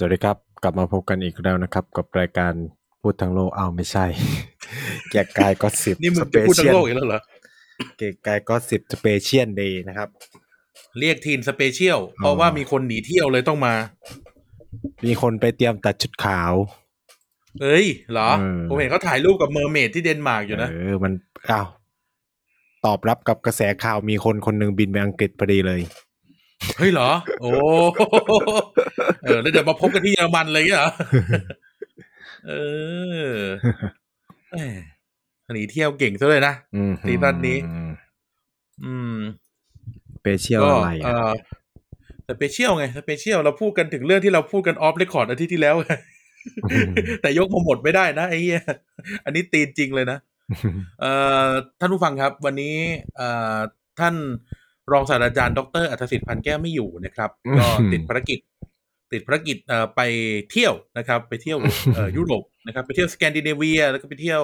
สวัสดีครับ กลับมาพบกันอีกแล้วนะครับ กับรายการพูดทั้งโลกเอาไม่ใช่แกะกายก็สิบนี่มึสงเปจะพูดเชีทั้ยงลโลกอีกแล้วเหรอแกะกายก็สิบสเปเชียลเดย์นะครับ เรียกทีนสเปเชียลเพราะว่ามีคนหนีเที่ยวเลยต้องมา มีคนไปเตรียมตัดชุดขาวเอ้ยเหรอเออผมเห็นเขาถ่ายรูปกับเมอร์เมดที่เดนมาร์กอยู่นะเออมันอ้าวตอบรับกับกระแสข่าวมีคนคนหนึ่งบินไปอังกฤษพอดีเลย เฮ้ยเหรอ โอ้เออแล้วเดี๋ยวมาพบกันที่เยอรมันเลยเหรอเออแหมหนีเที่ยวเก่งซะเลยนะอืม season นี้ อืม special ก็อะไรเออ special ไง special เราพูดกันถึงเรื่องที่เราพูดกัน off record อาทิตย์ที่แล้วแต่ยกมาหมดไม่ได้นะไอ้เหี้ยอันนี้ตีนจริงเลยนะเอ่อท่านผู้ฟังครับ วันนี้เอ่อท่าน รองศาสตราจารย์ดรอัธสิทธิ์พันแก้วไม่อยู่นะครับอืมก็ติดภารกิจ ติดภารกิจเอ่อไปเที่ยวนะครับ ไปเที่ยวเอ่อยุโรปนะครับ ไปเที่ยวสแกนดิเนเวีย แล้วก็ไปเที่ยว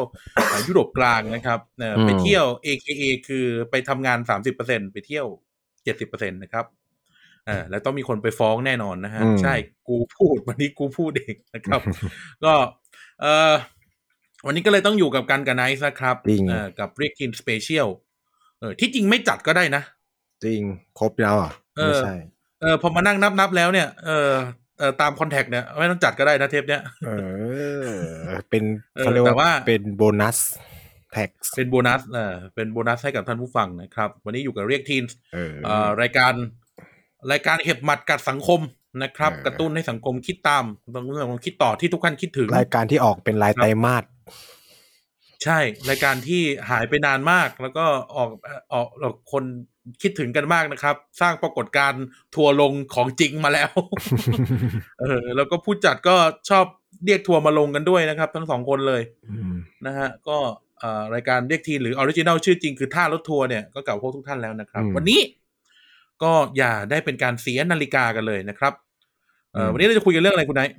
เอ่อยุโรปกลางนะครับเอ่อไปเที่ยว AKA คือไปทำงานสามสิบเปอร์เซ็นไปเที่ยวเจ็ดสิบเปอร์เซ็นตนะครับเอ่าแล้วต้องมีคนไปฟ้องแน่นอนนะฮะอืมใช่กูพูดวันนี้กูพูดเองนะครับ ก็เอ่อวันนี้ก็เลยต้องอยู่กับกันกับไนซ์นะครับจริงเอ่อกับเรียก Teens Special เออที่จริงไม่จัดก็ได้นะ จริงครบแล้วอะเออไม่ใช่เออพอมานั่งนับนับแล้วเนี่ยเออเออตาม contract เนี่ยไม่ต้องจัดก็ได้นะเทปเนี้ยเออ เป็นเออเขาเรียกแต่ว่าว่าเป็นโบนัส track เป็นโบนัสเออเป็นโบนัสให้กับท่านผู้ฟังนะครับ วันนี้อยู่กับเรียกทีมเออเอ่อรายการรายการเห็บหมัดกัดสังคมนะครับเออกระตุ้นให้สังคมคิดตามบางเรื่องคิดต่อที่ทุกท่านคิดถึง รายการที่ออกเป็นรายไตรมาส ใช่ รายการที่หายไปนานมาก แล้วก็ออกเอ่อออกออกคนคิดถึงกันมากนะครับ สร้างปรากฏการณ์ทัวร์ลงของจริงมาแล้ว เออ แล้วก็ผู้จัดก็ชอบเรียกทัวร์มาลงกันด้วยนะครับ ทั้งสองคนเลยอืมนะฮะ ก็เอ่อรายการเรียก Teens หรือ original ชื่อจริงคือท่ารถทัวร์เนี่ยก็เก่าพวกทุกท่านแล้วนะครับอืมวันนี้ก็อย่าได้เป็นการเสียนาฬิกากันเลยนะครับเอ่ออมวันนี้เราจะคุยกันเรื่องอะไรคุณไนท์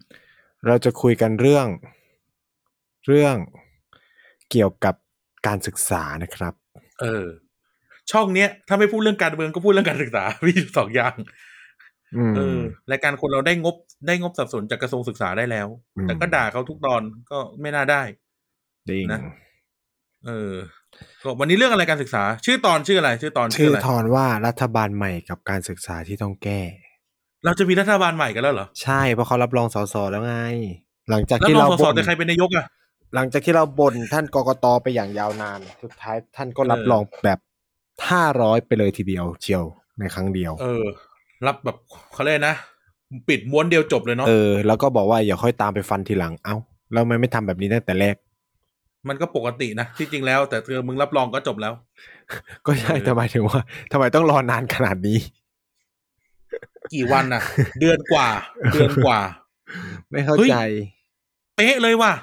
เราจะคุยกันเรื่อง เรื่อง เกี่ยวกับการศึกษานะครับ เออ ช่องเนี้ย ถ้าไม่พูดเรื่องการเมืองก็พูดเรื่องการศึกษามีอยู่สองอย่างอืมเออรายการคนเราได้งบได้งบสนับสนุนจากกระทรวงศึกษาได้แล้วอืมแต่ก็ด่าเขาทุกตอนก็ไม่น่าได้จริงนะเออก็วันนี้เรื่องอะไรการศึกษา ชื่อตอนชื่ออะไร ชื่อตอนชื่ออะไรทอนว่ารัฐบาลใหม่กับการศึกษาที่ต้องแก้ เราจะมีรัฐบาลใหม่กันแล้วเหรอ ใช่เพราะเขารับรองสสแล้วไง หลังจากแล้วที่รอเรางสสบ่นแต่ใครเป็นนายกอะ หลังจากที่เราบ่นท่านกกตไปอย่างยาวนาน สุดท้ายท่านก็รับเออรองแบบห้าร้อยไปเลยทีเดียวเชียวในครั้งเดียว เออ รับแบบเขาเรียกนะ ปิดม้วนเดียวจบเลยเนาะเออแล้วก็บอกว่าอย่าค่อยตามไปฟันทีหลังเอ้าแล้วทำไมไม่ทำแบบนี้ตั้งแต่แรก มันก็ปกตินะที่จริงแล้ว แต่เธอมึงรับรองก็จบแล้ว ก็ใช่เออแต่หมายถึงว่าทำไมต้องรอนานขนาดนี้ กี่วันน่ะเดือนกว่า เดือนกว่า ไม่เข้าเฮ้ยใจ เป๊ะเลยว่ะ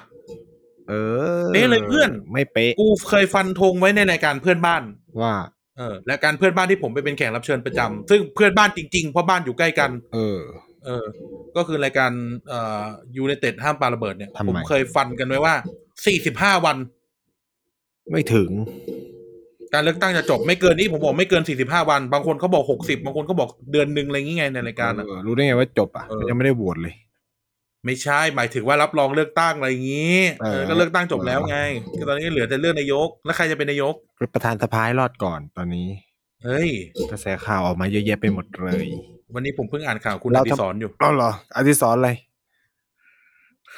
เออเป๊ะเลยเพื่อน ไม่เป๊ะ กูเคยฟันธงไว้ในรายการเพื่อนบ้าน ว่า เออและการเพื่อนบ้านที่ผมไปเป็นแขกรับเชิญประจำซึ่งเพื่อนบ้านจริงๆ เพราะบ้านอยู่ใกล้กัน เออ เออ ก็คือรายการเอ่อยูไนเต็ดห้ามปาระเบิดเนี่ย ทำไม ผมเคยฟันกันไว้ว่าสี่สิบห้าวัน ไม่ถึง การเลือกตั้งจะจบไม่เกินนี้ผมบอกไม่เกินสี่สิบห้าวัน บางคนเขาบอกหกสิบบางคนเขาบอกเดือนหนึ่งอะไรอย่างเงี้ยในรายการอะ เออรู้ได้ไงว่าจบอะเออ ยังไม่ได้โหวตเลย ไม่ใช่หมายถึงว่ารับรองเลือกตั้งอะไรอย่างงี้เออเออก็เลือกตั้งจบแล้วไงก็ตอนนี้เหลือแต่เลือกนายก แล้วใครจะเป็นนายกประธานสภาให้รอดก่อนตอนนี้เฮ้ยกระแสข่าวออกมาเยอะแยะไปหมดเลย วันนี้ผมเพิ่งอ่านข่าวคุณแล้อวดิทำศรอยู่อ๋อเหรออธิสรอะไร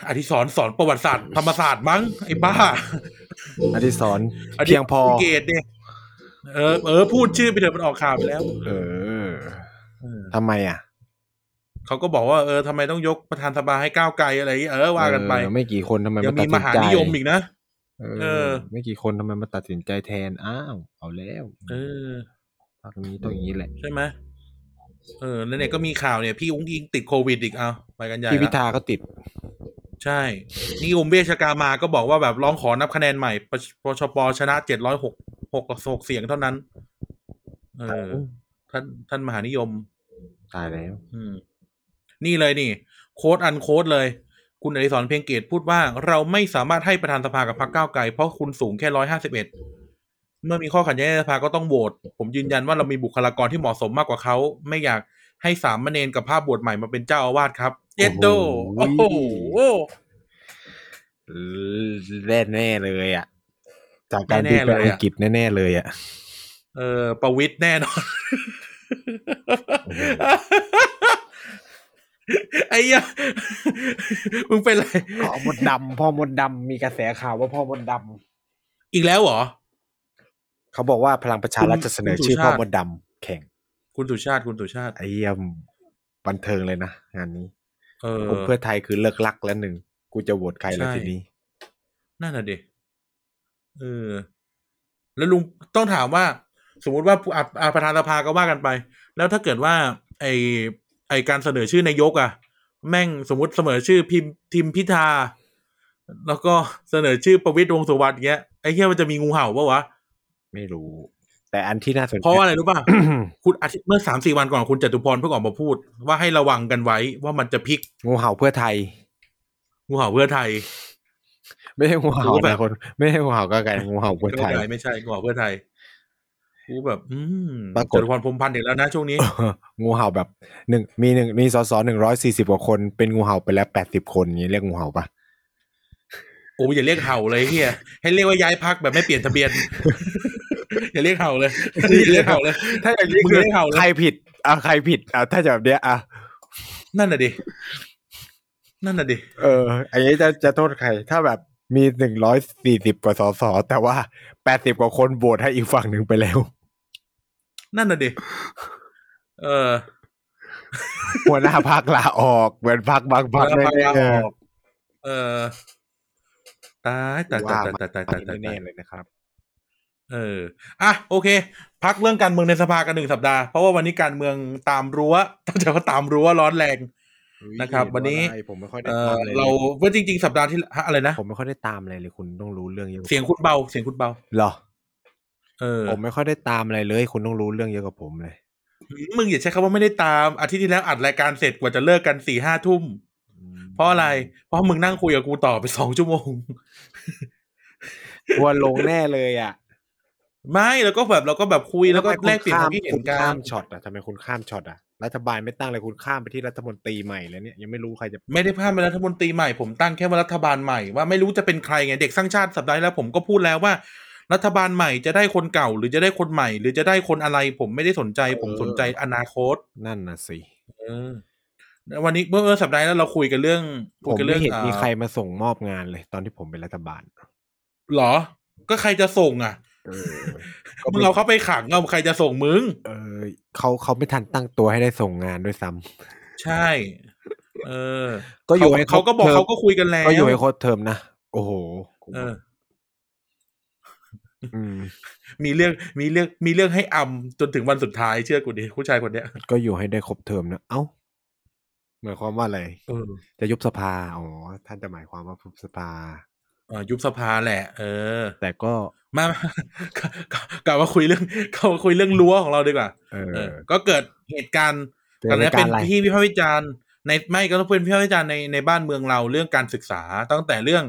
อดิศรสอนประวัติศาสตร์ธรรมศาสตร์มั้งไอ้บ้าอธิสรอดิเพียงพอเกตเนี่ยเออเออพูดชื่อไปเถอะมันออกข่าวไปแล้ว เออเออทำไมอะ เขาก็บอกว่าเออทำไมต้องยกประธานสภาให้ก้าวไกลอะไรอย่างงี้เออว่ากันไปเออไม่กี่คนทำไมยังตัมีดมสินหาใจนิยมอีกนะเอเอออ ไม่กี่คนทำไมมาตัดสินใจแทนอ้าวเอาแล้ว เออพักนี้ต้องอย่างนี้แหละใช่ไหมเออแล้วเนี่ยก็มีข่าวเนี่ยพี่อุ้งอิงติดโควิดอีกเอาไปกันใหญ่พี่พิละธาก็ติด ใช่ นี่อุมเบชกามาก็บอกว่าแบบร้องขอนับคะแนนใหม่ปชปชปชนะเจ็ดร้อยหกหกหกเสียงเท่านั้น เออ ท่านท่านมหานิยม ตายแล้ว อืม นี่เลยนี่ โค้ดอันโค้ดเลย คุณอดิศรเพียงเกตพูดว่าเราไม่สามารถให้ประธานสภากับพรรคก้าวไกล เพราะคุณสูงแค่ร้อยห้าสิบเอ็ดเมื่อมีข้อขัดแย้งในสภาก็ต้องโหวตผมยืนยันว่าเรามีบุคลากรที่เหมาะสมมากกว่าเขาไม่อยากให้สามเณรกับภาพบวชใหม่มาเป็นเจ้าอาวาสครับเอ็ดโดโอ้โอ้โหโหแน่แน่ๆเลยอะ จากการแน่บินๆไปเลยอะอังกฤษแน่ๆเลยอะ เออ ประวิตรแน่นอนโอ้โห ไอ้เหี้ยมึงเป็นไรพ่อมดดำพ่อมดดำมีกระแสข่าวว่าพ่อมดดอีกแล้วเหรอำเขาบอกว่าพลังประชารัฐคุณจะเสนอคุณสุชื่อชาติพ่อมดดำแข่ง คุณสุชาติคุณสุชาติไอ้เยี่ยมบันเทิงเลยนะงานนี้เออผมเพื่อไทยคือเลิกลักแล้วหนึ่ง กูจะโหวตใครแล้วใช่ทีนี้ นั่นน่ะดิเออ แล้วลุงต้องถามว่า สมมุติว่าอะอะประธานสภาก็ว่ากันไป แล้วถ้าเกิดว่า ไอ ไอการเสนอชื่อนายกอะแม่งสมมติเสนอชื่อพิมทิมพิธา แล้วก็เสนอชื่อประวิตรวงษ์สุวรรณเงี้ยไอ้เหี้ยมันจะมีงูเห่าปะวะ ไม่รู้ แต่อันที่น่าสนใจเพราะว่าอะไรรู้ป่ะคุณอาทิตย์เมื่อสามสี่วันก่อนคุณจตุพรเพิ่งออกมาพูด ว่าให้ระวังกันไว้ว่ามันจะพลิก งูเห่าเพื่อไทย งูเห่าเพื่อไทย ไม่ใช่งูเห่ากูก็แบบนะคน ไม่ใช่งูเห่าก็ไก่งูเห่าเพื่อไทยไม่ใช่ไม่ใช่งูเห่าเพื่อไทย กูแบบ อืมปรากฏจตุพรพรหมพันธ์อีกแล้วนะช่วงนี้ งูเห่าแบบหนึ่งมีหนึ่งมีสสหนึ่งร้อยสี่สิบกว่าคนเป็นงูเห่าไปแล้วแปดสิบคนอย่างนี้เรียกงูเห่าปะโอ้ยอย่าเรียกเห่าเลยเฮียให้เรียกว่าย้ายพักแบบไม่เปลี่ยนทะเบียน อย่าเรียกเห่าเลยอย่าเรียกเห่าเลย ถ้าอย่างนี้มึงคือเรียกเห่าเลยใครผิดอะใครผิดอะถ้าจะแบบเนี้ยอะนั่นน่ะดินั่นน่ะดิเอออันนี้จะจะโทษใคร ถ้าแบบมีหนึ่งร้อยสี่สิบกว่าสสแต่ว่าแปดสิบกว่าคนโหวตให้อีกฝั่งหนึ่งไปแล้ว นั่นน่ะดิ เออ หัวหน้าพักลาออกเหมือนพักบางพักหัวหน้าพรรคลาแน่ออกเออตายตายๆตาว่ายตายตายตายตายแน่ตายๆเลยนะครับ เออ อะโอเค พักเรื่องการเมืองในสภากันหนึ่งสัปดาห์ เพราะว่าวันนี้การเมืองตามรั้วต้องจะว่าตามรั้วร้อนแรงนะครับ วันนี้ผมไม่ค่อยได้เอตาอมเลยเราว่าจริง ๆ สัปดาห์ที่ฮะอะไรนะผมไม่ค่อยได้ตามอะไรเลยคุณต้องรู้เรื่องเยอะกว่าเสียงคุณเบา เสียงคุณเบา เหรอ เออผมไม่ค่อยได้ตามอะไรเลย คุณต้องรู้เรื่องเยอะกว่าผมเลย มึงอย่าใช้คำว่าไม่ได้ตาม อาทิตย์ที่แล้วอัดรายการเสร็จกว่าจะเลิกกันสี่ห้าทุ่ม เพราะอะไร เพราะมึงนั่งคุยกับกูต่อไปสองชั่วโมงทัวร์ลงแน่เลยอะ ไม่แล้วก็แบบเราก็แบบคุยแล้วก็แลกเปลี่ยนความคิดเห็นคุณกัข้านมช็อตอะทำไมคุณข้ามช็อตอะรัฐบาลไม่ตั้งเลยคุณข้ามไปที่รัฐมนตรีใหม่แล้วเนี่ยยังไม่รู้ใครจะ ไม่ได้พลาดเป็นรัฐมนตรีใหม่ผมตั้งแค่ว่ารัฐบาลใหม่ว่าไม่รู้จะเป็นใครไงเด็กสร้างชาติสัปดาห์ที่แล้วผมก็พูดแล้วว่า รัฐบาลใหม่จะได้คนเก่าหรือจะได้คนใหม่ หรือจะได้คนอะไร ผมไม่ได้สนใจ ผมสนใจอนาคต นั่นน่ะสิเออวันนี้เมื่อสัปดาห์ที่แล้วเราคุยกันเรื่องผคุยมกันไม่เรื่องเห็นมีอ่าใครมาส่งมอบงานเลย ตอนที่ผมเป็นรัฐบาลหรอ ก็ใครจะส่งอะเออมึงเอาเขาไปขังเอาใครจะส่งมึง เออเขาเขาไม่ทันตั้งตัวให้ได้ส่งงานด้วยซ้ำใช่ เออ ก็อยู่ให้เขาก็บอกทมเขาก็คุยกันแล้วก็อยู่ให้โคตรเทอมนะ โอ้โหเอออื มมีเรื่องมีเรื่องมีเรื่องให้อำจนถึงวันสุดท้ายเชื่อกูดิผู้ชายคนเนี้ย ก็อยู่ให้ได้ครบเทอมนะเอ้าหมายความว่าอะไรเออจะยุบสภาอ๋อท่านจะหมายความว่ายุบสภาเอ่อยุบสภาแหละ เออ แต่ก็มากกลับมาคุยเรื่องกลับมาคุยเรื่องรั้วของเราดีกว่าเออเออก็เกิดเหตุการณ์เกิดตอนนี้เหตุการณ์เป็นอะไรที่วิพากษ์วิจารณ์ในไม่ก็ต้องเป็นวิพากษ์วิจารณ์ในในบ้านเมืองเราเรื่องการศึกษาตั้งแต่เรื่อง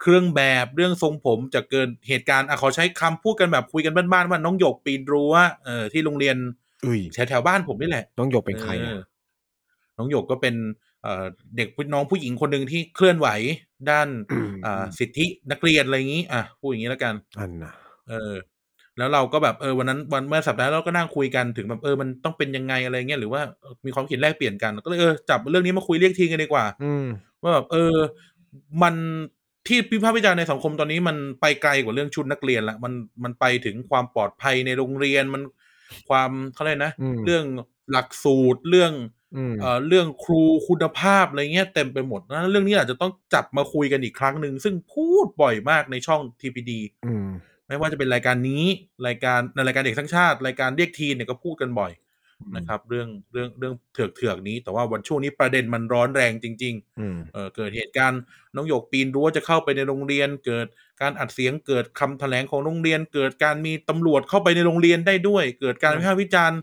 เครื่องแบบเรื่องทรงผมจะเกิดเหตุการณ์อะขอใช้คำพูดกันแบบคุยกันบ้านๆว่าน้องหยกปีนรั้วเออที่โรงเรียนอุ้ยแถวแถวๆบ้านผมนี่แหละต้องหยกเป็นใครเออะอน้องหยกก็เป็นเอ่อเด็กน้องผู้หญิงคนหนึ่งที่เคลื่อนไหวด้านอ่าสิทธินักเรียนอะไรอย่างนี้ อะพูดอย่างนี้แล้วกันอันน่ะเออ แล้วเราก็แบบเออวันนั้นวันเมื่อสัปดาห์เราก็นั่งคุยกันถึงแบบเออมันต้องเป็นยังไงอะไรเงี้ยหรือว่าเออมีความคิดแลกเปลี่ยนกันก็เลยเออจับเรื่องนี้มาคุยเรียกทีกันดีกว่า อืมว่าแบบเออ มัน ที่พิพากษ์วิจารณ์ในสังคมตอนนี้มันไปไกลกว่าเรื่องชุดนักเรียนละมันมันไปถึงความปลอดภัยในโรงเรียนมันความเขาเรียกนะอืมเรื่องหลักสูตรเรื่องอืมเอ่อเรื่องครูคุณภาพอะไรเงี้ยเต็มไปหมดนะเรื่องนี้อาจจะต้องจับมาคุยกันอีกครั้งหนึ่งซึ่งพูดบ่อยมากในช่อง TPD อืมไม่ว่าจะเป็นรายการนี้รายการในรายการเด็กทั้งชาติ รายการเรียกทีเนี่ยก็พูดกันบ่อย นะครับ เรื่องเรื่องเรื่องเถือกเถือกๆนี้ แต่ว่าวันช่วงนี้ประเด็นมันร้อนแรงจริงอืมๆเออเกิดเหตุการณ์น้องหยกปีนรั้วจะเข้าไปในโรงเรียน เกิดการอัดเสียงเกิดคำแถลงของโรงเรียน เกิดการมีตำรวจเข้าไปในโรงเรียนได้ด้วย เกิดการวิพากษ์วิจารณ์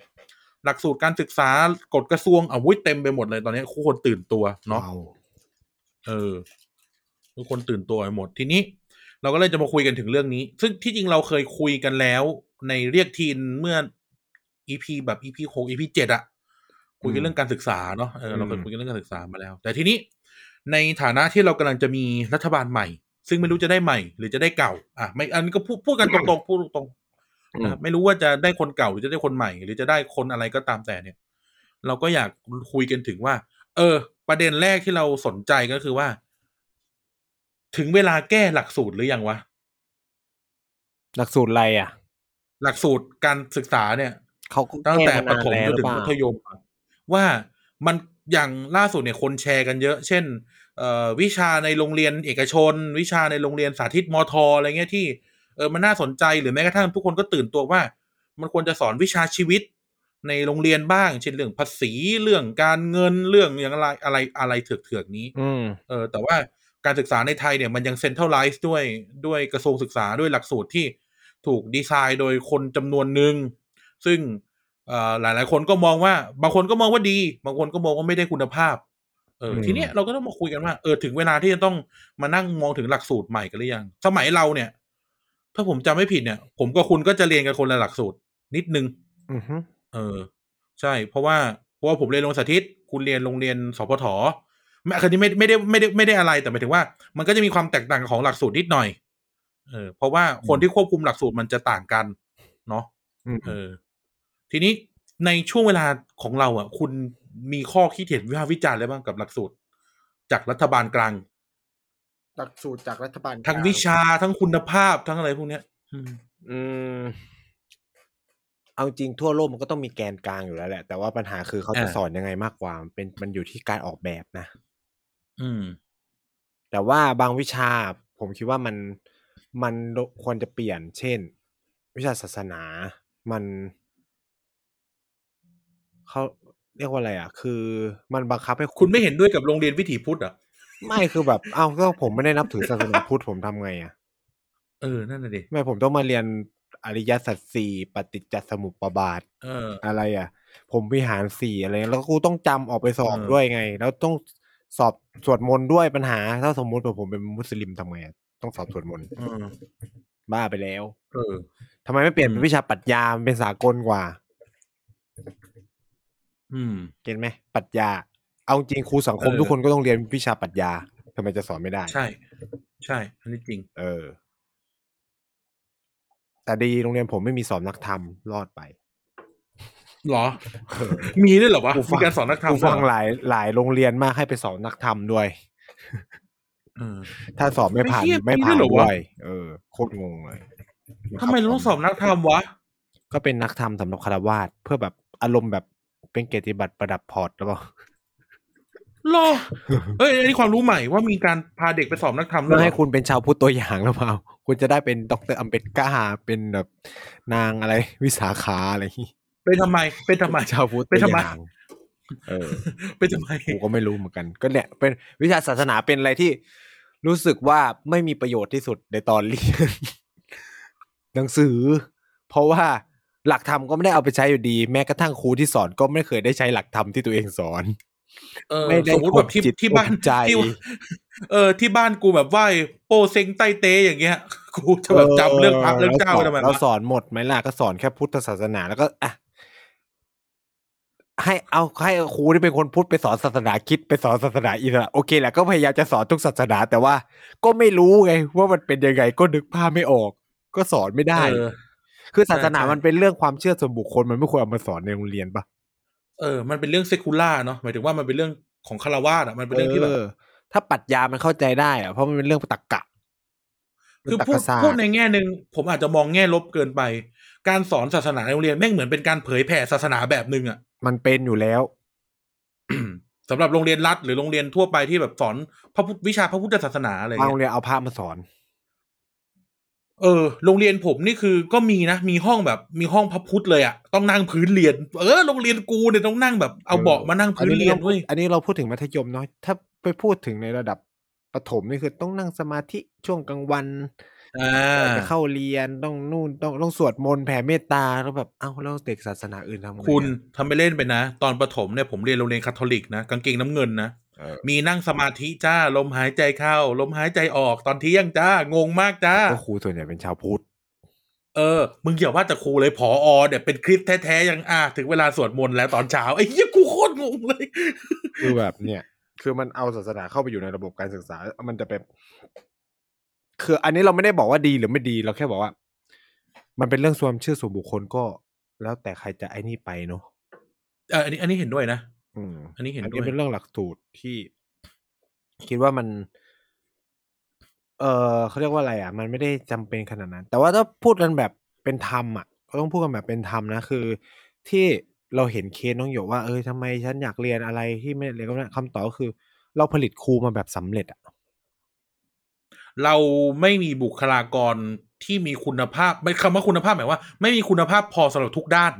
หลักสูตรการศึกษากฎกระทรวงอาวุ้ยเต็มไปหมดเลยตอนนี้ทุกคนตื่นตัวเนาะว้าวเออทุกคนตื่นตัวไปหมดทีนี้ เราก็เลยจะมาคุยกันถึงเรื่องนี้ ซึ่งที่จริงเราเคยคุยกันแล้วในเรียกทีนเมื่อ EP แบบ EP หก EP เจ็ดอะคุยกันอืมเรื่องการศึกษาเนาะเออเราเคยอืมคุยกันเรื่องการศึกษามาแล้ว แต่ทีนี้ในฐานะที่เรากำลังจะมีรัฐบาลใหม่ ซึ่งไม่รู้จะได้ใหม่ หรือจะได้เก่า อะไม่อันนี้ก็พูดพูดกันตรงๆพูดตรงๆนะครับไม่รู้ว่าจะได้คนเก่าหรือจะได้คนใหม่ หรือจะได้คนอะไรก็ตามแต่เนี่ย เราก็อยากคุยกันถึงว่า เออ ประเด็นแรกที่เราสนใจก็คือว่า ถึงเวลาแก้หลักสูตรหรือยังวะหลักสูตรอะไรอะ หลักสูตรการศึกษาเนี่ย เขาก็ตั้งแต่ก้ปมาฐมนานจแล้วนถึงหรือมัเปธล่ายมอะว่ามันอย่างล่าสุดเนี่ยคนแชร์กันเยอะ เช่นเอ่อวิชาในโรงเรียนเอกชน วิชาในโรงเรียนสาธิตมทอะไรเงี้ยที่เออมันน่าสนใจหรือแม้กระทั่งทุกคนก็ตื่นตัวว่า มันควรจะสอนวิชาชีวิตในโรงเรียนบ้าง เช่นเรื่องภาษีเรื่องการเงินเรื่องอย่างอะไรอะไรอะไรเถือกๆนี้อืมเออ แต่ว่าการศึกษาในไทยเนี่ยมันยังเซ็นทรัลไลซ์ด้วยด้วยกระทรวงศึกษาด้วยหลักสูตรที่ถูกดีไซน์โดยคนจำนวนหนึ่ง ซึ่งเอ่อหลายๆคนก็มองว่า บางคนก็มองว่าดี บางคนก็มองว่าไม่ได้คุณภาพ เอออืมทีเนี้ยเราก็ต้องมาคุยกันว่า เออถึงเวลาที่จะต้องมานั่งมองถึงหลักสูตรใหม่กันหรือยัง สมัยเราเนี่ย ถ้าผมจำไม่ผิดเนี่ย ผมกับคุณก็จะเรียนกันคนละหลักสูตร นิดนึงอือฮึเออ ใช่ เพราะว่าเพราะว่าผมเรียนโรงเรียนสาธิต คุณเรียนโรงเรียนสพทไม่คือนี้ไม่ไม่ได้ไม่ได้ไม่ได้อะไรแต่หมายถึงว่า มันก็จะมีความแตกต่างของหลักสูตรนิดหน่อย เออ เพราะว่าคนที่ควบคุมหลักสูตรมันจะต่างกัน เนาะอืมเออ ทีนี้ในช่วงเวลาของเราอะ คุณมีข้อคิดเห็นวิพากษ์วิจารณ์อะไรบ้างกับหลักสูตร จากรัฐบาลกลาง หลักสูตรจากรัฐบาลทั้งวิชาทั้งคุณภาพทั้งอะไรพวกเนี้ย อืมอืมเอาจริงทั่วโลกมันก็ต้องมีแกนกลางอยู่แล้วแหละ แต่ว่าปัญหาคือเขาจะอ่าสอนยังไงมากกว่ามันเป็นมันอยู่ที่การออกแบบนะ อืม แต่ว่าบางวิชา ผมคิดว่ามันมันควรจะเปลี่ยน เช่น วิชาศาสนา มัน เขาเรียกว่าอะไรอะ คือมันบังคับให้คุณไม่เห็นด้วยกับโรงเรียนวิถีพุทธเหรอะไม่คือแบบเอ้าก็ผมไม่ได้นับถือศาสนาพุทธผมทำไงอะเออนั่นน่ะดิไม่ผมต้องมาเรียนอริยสัจสี่ปฏิจจสมุปบาทเออ อะไรอะ ผมวิหารสี่อะไรเงี้ยแล้วกูต้องจำออกไปสอบเออด้วยไง แล้วต้องสอบสวดมนต์ด้วยปัญหา ถ้าสมมุติว่าผมเป็นมุสลิมทำไงอะต้องสอบสวดมนต์เออบ้าไปแล้ว เออทำไมไม่เปลี่ยนอืมเป็นวิชาปรัชญามันเป็นสากลกว่า อืมเก็ตไหมปรัชญา เอาจริงครูสังคมเออทุกคนก็ต้องเรียนวิชาปรัชญาทำไมจะสอนไม่ได้ ใช่ ใช่อันนี้จริง เออ แต่ดีโรงเรียนผมไม่มีสอนนักธรรมรอดไปเหรอ มีด้วยเหรอวะกูฟัมีงการสอนนักธรรมกูฟังด้วยหเหรอลายหลายโรงเรียนมากให้ไปสอนนักธรรมด้วยเออถ้าสอบไม่ผ่านไอ้เหี้ยไม่มีผ่านด้วยเหรอด้วะวยเออโคตรงงเลยทำไมเราต้องสอบนักธรรมวะ ก็เป็นนักธรรมสำหรับคารวาสเพื่อแบบอารมณ์แบบ เป็นเกียรติบัตรประดับพอร์ตหรือเปล่ารอเอ้ยอันนี้ความรู้ใหม่ว่ามีการพาเด็กไปสอบนักธรรมด้เพื่วยอเหรให้อคุณเป็นชาวพุทธตัวอย่างหรือเปล่า คุณจะได้เป็นดรอัมเบดกาเป็นแบบนางอะไร วิสาขาอะไรอย่างงี้เป็นทำไม เป็นทำไมชาวพุทธเป็นทำไมตัวอย่างเออ เป็นทำไมกูก็ไม่รู้เหมือนกัน ก็เนี่ยเป็นวิชาศาสนาเป็นอะไรที่รู้สึกว่าไม่มีประโยชน์ที่สุดในตอนเรียนหนังสือ เพราะว่า หลักธรรมก็ไม่ได้เอาไปใช้อยู่ดี แม้กระทั่งครูที่สอนก็ไม่เคยได้ใช้หลักธรรมที่ตัวเองสอนเออไม่ได้สมมติแบบที่ข่มจิตที่บ้านข่มใจที่เออที่บ้านกูแบบไหว้โปเซงใต้เตอย่างเงี้ย กูจะแบบจำเรื่องพระเรื่องเจ้าไปทำไมเราวะสอนหมดไหมล่ะก็สอนแค่พุทธศาสนาแล้วก็อะให้เอาให้ครูที่เป็นคนพุทธไปสอนศาสนาคริดไปสอนศาสนาอิสลามโอเคแหละก็พยายามจะสอนทุกศาสนาแต่ว่า ก็ไม่รู้ไงว่ามันเป็นยังไงก็นึกภาพไม่ออก ก็สอนไม่ได้เออ คือศาสนาใช่ใช่มันเป็นเรื่องความเชื่อส่วนบุคคลมันไม่ควรเอามาสอนในโรงเรียนปะเออ มันเป็นเรื่องเซคูล่าเนาะหมายถึงว่ามันเป็นเรื่องของคารวาสอะมันเป็นเรื่องที่แบบออถ้าปรัชญามันเข้าใจได้อะเพราะมันเป็นเรื่องตรรกะ คือตรรพูกดศาสตร์พูดในแง่หนึ่งผมอาจจะมองแง่ลบเกินไป การสอนศาสนาในโรงเรียนแม่งเหมือนเป็นการเผยแผ่ศาสนาแบบหนึ่งอะ มันเป็นอยู่แล้วสำหรับโรงเรียนรัฐหรือโรงเรียนทั่วไปที่แบบสอนพระพุทธวิชาพระพุทธศาสนาอะไรบางเงี้โรงยเรียนเอาพระมาสอน เออ โรงเรียนผมนี่คือก็มีนะ มีห้องแบบมีห้องพระพุทธเลยอะต้องนั่งพื้นเรียน เออโรงเรียนกูเนี่ยต้องนั่งแบบเอาเบาะมานั่งพื้นเรียนเว้ยอันนี้เราพูดถึงมัธยมเนาะถ้าไปพูดถึงในระดับประถมนี่คือต้องนั่งสมาธิช่วงกลางวันอ่าจะเข้าเรียนต้องนู่นต้องต้องสวดมนต์แผ่เมตตาแล้วแบบเอ้าแล้วเด็กศาสนาอื่นทำไงอะคุณทำไปเล่นไปนะ ตอนประถมเนี่ยผมเรียนโรงเรียนคาทอลิกนะกางเกงน้ำเงินนะเออ มีนั่งสมาธิจ้า ลมหายใจเข้า ลมหายใจออกตอนเที่ยงจ้างงมากจ้าก็ครูส่วนใหญ่เป็นชาวพุทธเออ มึงอย่าว่าแต่ครูเลยผออเนี่ยเป็นคริสต์แท้ๆยังอะถึงเวลาสวดมนต์แล้วตอนเช้าไอ้เหี้ยกูโคตรงงเลย คือแบบเนี่ย คือมันเอาศาสนาเข้าไปอยู่ในระบบการศึกษา มันจะเป็น คืออันนี้เราไม่ได้บอกว่าดีหรือไม่ดีเราแค่บอกว่า มันเป็นเรื่องส่วนเชื่อส่วนบุคคลก็ แล้วแต่ใครจะไอ้นี่ไปเนาะเอออันนี้ อันนี้เห็นด้วยนะ อืมอันนี้เห็นอันด้นี้วยเป็นเรื่องหลักสูตรที่คิดว่ามัน เออเขาเรียกว่าอะไร อะ มันไม่ได้จำเป็นขนาดนั้น แต่ว่าถ้าพูดกันแบบเป็นธรรมอะก็ต้องพูดกันแบบเป็นธรรมนะคือ ที่เราเห็นเคสน้องหยกว่าเออทำไมฉันอยากเรียนอะไรที่ไม่ได้เรียนก็ไม่ได้คำตอบก็คือ เราผลิตครูมาแบบสำเร็จอะเราไม่มีบุคลากรที่มีคุณภาพไม่คำว่าคุณภาพหมายว่า ไม่มีคุณภาพพอสำหรับทุกด้าน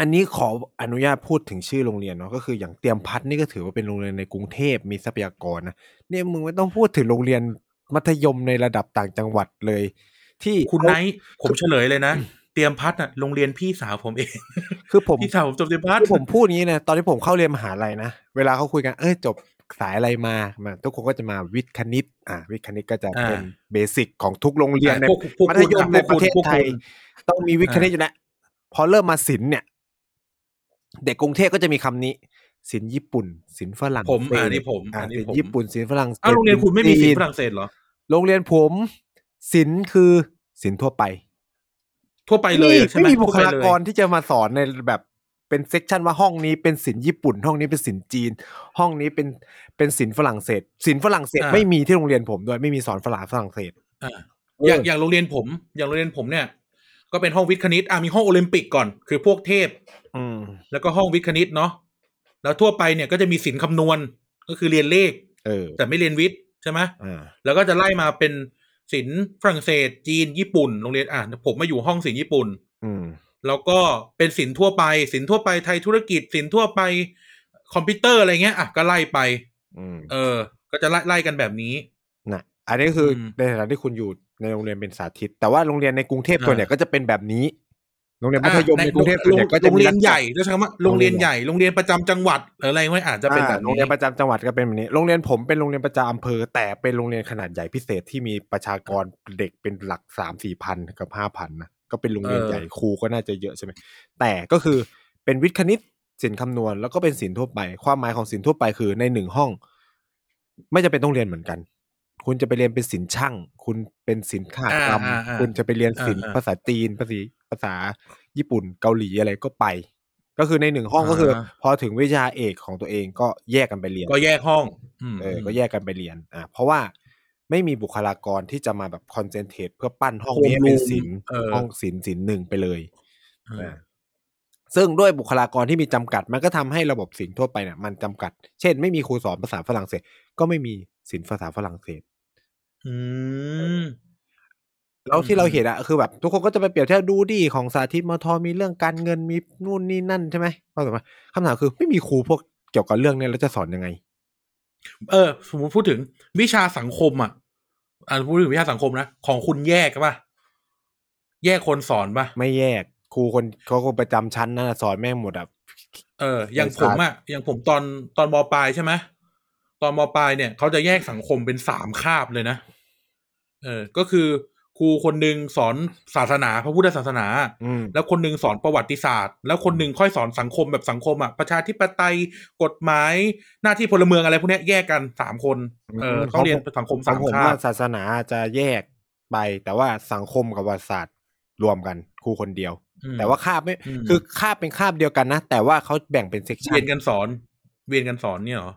อันนี้ขออนุญาตพูดถึงชื่อโรงเรียนเนาะก็คืออย่างเตรียมพัฒน์นี่ก็ถือว่าเป็นโรงเรียนในกรุงเทพมีทรัพยากรนะเนี่ยมึงไม่ต้องพูดถึงโรงเรียนมัธยมในระดับต่างจังหวัดเลย ที่คุณเขาไนท์ผมเฉลยเลยนะ เตรียมพัฒน์น่ะโรงเรียนพี่สาวผมเอง คือผมพี่สาวผมจบเตรียมพัฒน์คือผมพูดอย่างนี้นะตอนที่ผมเข้าเรียนมหาลัยนะเวลาเขาคุยกันเอ้ยจบสายอะไรมามาทุกคนก็จะมาวิทย์คณิต อ่า วิทย์คณิตก็จะเป็นเบสิกของทุกโรงเรียนในพวกพวกมัธคุณยมอะในพวกประเทศคุณพวกไทยคุณต้องมีวิทย์คณิตอยู่แล้วพอเริ่มมาศิลป์เนี่ย เด็กกรุงเทพก็จะมีคำนี้ศิลป์ญี่ปุ่นศิลป์ฝรั่งเศสผมอ่านี่ผมอ่าอันนี้ผมศิลผมป์ญี่ปุ่นศิลป์ฝรั่งเศสอ้าวโรงเรียนคุณไม่มีศิลจีป์ฝรั่งเศสเหรอโรงเรียนผมศิลป์คือศิลป์ทั่วไป ทั่วไปเลยใช่ไหมไม่มีบุคลากรที่จะมาสอนในแบบเป็น section ว่าห้องนี้เป็นศิลป์ญี่ปุ่น ห้องนี้เป็นศิลป์จีน ห้องนี้เป็นเป็นศิลป์ฝรั่งเศสศิลป์ฝรั่งเศสไม่มีที่โรงเรียนผมด้วยไม่มีสอนฝรั่งฝรั่งเศสอ่าอย่างอย่างโรงเรียนผม อย่างโรงเรียนผมเนี่ย ก็เป็นห้องวิทย์คณิตอะมีห้องโอลิมปิกก่อน คือพวกเทพ อืม แล้วก็ห้องวิทย์คณิตเนาะแล้วทั่วไปเนี่ยก็จะมีศิลป์คำนวณก็คือเรียนเลขเออแต่ไม่เรียนวิทย์ใช่ไหมอ่าแล้วก็จะไล่มาเป็นศิลป์ฝรั่งเศส จีนญี่ปุ่นโรงเรียนอะผมมาอยู่ห้องศิลป์ญี่ปุ่น อืม แล้วก็เป็นศิลป์ทั่วไปศิลป์ทั่วไปไทยธุรกิจศิลป์ทั่วไปคอมพิวเตอร์อะไรเงี้ยอะก็ไล่ไป อืม เออ ก็จะไล่ไล่กันแบบนี้ นะอันนี้คืออม ในฐานะที่คุณอยู่ ในโรงเรียนเป็นสาธิต แต่ว่าโรงเรียนในกรุงเทพอ่าส่วนใหญ่ก็จะเป็นแบบนี้ โรงเรียนมัธยมอะในกรุงเทพส่วนใหญ่ก็จะโรงมีเรียนลักษณะใหญ่ด้วยใช่ไหมโรงเรียนใหญ่โรงเรียนประจำจังหวัดหรืออะไรไม่อาจจะเป็นแบบอ่าโรงนี้เรียนประจำจังหวัดก็เป็นแบบนี้ โรงเรียนผมเป็นโรงเรียนประจำอำเภอ แต่เป็นโรงเรียนขนาดใหญ่พิเศษที่มีประชากรเด็กเป็นหลักสามสี่พันกับห้าพันนะก็เป็นโรงเรียนใหญ่ครูก็น่าจะเยอะใช่ไหมแต่ก็คือเป็นวิทย์คณิตศิลป์คำนวณแล้วก็เป็นศิลป์ทั่วไป ความหมายของศิลป์ทั่วไปคือในหนึ่งห้อง ไม่จะเป็นต้องเรียนเหมือนกัน คุณจะไปเรียนเป็นศิลป์ช่าง คุณเป็นศิลป์ขากรรมอ่าอ่าอ่าคุณจะไปเรียนศิลป์อ่าอ่าภาษาจีนภาษาภาษาญี่ปุ่นเกาหลีอะไรก็ไป ก็คือในหนึ่งห้องก็คืออ่าพอถึงวิชาเอกของตัวเองก็แยกกันไปเรียน ก็แยกห้องมเออ ก็แยกกันไปเรียน อ่าเพราะว่าไม่มีบุคลากรที่จะมาแบบคอนเซนเทรตเพื่อปั้นห้องนี้ให้เป็นศิลป์เออห้องศิลป์ศิลป์หนึ่งไปเลยเอออ่าซึ่งด้วยบุคลากรที่มีจำกัด มันก็ทำให้ระบบศิลป์ทั่วไปเนี่ยมันจำกัด เช่น ไม่มีครูสอนภาษาฝรั่งเศส ก็ไม่มีศิลป์ภาษาฝรั่งเศส อืม แล้วที่เราอืมเห็นอะคือแบบ ทุกคนก็จะไปเปรียบเทียบดูดีของสาธิตมทมีเรื่องการเงินมีนู่นนี่นั่นใช่ไหมคำถามว่าคำถามคือไม่มีครูพวกเกี่ยวกับเรื่องเนี้ยแล้วจะสอนยังไง เออ สมมติพูดถึงวิชาสังคมอะอ่าพูดถึงวิชาสังคมนะของคุณแยกป่ะแยกคนสอนป่ะไม่แยกครูคนเขาคนประจำชั้นนั่นนะสอนแม่งหมดอะเอออย่างผมอะอย่างผมตอนตอนมปลายใช่ไหม ตอนมปลายเนี่ยเขาจะแยกสังคมเป็นสามคาบเลยนะ เออ ก็คือครูคนหนึ่งสอนศาสนาพระพุทธศาสนาอืมแล้วคนหนึ่งสอนประวัติศาสตร์ แล้วคนหนึ่งค่อยสอนสังคมแบบสังคมอะประชาธิปไตยกฎหมายหน้าที่พลเมืองอะไรพวกเนี้ยแยกกันสามคนเออต้องเรียนสังคมสัสางมผมคาว่าบศาสนาจะแยกไป แต่ว่าสังคมกับประวัติศาสตร์รวมกันครูคนเดียวอืมแต่ว่าคาบไม่อืมคือคาบเป็นคาบเดียวกันนะแต่ว่าเขาแบ่งเป็น section เวียนกันสอน เวียนกันสอนเนี่ยเหรอ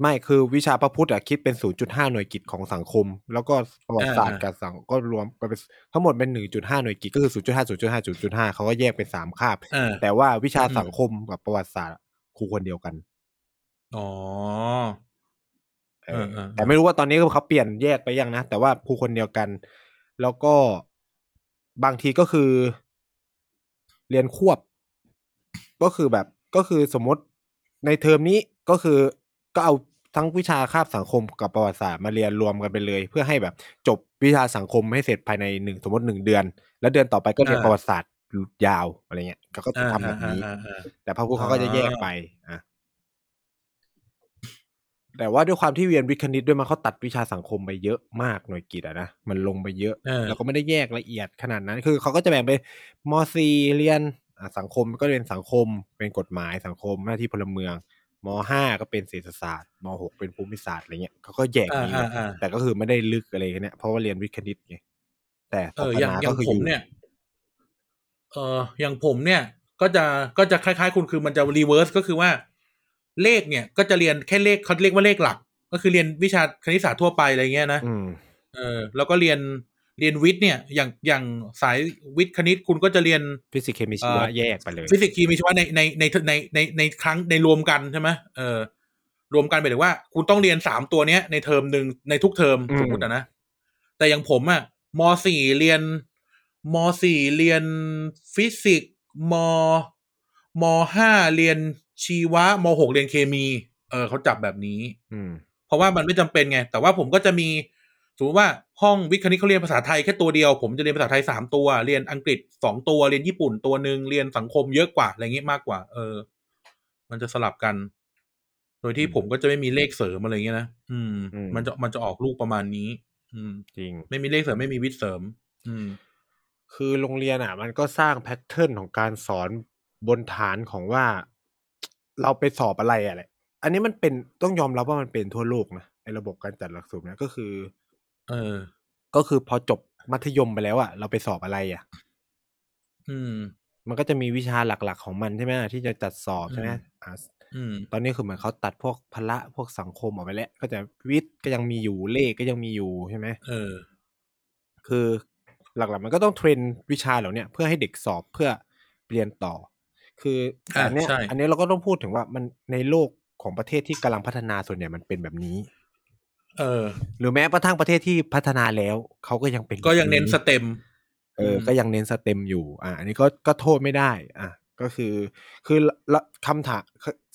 ไม่คือวิชาพระพุทธอะคิดเป็น 0.5 หน่วยกิตของสังคม แล้วก็ประวัติศาสตร์อ่ากับสังคมก็รวมกันเป็นทั้งหมดเป็น 1.5 หน่วยกิตก็คือ 0.5 0.5 0.5 เขาก็แยกเป็นสามคาบเออแต่ว่าวิชาอืมสังคมกับประวัติศาสตร์ครูคนเดียวกัน อ๋อเออเออเออแต่ไม่รู้ว่าตอนนี้เขาเปลี่ยนแยกไปยังนะ แต่ว่าครูคนเดียวกัน แล้วก็บางทีก็คือ เรียนควบ ก็คือแบบก็คือสมมติในเทอมนี้ก็คือ ก็เอาทั้งวิชาคาบสังคมกับประวัติศาสตร์มาเรียนรวมกันไปเลย เพื่อให้แบบจบวิชาสังคมให้เสร็จภายในหนึ่งสมมติหนึ่งเดือน แล้วเดือนต่อไปก็เรียนอ่าประวัติศาสตร์ยาวอะไรเงี้ยเขาก็จะอ่าทำแบบนี้อ่าอ่าอ่าแต่พระพุทธเขาก็จะแยกไปอะแต่ว่าด้วยความที่เรียนวิทย์คณิตด้วยมันเขาตัดวิชาสังคมไปเยอะมากหน่วยกิจอะนะมันลงไปเยอะเออแล้วก็ไม่ได้แยกละเอียดขนาดนั้น คือเขาก็จะแบ่งเป็นม .4 เรียนอะสังคมก็เรียนสังคมเป็นกฎหมายสังคมหน้าที่พลเมือง ม .5 ก็เป็นเศรษฐศาสตร์ม .6 เป็นภูมิศาสตร์อะไรเงี้ยเขาก็แยกอย่างนี้อ่าอ่าอ่าแต่ก็คือไม่ได้ลึกอะไรกันเนี่ยเพราะว่าเรียนวิทย์คณิตไงแต่เอออย่างศาสนาก็อย่างคือผมเนี่ยเอออย่างผมเนี่ย ก็จะก็จะคล้ายๆ คุณคือมันจะ reverse ก็คือว่า เลขเนี่ย ก็จะเรียนแค่เลขเขาเรียกว่าเลขหลัก ก็คือเรียนวิชาคณิตศาสตร์ทั่วไปอะไรเงี้ยนะอืมเออ แล้วก็เรียน เรียนวิทย์เนี่ยอย่างอย่างสายวิทย์คณิตคุณก็จะเรียนฟิสิกส์เคมีชีวะเอ่อแยกไปเลยฟิสิกส์เคมีชีวะในในในในในในครั้งในรวมกันใช่ไหมเออรวมกันหมายถึงว่า คุณต้องเรียนสามตัวเนี้ย ในเทอมหนึ่งในทุกเทอมอืมสมมติอะนะ แต่อย่างผมอะม.สี่เรียน ม.สี่เรียนฟิสิกส์ ม. ม.ห้าเรียนชีวะ ม.หกเรียนเคมี เออเขาจับแบบนี้ อืม เพราะว่ามันไม่จำเป็นไง แต่ว่าผมก็จะมี สมมติว่าห้องวิทย์คณิตเขาเรียนภาษาไทยแค่ตัวเดียว ผมจะเรียนภาษาไทยสามตัว เรียนอังกฤษสองตัว เรียนญี่ปุ่นตัวหนึ่งเรียนสังคมเยอะกว่าอะไรเงี้ยมากกว่า เออ มันจะสลับกัน โดยที่ผมก็จะไม่มีเลขเสริมอะไรเงี้ยนะอืมอืม มันจะมันจะออกลูกประมาณนี้ อืม จริง ไม่มีเลขเสริมไม่มีวิทย์เสริม อืม คือโรงเรียนอะ มันก็สร้างแพทเทิร์นของการสอนบนฐานของว่า เราไปสอบอะไรอะไรอันนี้มันเป็นต้องยอมรับว่ามันเป็นทั่วโลกนะไอ้ระบบการจัดหลักสูตรเนี่ยก็คือ เออ ก็คือพอจบมัธยมไปแล้วอะเราไปสอบอะไรอะอืม มันก็จะมีวิชาหลัก ๆ ของมันใช่ไหมที่จะจัดสอบใช่ไหมอืมอ่าอืมตอนนี้คือเหมือนเขาตัดพวกพละพวกสังคมออกไปแล้ว ก็จะวิทย์ก็ยังมีอยู่เลขก็ยังมีอยู่ใช่ไหมเออ คือหลักๆ มันก็ต้องเทรนวิชาเหล่าเนี้ยเพื่อให้เด็กสอบเพื่อเรียนต่อ คือแต่อะอันเนี้ยใช่อันนี้เราก็ต้องพูดถึงว่ามันในโลกของประเทศที่กำลังพัฒนาส่วนใหญ่มันเป็นแบบนี้ เออ หรือแม้กระทั่งประเทศที่พัฒนาแล้วเขาก็ยังเป็นก็ยังเน้นแบบสเต็ม เอออมก็ยังเน้นสเต็มอยู่ อะอันนี้ก็ก็โทษไม่ได้ อะก็คือ คือละคำถาม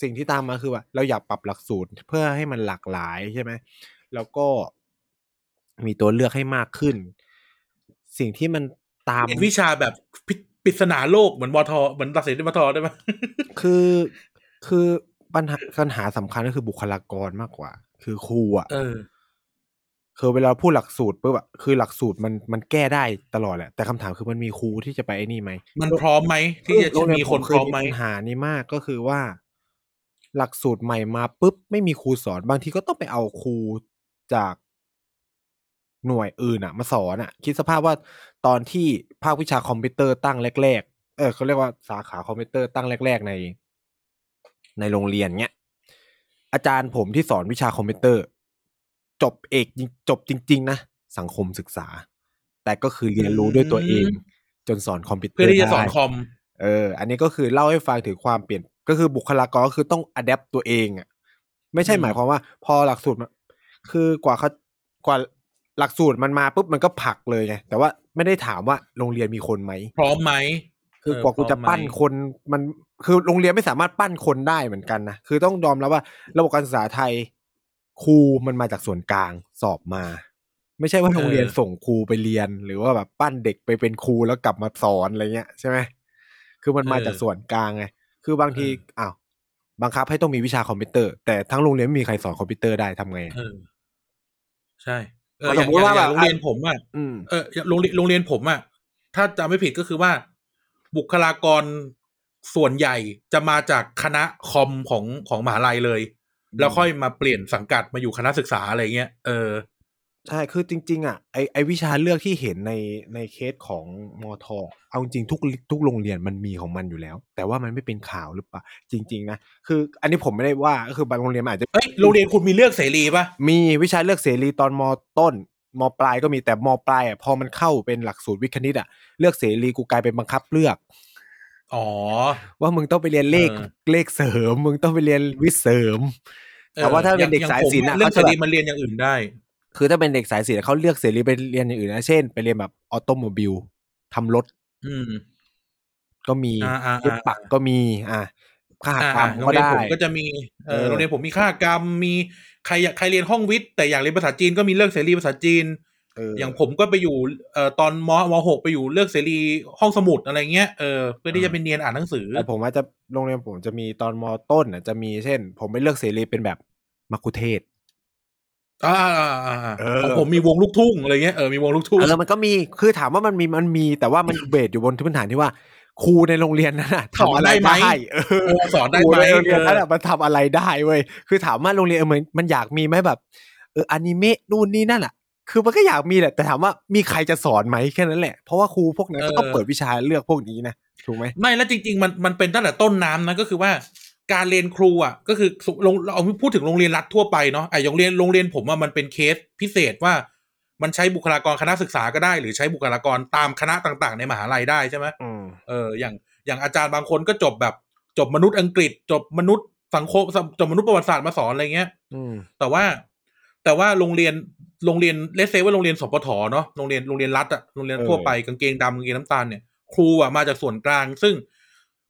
สิ่งที่ตามมาคือว่า เราอยากปรับหลักสูตรเพื่อให้มันหลากหลายใช่ไหมแล้วก็มีตัวเลือกให้มากขึ้น สิ่งที่มันตามเรียนวิชาแบบพิปริศนาโลกเหมือนมทเหมือนตัดสินที่มทได้ไหมคือคือปัญหาปัญหาสำคัญก็คือบุคลากรมากกว่า คือครูอะเออ คือเวลาพูดหลักสูตรปุ๊บอะคือหลักสูตรมันมันแก้ได้ตลอดแหละแต่คำถามคือมันมีครูที่จะไปไอ้นี่ไหมมันพร้อมไหมที่จะโรงเรียมีนคนผพร้อมไหมปัญหานี้มากก็คือว่า หลักสูตรใหม่มาปุ๊บไม่มีครูสอนบางทีก็ต้องไปเอาครูจากหน่วยอื่นอะมาสอนอะคิดสภาพว่าตอนที่ภาควิชาคอมพิวเตอร์ตั้งแรกๆเออเขาเรียกว่าสาขาคอมพิวเตอร์ตั้งแรก ๆ ใน ในโรงเรียนเนี้ยอาจารย์ผมที่สอนวิชาคอมพิวเตอร์ จบเอกจริงจบจริง ๆ นะ สังคมศึกษา แต่ก็คือเรียนรู้ด้วยตัวเอง จนสอนคอมพิวเตอร์เพื่อที่จะสอนคอมได้เออ อันนี้ก็คือเล่าให้ฟังถึงความเปลี่ยนก็คือบุคลากรก็คือต้องอัดแอปตัวเองอะไม่ใช่อืมหมายความว่า พอหลักสูตรมันคือกว่าเขากว่าหลักสูตรมันมาปุ๊บมันก็ผลักเลยไงแต่ว่าไม่ได้ถามว่าโรงเรียนมีคนไหมพร้อมไหมคือเออกว่ากูจะพร้อมไหมปั้นคนมันคือโรงเรียนไม่สามารถปั้นคนได้เหมือนกันนะคือต้องยอมแล้วว่าระบบการศึกษาไทย ครูมันมาจากส่วนกลางสอบมา ไม่ใช่ว่าโรงเรียนส่งครูไปเรียน หรือว่าแบบปั้นเด็กไปเป็นครูแล้วกลับมาสอนอะไรเงี้ยใช่ไหมคือมันมาจากส่วนกลางไงคือบางทีอ้าวบังคับให้ต้องมีวิชาคอมพิวเตอร์ แต่ทั้งโรงเรียนไม่มีใครสอนคอมพิวเตอร์ได้ทำไงอะเออใช่เออสอมย่างมุติอย่างว่าอย่างแบบโรงเรียนผมอะอืมเออโรงเรียนโรงเรียนผมอะถ้าจำไม่ผิดก็คือว่า บุคลากรส่วนใหญ่จะมาจากคณะคอมของของมหาลัยเลย แล้วค่อยมาเปลี่ยนสังกัดมาอยู่คณะศึกษาอะไรเงี้ยเออใช่คือจริง ๆ อะไอไอวิชาเลือกที่เห็นในในเคสของมอทอเอาจริงๆทุกทุกโรงเรียนมันมีของมันอยู่แล้ว แต่ว่ามันไม่เป็นข่าวหรือเปล่าจริง ๆ นะคือ อันนี้ผมไม่ได้ว่าก็คือบางโรงเรียนมันอาจจะเอ้ยโรงเรียนคุณมีเลือกเสรีป่ะมีวิชาเลือกเสรีตอนมต้นมปลายก็มีแต่มปลายอะพอมันเข้าเป็นหลักสูตรวิทย์คณิตอะเลือกเสรีกูกลายเป็นบังคับเลือก อ๋อ ว่ามึงต้องไปเรียนเลขเออเลขเสริม มึงต้องไปเรียนวิทย์เสริมแต่ว่าถ้าเป็นเด็กสายศิลป์อะอะเรื่องเสเขาจะรีแบบมันเรียนอย่างอื่นได้ คือถ้าเป็นเด็กสายศิลป์เขาเลือกเสรีไปเรียนอย่างอื่นนะเช่น ไปเรียนแบบ automobile ทำรถอืมก็มีอ่าอ่าเย็บปักก็มี อ่าคหกรรมก็ได้ อ่าโรงเรียนผมก็จะมีเอเออโรงเรียนผมมีคหกรรมมีใครอยากใครเรียนห้องวิทย์แต่อยากเรียนภาษาจีนก็มีเลือกเสรีภาษาจีนเอออย่างผมก็ไปอยู่เอ่อตอนมมหกไปอยู่เลือกเสรีห้องสมุดอะไรเงี้ยเออเพื่อที่จะไปเรียนอ่านหนังสือแต่ผมว่าจะโรงเรียนผมจะมีตอน ม.ต้นน่ะจะมีเช่น ผมไปเลือกเสรีเป็นแบบมักคุเทศก์อ่าอ่าอ่าอ่าเออของผมมีวงลูกทุ่งอะไรเงี้ยเออมีวงลูกทุ่งเออมันก็มีคือถามว่ามันมีมันมีแต่ว่ามันเบสอยู่บนพื้นฐานที่ว่าครูในโรงเรียนนั้นน่ะสอนทำอะไรได้ไหมได้เอเอออสอนได้ครูไหมในโรงเรียนนั้นเออน่ะมันทำอะไรได้เว้ยคือถามว่าโรงเรียนเออมันมันอยากมีไหมแบบเอออนิเมะนู่นนี่นั่นอะ คือมันก็อยากมีแหละ แต่ถามว่ามีใครจะสอนไหมแค่นั้นแหละ เพราะว่าครูพวกนั้นก็ต้องเปิดวิชาเลือกพวกนี้นะถูกไหมไม่แล้วจริง ๆ มันมันเป็นตั้งแต่ต้นน้ำนะก็คือว่าการเรียนครูอะก็คือสุโรงเราเอาพูดถึงโรงเรียนรัฐทั่วไปเนาะไอ้โรงเรียนโรงเรียนผมว่ามันเป็นเคสพิเศษว่ามันใช้บุคลากรคณะศึกษาก็ได้ หรือใช้บุคลากรตามคณะต่าง ๆ ในมหาลัยได้ใช่ไหมอืมเอออย่างอย่างอาจารย์บางคนก็จบแบบจบมนุษย์อังกฤษ จบมนุษย์สังคมจบมนุษย์ประวัติศาสตร์มาสอนอะไรเงี้ยอืมแต่ว่า แต่ว่าโรงเรียนโรงเรียนเลสเซว่าโรงเรียนสปทเนาะโรงเรียนโรงเรียนรัฐอะโรงเรียนทั่วไปกางเกงดำกางเกงน้ำตาลเนี่ยครูอะมาจากส่วนกลาง ซึ่ง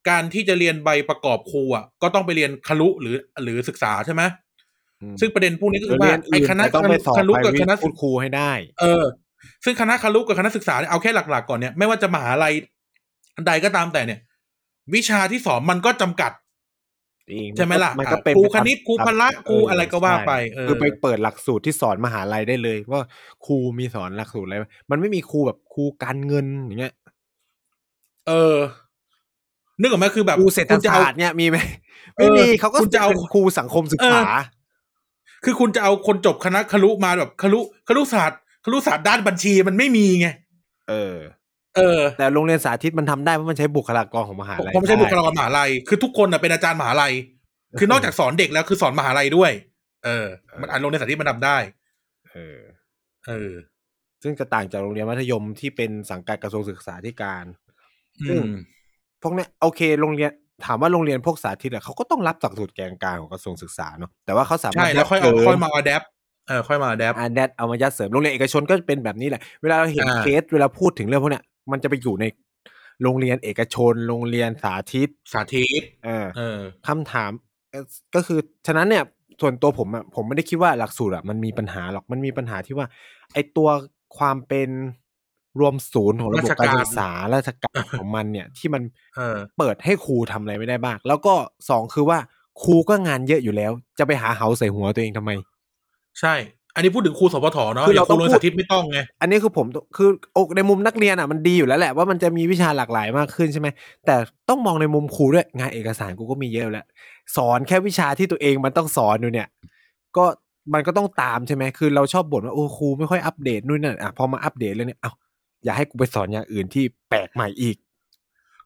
การที่จะเรียนใบประกอบครูอะก็ต้องไปเรียนคลุหรือหรือศึกษาใช่ไหมอืมซึ่งประเด็นพวกนี้ก็หคืรืออเรีว่ายนไอ้อื่นคณะแต่ต้องไปสอบคลุไปกับคณะพูดครูให้ได้ เออ ซึ่งคณะคลุกับคณะศึกษาเนี่ยเอาแค่หลัก ๆ ก่อนเนี่ยไม่ว่าจะมหาลัยใดก็ตามแต่เนี่ย วิชาที่สอนมันก็จำกัด จริงใช่ไหมล่ะมันก็เป็นครูไปคตามณิตครูพละตามครูอะไรก็ว่าใช่ไปเออคือไปเปิดหลักสูตรที่สอนมหาลัยได้เลย ว่าครูมีสอนหลักสูตรอะไรมันไม่มีครูแบบครูการเงินอย่างเงี้ย เออ นึกออกไหมคือแบบครูเศรษฐคุณจะเอาศาสตร์เนี่ยมีไหมเออไม่มีเขาก็คุณจะเอาเป็นครูสังคมศึกษา คือคุณจะเอาคนจบคณะคลุมาแบบคลุคลุศาสตร์คลุศาสตร์ด้านบัญชีมันไม่มีไงเออ เออแต่โรงเรียนสาธิตมันทำได้เพราะมันใช้บุคลากรของมหาลัยผมไม่ใช่บุคลากได้รมหาลัยคือทุกคนน่ะเป็นอาจารย์มหาลัย คือนอกจากสอนเด็กแล้วคือสอนมหาลัยด้วย เออ มันอ่านโรงเรียนสาธิตมันทำได้ เออ เออ ซึ่งจะต่างจากโรงเรียนมัธยมที่เป็นสังกัดกระทรวงศึกษาธิการอืซึ่งมพวกเนี้ยโอเคโรงเรียนถามว่าโรงเรียนพวกสาธิตอะเขาก็ต้องรับหลักสูตรแกนกลางของกระทรวงศึกษาเนาะแต่ว่าเขาสามารถใช่แล้วค่อยเอาดสริค่อยมาอัดแอปเออค่อยมาอัดแอปอันแดเอามายัดเสริมโรงเรียนเอกชนก็เป็นแบบนี้แหละเวลาเราเห็นอ่าเคสเวลาพูดถึงเรื่องพวกเนี้ย มันจะไปอยู่ในโรงเรียนเอกชน โรงเรียนสาธิต สาธิตเออเออคำถามเอ่อก็คือฉะนั้นเนี่ย ส่วนตัวผมอะผมไม่ได้คิดว่าหลักสูตรอะมันมีปัญหาหรอกมันมีปัญหาที่ว่า ไอตัวความเป็นรวมศูนย์ของระบบราชการการศึกษาราชการของมันเนี่ย ที่มันเออเปิดให้ครูทำอะไรไม่ได้บ้าง แล้วก็สองคือว่าครูก็งานเยอะอยู่แล้ว จะไปหาเหาใส่หัวตัวเองทำไม ใช่ อันนี้พูดถึงครูสพทเนาะคืออย่าเรางครูโรงเรียนต้องพูดสาธิตไม่ต้องไงอันนี้คือผมคืออกในมุมนักเรียนอะมันดีอยู่แล้วแหละว่ามันจะมีวิชาหลากหลายมากขึ้นใช่ไหมแต่ต้องมองในมุมครูด้วยงานเอกสารกูก็มีเยอะอยู่แล้ว สอนแค่วิชาที่ตัวเองมันต้องสอนอยู่เนี่ย ก็มันก็ต้องตามใช่ไหมคือเราชอบบ่นว่าโอ้ครูไม่ค่อยอัปเดตนู่นนั่นอะพอมาอัปเดตแล้วเนี่ยเอ้าอย่าให้กูไปสอนอย่างอื่นที่แปลกใหม่อีก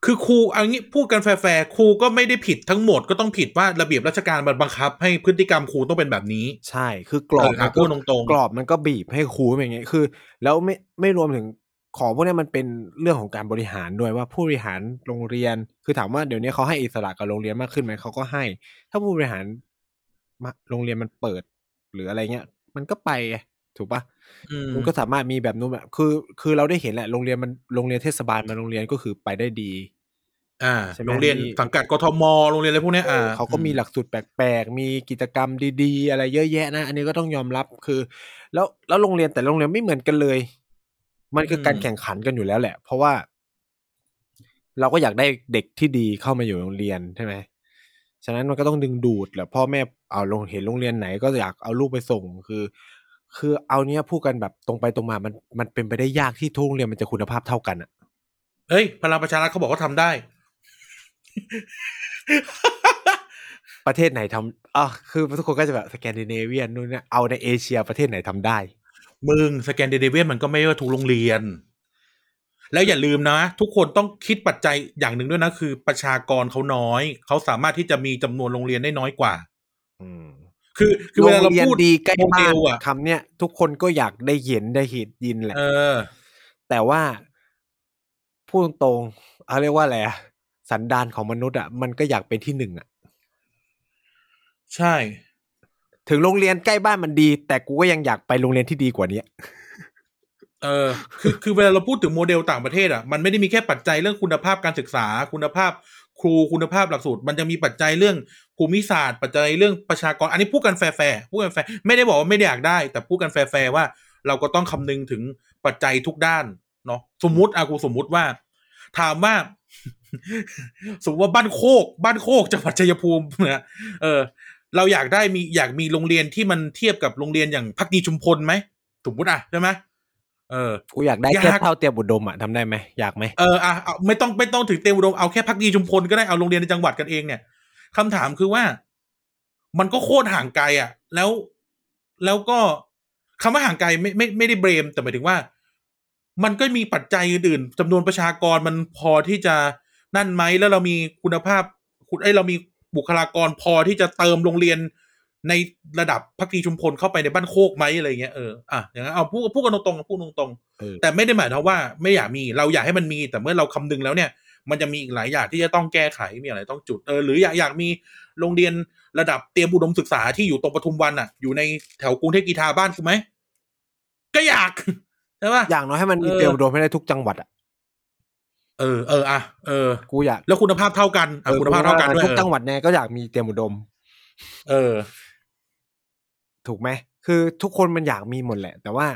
คือครูเอันนี้พูดกันแฟร์ๆครูก็ไม่ได้ผิดทั้งหมดก็ต้องผิดว่าระเบียบราชการมันบังคับ ให้พฤติกรรมครูต้องเป็นแบบนี้ ใช่คือกรอบเอออะมันก็พูดตรงๆกรอบมันก็บีบให้ครูเป็นอย่างเงี้ยคือ แล้วไม่ไม่รวมถึงของพวกเนี้ยมันเป็นเรื่องของการบริหารด้วยว่าผู้บริหารโรงเรียน คือถามว่าเดี๋ยวนี้เขาให้อิสระกับโรงเรียนมากขึ้นไหมเขาก็ให้ ถ้าผู้บริหารมาโรงเรียนมันเปิด หรืออะไรเงี้ย มันก็ไปไงถูกปะอื มมันก็สามารถมีแบบนู้นแบบคือ คือเราได้เห็นแหละโรงเรียนมันโรงเรียนเทศบาลมาโรงเรียนก็คือไปได้ดี อ่าใช่ไหมโรงเรียนมีสังกัดกทมโรงเรียนอะไรพวกเนี้ยอ่าเขาก็มีหลักสูตรแปลกๆ มีกิจกรรมดีๆ อะไรเยอะแยะนะ อันนี้ก็ต้องยอมรับคือ แล้วแล้วโรงเรียนแต่ละโรงเรียนไม่เหมือนกันเลย มันคือการแข่งขันกันอยู่แล้วแหละ เพราะว่า เราก็อยากได้เด็กที่ดีเข้ามาอยู่โรงเรียนใช่ไหมฉะนั้นมันก็ต้องดึงดูดแหละพ่อแม่เอาลงเห็นโรงเรียนไหนก็อยากเอาลูกไปส่ง คือ คือเอาเนี้ยพูดกันแบบตรงไปตรงมามันมันเป็นไปได้ยากที่ทุกโรงเรียนมันจะคุณภาพเท่ากันอะเฮ้ยพลังประชารัฐเขาบอกว่าทำได้ ประเทศไหนทำอะคือทุกคนก็จะแบบสแกนดิเนเวียนนู่นเนี่ยเอาในเอเชียประเทศไหนทำได้ มึงสแกนดิเนเวียนมันก็ไม่ว่าทุกโรงเรียน แล้วอย่าลืมนะ ทุกคนต้องคิดปัจจัยอย่างหนึ่งด้วยนะ คือประชากรเขาน้อย เขาสามารถที่จะมีจำนวนโรงเรียนได้น้อยกว่า อืม คือคือเวลาเราโงรียนพูดดีใกล้โมเดบ้านลอะคำเนี้ยทุกคนก็อยากได้เห็นได้เห็นยินแหละเออแต่ว่าพูดตรงๆเขาเรียกว่าอะไรอะสันดานของมนุษย์อะมันก็อยากเป็นที่หนึ่งอะใช่ ถึงโรงเรียนใกล้บ้านมันดี แต่กูก็ยังอยากไปโรงเรียนที่ดีกว่านี้เออคือคือเวลาเราพูดถึงโมเดลต่างประเทศอะมันไม่ได้มีแค่ปัจจัยเรื่องคุณภาพการศึกษา คุณภาพครูคุณภาพหลักสูตร มันจะมีปัจจัยเรื่อง ภูมิศาสตร์ปัจจัยเรื่องประชากร อันนี้พูดกันแฟร์ๆพูดกันแฟร์ไม่ได้บอกว่าไม่ได้อยากได้ แต่พูดกันแฟร์ๆว่า เราก็ต้องคำนึงถึงปัจจัยทุกด้านเนาะสมมุติอากูสมมุติว่า ถามว่า สมมติว่าบ้านโคก บ้านโคกจังหวัดชัยภูมิเนี่ยเออ เราอยากได้มีอยากมีโรงเรียนที่มันเทียบกับโรงเรียนอย่างพักดีชุมพลไหมสมมติอะใช่ไหมเออกูอยากได้อยากแค่เท่าเตรียมอุดมอะทำได้ไหมอยากไหมเอออะเอาไม่ต้องไม่ต้องถึงเตรียมอุดมเอาแค่พักดีชุมพลก็ได้เอาโรงเรียนในจังหวัดกันเองเนี่ย คำถามคือว่า มันก็โคตรห่างไกลอะ แล้วแล้วก็คำว่าห่างไกลไม่ไม่ไม่ได้เบรม แต่หมายถึงว่า มันก็มีปัจจัยอื่นๆจำนวนประชากรมันพอที่จะนั่นไหมแล้วเรามีคุณภาพคุณไอยเรามีบุคลากรพอที่จะเติมโรงเรียนในระดับพักดีชุมพลเข้าไปในบ้านโคกไหมอะไรเงี้ยเอออะอย่างนั้นเอาพูดพูดกันตรงๆพูดตรงๆเออแต่ไม่ได้หมายความว่า ไม่อยากมีเราอยากให้มันมีแต่เมื่อเราคำนึงแล้วเนี่ย มันจะมีอีกหลายอย่างที่จะต้องแก้ไขมีอะไรต้องจุดเออหรืออยากอยากมีโรงเรียนระดับเตรียมอุดมศึกษาที่อยู่ตรงปทุมวันอะ อยู่ในแถวกรุงเทพกีทาบ้านกูไหมก็อยากใช่ปะอย่างน้อยให้มันมีเออเตรียมอุดมให้ได้ทุกจังหวัดอะเออเอออะเออกูอยากแล้วคุณภาพเท่ากันอะคุณภาพเท่ากันด้วยทุกจังหวัดเนี่ยก็อยากมีเตรียมอุดม เออ ถูกไหมคือทุกคนมันอยากมีหมดแหละ แต่ว่า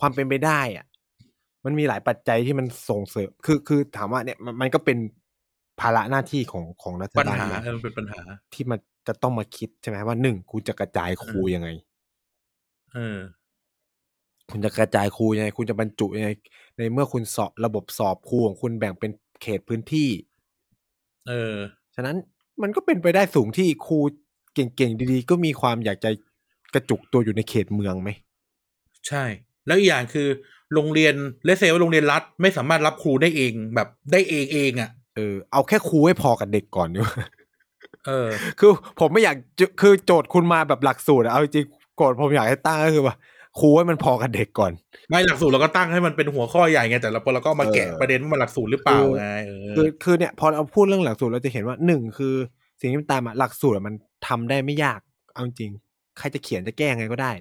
ความเป็นไปได้อะ มันมีหลายปัจจัยที่มันส่งเสริม คือคือถามว่าเนี่ยมันมันก็เป็นภาระหน้าที่ของของรัฐปัญบาลหานะเออมันเป็นปัญหา ที่มันจะต้องมาคิดใช่ไหมว่าหนึ่งคุณจะกระจายครูเออยังไงเออคุณจะกระจายครูยังไง คุณจะบรรจุยังไง ในเมื่อคุณสอบระบบสอบครูของคุณแบ่งเป็นเขตพื้นที่ เออ ฉะนั้นมันก็เป็นไปได้สูงที่ครูเก่งๆดีๆ ก็มีความอยากจะกระจุกตัวอยู่ในเขตเมืองไหม ใช่ แล้วอีกอย่างคือ โรงเรียนเลเซว่าโรงเรียนรัฐ ไม่สามารถรับครูได้เองแบบได้เองเองอะเออเอาแค่ครูให้พอกับเด็กก่อนดีกว่าเออ คือผมไม่อยากจะคือโจทย์คุณมาแบบหลักสูตรอะเอาจริงๆโกรธผมอยากให้ตั้งก็คือว่าครูให้มันพอกับเด็กก่อน ไม่หลักสูตรเราก็ตั้งให้มันเป็นหัวข้อใหญ่ไงแต่เราเราก็มาแกะเออประเด็นว่ามันหลักสูตรหรือเปล่าไงเออคือคือเนี่ยพอเราพูดเรื่องหลักสูตรเราจะเห็นว่าหนึ่งคือ สิ่งที่มันตามมาหลักสูตรอะมันทำได้ไม่ยากเอาจริง ใครจะเขียนจะแก้ไงก็ได้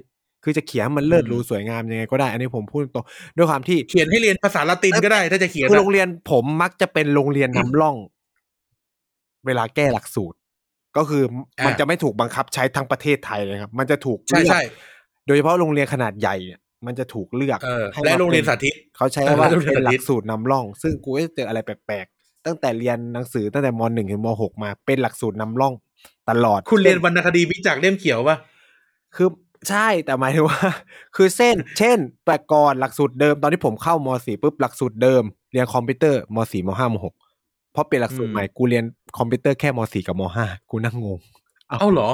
คือจะเขียนให้มันเลิศหรูสวยงามยังไงก็ได้ อันนี้ผมพูดตรงๆด้วยความที่เขียนให้เรียนภาษาละตินก็ได้ ถ้าจะเขียนคืออะโรงเรียนผมมักจะเป็นโรงเรียนนำร่อง เวลาแก้หลักสูตร ก็คือมันจะไม่ถูกบังคับใช้ทั้งประเทศไทยเลยครับ มันจะถูกใช่เลือกใช่โดยเฉพาะโรงเรียนขนาดใหญ่เนี่ยมันจะถูกเลือกเออให้และมาโรงเรียนป็สาธิตเขาใช้เออว่าโรงเรียนเป็นหลัสาธิกตสูตรนำร่อง ซึ่งกูก็จะเจออะไรแปลกๆตั้งแต่เรียนหนังสือตั้งแต่มหนึ่งถึงมหกมาเป็นหลักสูตรนำร่อง ตลอด คุณเรียนวรรณคดีวิจักษ์เล่มเขียวป่ะคือ ใช่แต่หมายถึงว่า คือเส้น เช่น แต่ก่อนหลักสูตรเดิมตอนที่ผมเข้ามสี่ปุ๊บหลักสูตรเดิม เรียนคอมพิวเตอร์มสี่มห้ามหกเพราะเปลี่ยนหลักสูตรใหม่กูเรียนคอมพิวเตอร์แค่มสี่กับมห้ากูนั่งงงเอ้าเอ้าเหรอ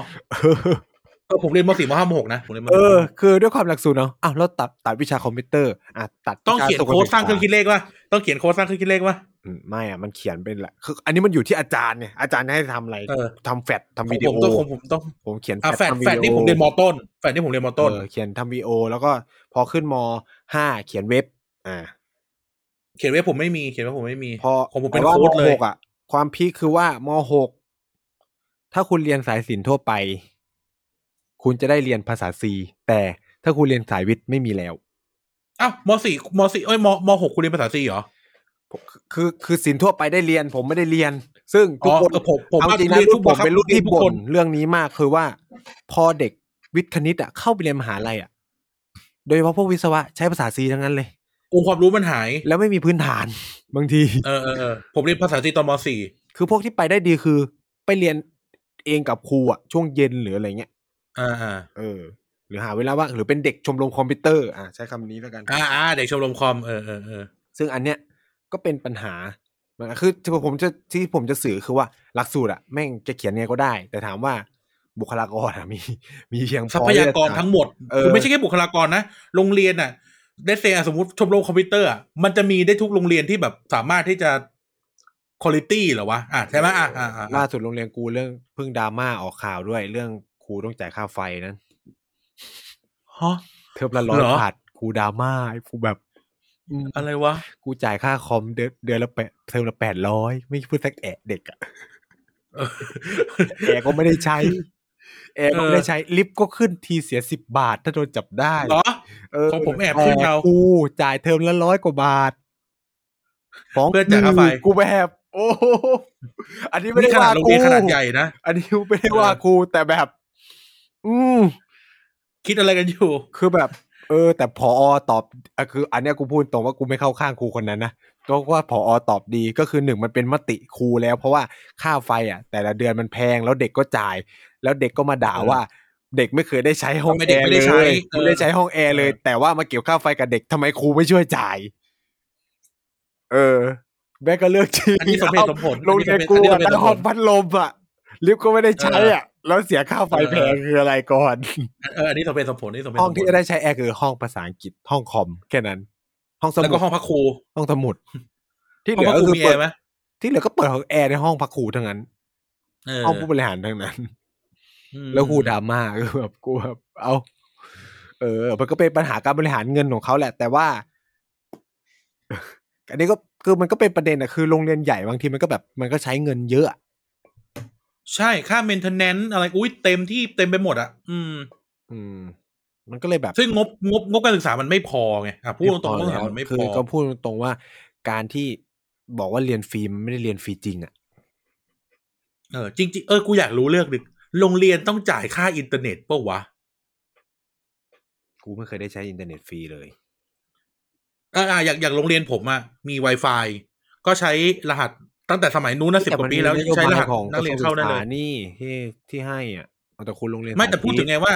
เออผมเรียนมสี่มห้ามหกนะผมเรียนมเออ4คือด้วยความหลักสูตรเนาะอ้าวแล้วตัดตัดวิชาคอมพิวเตอร์อะตัดต้องเขียนวิชาโค้ดสร้างเครื่องศึคิกดเลขป่ะต้องเขียนโค้ดสร้างเครื่องคิดเลขป่ะอืม ไม่อะมันเขียนเป็นแหละคือ อันนี้มันอยู่ที่อาจารย์เนี่ยอาจารย์ให้ทำอะไรเออทำแฟลชทำขอวิงดีผโอมต้องของผมต้องผมเขียนอะแฟดทำแฟดนี่ผมเรียนมต้นแฟดนี่ผมเรียนมต้นเออเขียนทำวิดีโอ แล้วก็พอขึ้นมห้าเขียนเว็บ อ่า เขียนไว้ผมไม่มีเขียนไว้ผมไม่มีพอของผมเป็นแต่ว่าโค้ดเลยมหกอะ ความพีคคือว่ามหกถ้าคุณเรียนสายศิลป์ทั่วไป คุณจะได้เรียนภาษาซีแต่ถ้าคุณเรียนสายวิทย์ไม่มีแล้วอ้าวมสี่มสี่เอ้ยมมหกคุณเรียนภาษาซีเหรอ คือคือศิลป์ทั่วไปได้เรียน ผมไม่ได้เรียน ซึ่งทุกอ๋อคนเออผมผมเอาว่าจริงนะเรียนรุ่ทุนกผมครับเป็นรุ่นที่เรียนทุกบ่คนนเรื่องนี้มากคือว่า พอเด็กวิทย์คณิตอะเข้าไปเรียนมหาลัยอะ โดยเฉพาะพวกวิศวะใช้ภาษาซีทั้งนั้นเลยองค์ความรู้มันหาย แล้วไม่มีพื้นฐานบางทีเออเออเออผมเรียนภาษาซีตอนมสี่คือพวกที่ไปได้ดีคือ ไปเรียนเองกับครูอะช่วงเย็นหรืออะไรเงี้ยอ่าอ่าเออ หรือหาเวลาว่างหรือเป็นเด็กชมรมคอมพิวเตอร์อ่าใช้คำนี้แล้วกันอ่าอ่าเด็กชมรมคอมเออเออเออซึ่งอันเนี้ย ก็เป็นปัญหาเหมือนกันคือที่ผมจะที่ผมจะสื่อคือว่าหลักสูตรอะแม่งจะเขียนเนี่ยก็ได้ แต่ถามว่าบุคลากรอะมี มีเพียงพอทรัพยากรทั้งหมดเออคือไม่ใช่แค่บุคลากรนะโรงเรียนอะเดซเซสมมติชมรมคอมพิวเตอร์อะมันจะมีได้ทุกโรงเรียนที่แบบสามารถที่จะคุณภาพเหรอวะอะใช่ไหมอะอะอะล่าอะสุดโรงเรียนกูเรื่องเพิ่งดราม่าออกข่าวด้วย เรื่องครูต้องจ่ายค่าไฟนั้นฮะเทอมละร้อยเหรอบาทครูดราม่าไอ้กูแบบ อืมอะไรวะ กูจ่ายค่าคอมเดือนเดือนละแปดเทอมละแปดร้อยไม่พูดสักแอะเด็กอะเออแอร์ก็ไม่ได้ใช้ แอร์ก็ไม่ได้ใช้ ลิฟต์ก็ขึ้นทีเสียสิบบาท ถ้าโดนจับได้เหรอเออของผมแอบขึ้นเอากูจ่ายเทอมละร้อยกว่าบาทฟ้องเพื่อจ่ายค่าไฟกูแบบโอ้โหอันนี้ไม่นี่ได้ขนาว่าดโรงกูเรียนขนาดใหญ่นะอันนี้ไม่ได้ว่าเออกูแต่แบบ อืมคิดอะไรกันอยู่ คือแบบ เออ แต่พอตอบอะคือ อันเนี้ยกูพูดตรงว่ากูไม่เข้าข้างครูคนนั้นนะก็ว่าพอตอบดีก็คือหนึ่งมันเป็นมติครูแล้ว เพราะว่าค่าไฟอะ แต่ละเดือนมันแพงแล้วเด็กก็จ่าย แล้วเด็กก็มาด่าเออว่า เด็กไม่เคยได้ใช้ห้องทำไมแอเด็กร์ไม่เลได้ใช้ยเออไม่ได้ใช้ห้องแอร์เลยเออแต่ว่ามาเกี่ยวค่าไฟกับเด็กทำไมครูไม่ช่วยจ่าย เออแม่ก็เลือกจริงอันนี้สมเหตุสมผลโรงเรียนกูอัอะสมเหตุตั้สงมผห้องลพัดลมอะลิฟต์ก็ไม่ได้ใช้อะ แล้วเสียค่าไฟเออแพงคืออะไรก่อนเอออันนี้สมเหตุสมผลนี่สมเหตุห้องสมผที่ลจะได้ใช้แอร์คือห้องภาษาอังกฤษห้องคอมแค่นั้น ห้องสแล้วมุก็ดห้องพักครูห้องสมุด ที่เหห้องลือพักก็ครูคือมีแอเปิดร์ไหมที่เหลือก็เปิดห้องแอร์ในห้องพักครูทั้งนั้นเออห้องผู้บริหารทั้งนั้นอืมแล้วครูดราม่าคือแบบกูแบบเอาเออมันก็เป็นปัญหาการบริหารเงินของเขาแหละ แต่ว่า อันนี้ก็คือมันก็เป็นประเด็นอะคือโรงเรียนใหญ่บางทีมันก็แบบ มันก็ใช้เงินเยอะอะ ใช่ค่า maintenance อะไรอุ้ยเต็มที่เต็มไปหมดอะ อืม อืม มันก็เลยแบบ ซึ่งงบงบงบการศึกษามันไม่พอไงอะพูดตรงๆไม่ว่าพอมันไม่พอคือก็พูดตรงๆว่า การที่บอกว่าเรียนฟรีมันไม่ได้เรียนฟรีจริงอะเออจริงๆเออกูอยากรู้เรื่องหนึ่งโรงเรียนต้องจ่ายค่าอินเทอร์เน็ตปะวะกูไม่เคยได้ใช้อินเทอร์เน็ตฟรีเลยอ่าอย่างอย่างโรงเรียนผมอะมี Wi-Fi ก็ใช้รหัส ตั้งแต่สมัยนู้นนะสิบกว่าปีแล้วต่มันมีใช้รหัสของนักเรียนเข้าได้กระทรวงเลศึกษยนี่ที่ที่ให้อะเอาแต่คุณโรงเรียนไม่แต่สาธิพูดถึงไงว่า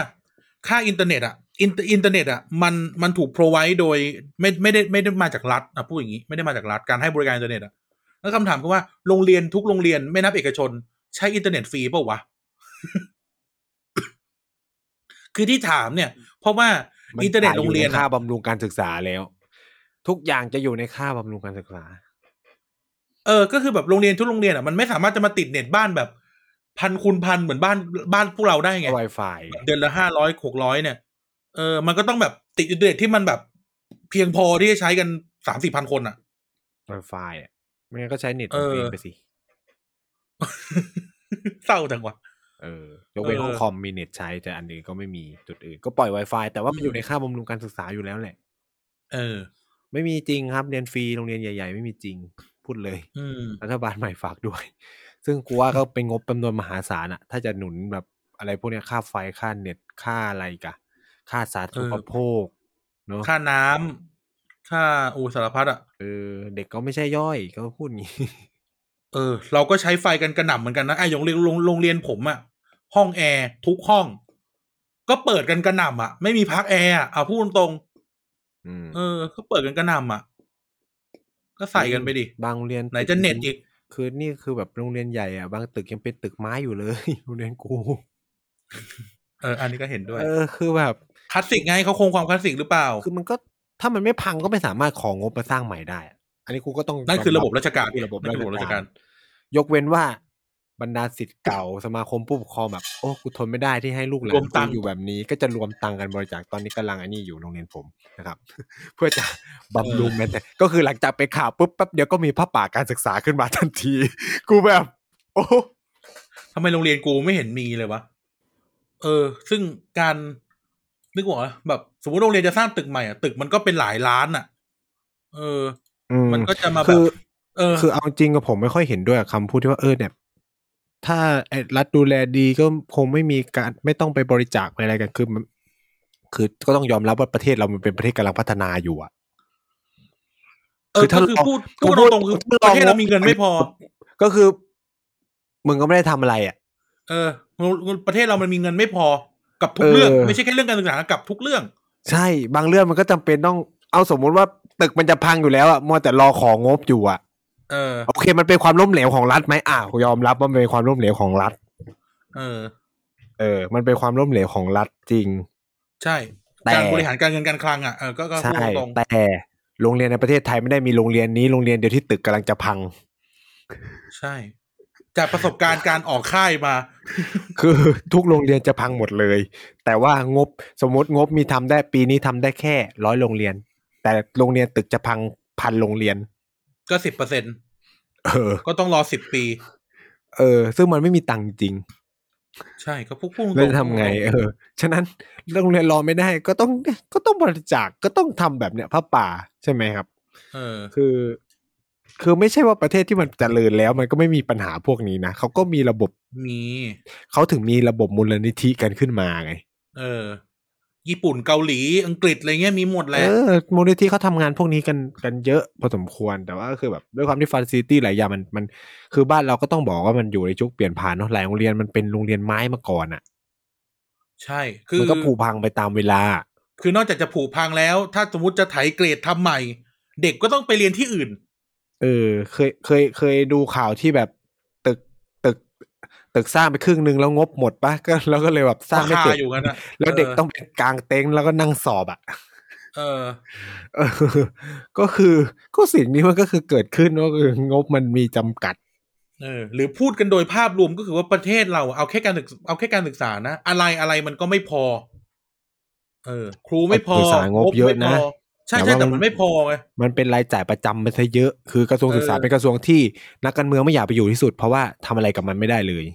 ค่าอินเทอร์เน็ตอะอินอินเทอร์เน็ตอะมันมันถูก provide โดยไม่ไม่ได้ไม่ได้มาจากรัฐอะพูดอย่างนี้ไม่ได้มาจากรัฐการให้บริการอินเทอร์เน็ตอะแล้วคำถามคือว่าโรงเรียนทุกโรงเรียนไม่นับเอกชน ใช้อินเทอร์เน็ตฟรีเปล่าวะคือที่ถามเนี่ย เพราะว่ามัอินเทอร์เน็ตโรงเรียนจ่าอะค่าบำรุงการศึกษาแล้ว ทุกอย่างจะอยู่ในค่าบำรุงการศึกษา เออ ก็คือแบบโรงเรียนทุกโรงเรียนอะมันไม่สามารถจะมาติดเน็ตบ้านแบบพันคูณพันเหมือนบ้านบ้านพวกเราได้ไง Wi-Fi เดือนละห้าร้อยหกร้อยเนี่ย เออ มันก็ต้องแบบติดอินเทอร์เน็ตที่มันแบบ เพียงพอที่จะใช้กันสามสี่พันคนอะ Wi-Fi อะไม่งั้นก็ใช้เน็ตเอตัวอเองไปสิ เศร้าจังวะเออยกเว้นเออห้องคอมมีเน็ตใช้แต่อันอื่นก็ไม่มีจุดอื่น ก็ปล่อย Wi-Fi แต่ว่ามันอืมอยู่ในค่าบำรุงการศึกษาอยู่แล้วแหละ เออ ไม่มีจริงครับเรียนฟรีโรงเรียนใหญ่ ๆ ไม่มีจริง พูดเลยอืมรัฐบาลใหม่ฝากด้วย ซึ่งกูว่าก็เป็นงบจำนวนมหาศาลอะถ้าจะหนุนแบบอะไรพวกเนี้ยค่าไฟค่าเน็ตค่าอะไรกะ ค่าสาธารณูปโภคเนาะค่าน้ำค่าอูสารพัดอะเออเด็กก็ไม่ใช่ย่อยก็พูดงี้เออ เราก็ใช้ไฟกันกระหน่ำเหมือนกันนะไอ้โรงเรียนโรงโรงเรียนผมอะห้องแอร์ทุกห้อง ก็เปิดกันกระหน่ำอะไม่มีพักแอร์อะเอาพูดตรงๆอืมเออ ก็เปิดกันกระหน่ำอะ ก็ใส่กันไปดิ บางโรงเรียนไหนจะเน็ตอีก คือนี่คือแบบโรงเรียนใหญ่อะบางตึกยังเป็นตึกไม้อยู่เลย โรงเรียนกู เออ อันนี้ก็เห็นด้วย เออ คือแบบคลาสสิกไงเขาคงความคลาสสิกหรือเปล่า คือมันก็ถ้ามันไม่พังก็ไม่สามารถของงบมาสร้างใหม่ได้อะอันนี้กูก็ต้อง นั่นคือระบบราชการคือระบบนั่นคือระบบราชการ ยกเว้นว่า บรรดาสิทธิ์เก่าสมาคมผู้ปกครองแบบโอ้กูทนไม่ได้ที่ให้ลูกหลารวนมตังค์กูอยู่แบบนี้ ก็จะรวมตังค์กันบริจาคตอนนี้กำลังอันนี้อยู่โรงเรียนผมนะครับ เพื่อจะบำรุงแม้แต่ก็คือหลังจากไปข่าวปุ๊บแป๊บเดียวก็มีพระป่าการศึกษาขึ้นมาทันที กูแบบ โอ้ทำไมโรงเรียนกูไม่เห็นมีเลยวะเออ ซึ่งการนึกว่าแบบสมมติโรงเรียนจะสร้างตึกใหม่อะตึกมันก็เป็นหลายล้านอะ เออ มันก็จะมาแบคืบอเออ คือเอาจริงกับผมไม่ค่อยเห็นด้วยกับคำพูดที่ว่าเออเนี่ย ถ้าไอ้รัฐดูแลดีก็คงไม่มีการไม่ต้องไปบริจาคไปอะไรกันคือมันคือก็ต้องยอมรับว่าประเทศเรามันเป็นประเทศกำลังพัฒนาอยู่อะเออคือถ้าก็คือลองพูดคือพูดพูดตรงๆคือพูดประเทศลองเรามีเงินไม่พอ ก็คือ มึงก็ไม่ได้ทำอะไรอะเออประเทศเรามันมีเงินไม่พอกับทุกเออเรื่อง ไม่ใช่แค่เรื่องการศึกษากับทุกเรื่อง ใช่บางเรื่องมันก็จำเป็นต้องเอาสมมุติว่าตึกมันจะพังอยู่แล้วอะมัวแต่รอของงบอยู่อะ เออ โอเค มันเป็นความล้มเหลวของรัฐไหมอะยอมรับว่ามันเป็นความล้มเหลวของรัฐ เออ เออ มันเป็นความล้มเหลวของรัฐจริง ใช่แต่การบริหารการเงินการคลังอะเออก็ก็พูใช่ดตรงแต่โรงเรียนในประเทศไทยไม่ได้มีโรงเรียนนี้โรงเรียนเดียวที่ตึกกำลังจะพังๆใช่ จากประสบการณ์การออกค่ายมา คือทุกโรงเรียนจะพังหมดเลย แต่ว่างบสมมติงบมีทำได้ปีนี้ทำได้แค่ร้อยโรงเรียน แต่โรงเรียนตึกจะพังพันโรงเรียน ก็สิบเปอร์เซ็นเออก็ต้องรอสิบปี เออ ซึ่งมันไม่มีตังค์จริง ใช่ก็พูดพูดตรงๆแล้วจะทำไง เออ ฉะนั้นโรงเรียนรอไม่ได้ก็ต้องก็ต้องบริจาคก็ต้องทำแบบเนี้ยพระป่าใช่ไหมครับ เออ คือ คือไม่ใช่ว่าประเทศที่มันเจริญแล้ว มันก็ไม่มีปัญหาพวกนี้นะเขาก็มีระบบมีเขาถึงมีระบบมูลนิธิกันขึ้นมาไง เออ ญี่ปุ่นเกาหลีอังกฤษอะไรเงี้ยมีหมดแหเอละอมูลนิธิเขาทำงานพวกนี้กันกันเยอะพอสมควรแต่ว่าก็คือแบบด้วยความที่ฟ a ซิตี้หลายอย่างมันมัน คือบ้านเราก็ต้องบอกว่ามันอยู่ในยุคเปลี่ยนผ่านเนาะหลายโรงเรียนมันเป็นโรงเรียนไม้มาก่อนอะ ใช่คือมันก็ผุพังไปตามเวลา คือนอกจากจะผุพังแล้ว ถ้าสมมติจะไถเกรดทำใหม่ เด็กก็ต้องไปเรียนที่อื่น เออ เคยเคยเคยดูข่าวที่แบบตึกตึก ตึกสร้างไปครึ่งหนึ่งแล้วงบหมดปะก็แล้วก็เลยแบบสร้างไม่ราเสร็คาจอยู่กันนะแล้วเด็กเออต้องเป็นกลางเต็นท์แล้วก็นั่งสอบอะเออเออ ก็คือก็สิ่งนี้มันก็คือเกิดขึ้นก็คืองบมันมีจำกัด เออ หรือพูดกันโดยภาพรวมก็คือว่าประเทศเราเอาแค่การศึกเอาแค่การศึกษานะ อะไรอะไรมันก็ไม่พอ เออ ครูไม่พอศึกษางบเยอะนะไม่พใช่แต่ใช่ว่าแต่มัมันนไม่พอไงมันเป็นรายจ่ายประจำไปซะเยอะ คือกระทรวงศึกษาเออเป็นกระทรวงที่นักการเมืองไม่อยากไปอยู่ที่สุด เพราะว่าทำอะไรกับมันไม่ได้เลย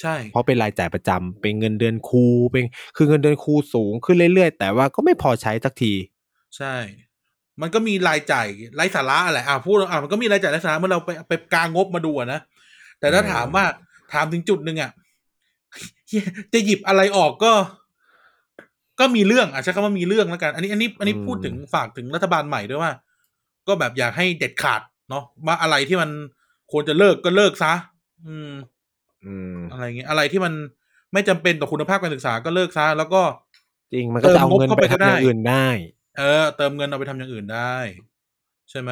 ใช่ เพราะเป็นรายจ่ายประจำเป็นเงินเดือนครูเป็นคือเงินเดือนครูสูงขึ้นเรื่อยๆ แต่ว่าก็ไม่พอใช้สักที ใช่ มันก็มีรายจ่ายไร้สาระอะไรอะพูดอะมันก็มีรายจ่ายไร้สาระเมื่อเราไปไปกางงบมาดูอะนะแต่ถ้าเออถามว่าถามถึงจุดหนึ่งอะเหี้ยจะหยิบอะไรออกก็ ก็มีเรื่องอะใช้คำว่ามีเรื่องแล้วกัน อันนี้ อันนี้ อันนี้พูดถึงฝากถึงรัฐบาลใหม่ด้วยว่า ก็แบบอยากให้เด็ดขาดเนาะว่าอะไรที่มันควรจะเลิกก็เลิกซะ อืม อืมอะไรเงี้ยอะไรที่มันไม่จำเป็นต่อคุณภาพการศึกษาก็เลิกซะแล้วก็ จริงมันก็จะเอาเงินเติมงบเข้าไปไปก็ทำอย่างได้อื่นได้ เออ เติมเงินเอาไปทำอย่างอื่นได้ ใช่ไหม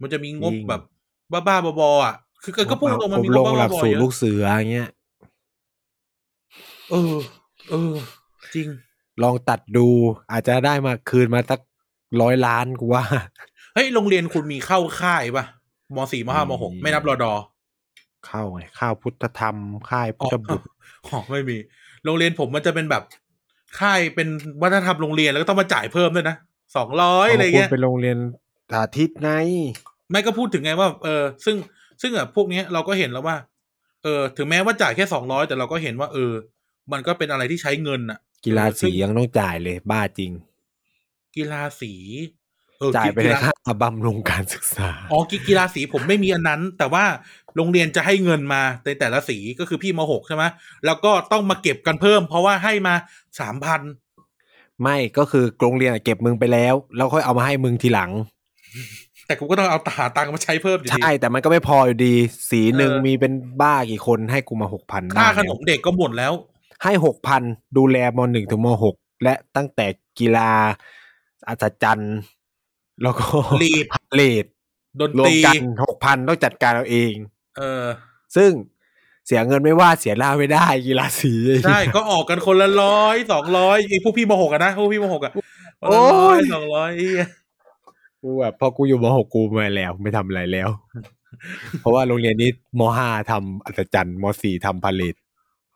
มันจะมีงบจริงแบบ บ้าๆบอๆอะคือก็ก็พูดตรงๆมันมีอบงรบมหลับ้ากๆบอสูๆตเยรลูอะกเสืออย่างเงี้ยเออ เออ จริง ลองตัดดู อาจจะได้มาคืนมาสักร้อยล้านกูว่า เฮ้ย โรงเรียนคุณมีเข้าค่ายป่ะมสี่มห้ามหกมีไม่นับรอดอ เข้าไงข้าวพุทธธรรม ค่ายพุทธบุตรอ๋อไม่มี โรงเรียนผมมันจะเป็นแบบ ค่ายเป็นวัฒนธรรมโรงเรียนแล้วก็ต้องมาจ่ายเพิ่มด้วยนะสองร้อยอะไรคุณเงี้ยเป็นโรงเรียนสาธิตไงไม่ก็พูดถึงไงว่า เออ ซึ่งซึ่งอะพวกเนี้ยเราก็เห็นแล้วว่า เออ ถึงแม้ว่าจ่ายแค่สองร้อยแต่เราก็เห็นว่า เออ มันก็เป็นอะไรที่ใช้เงินอะกีฬาสีซึ่งยังต้องจ่ายเลย บ้าจริง กีฬาสีเออจ่ายไปกีในฬาค่าบำรุงการศึกษา อ๋อกีกีฬาสีผมไม่มีอันนั้น แต่ว่า โรงเรียนจะให้เงินมาในแต่ละสีก็คือพี่มหกใช่ไหมแล้วก็ต้องมาเก็บกันเพิ่ม เพราะว่าให้มาสามพันไม่ก็คือโรงเรียนอะเก็บมึงไปแล้ว แล้วค่อยเอามาให้มึงทีหลัง แต่กูก็ต้องเอาตาตังค์มาใช้เพิ่มอยู่ดีใช่แต่มันก็ไม่พออยู่ดี สีหนึ่งเออมีเป็นบ้ากี่คนให้กูมาหกพันค่าขนมเด็กก็หมดแล้ว ให้หกพันดูแลมหนึ่งถึงมหกและตั้งแต่กีฬาอัศจรรย์ แล้วก็ลีดพาเลดดนรวตมรีกันหกพันต้องจัดการเอาเอง เออ ซึ่งเสียเงินไม่ว่าเสียหน้าไม่ได้กีฬาสีใช่ก็ออกกันคนละร้อยสองร้อยไอ้พวกพี่มหกอะนะพวกพี่มหกอะคนละร้อยสองร้อยกูแบบพอกูอยู่มหกกูไม่แล้ว ไม่ทำอะไรแล้ว เพราะว่าโรงเรียนนี้มห้าทำอัศจรรย์มสี่ทำพาเลท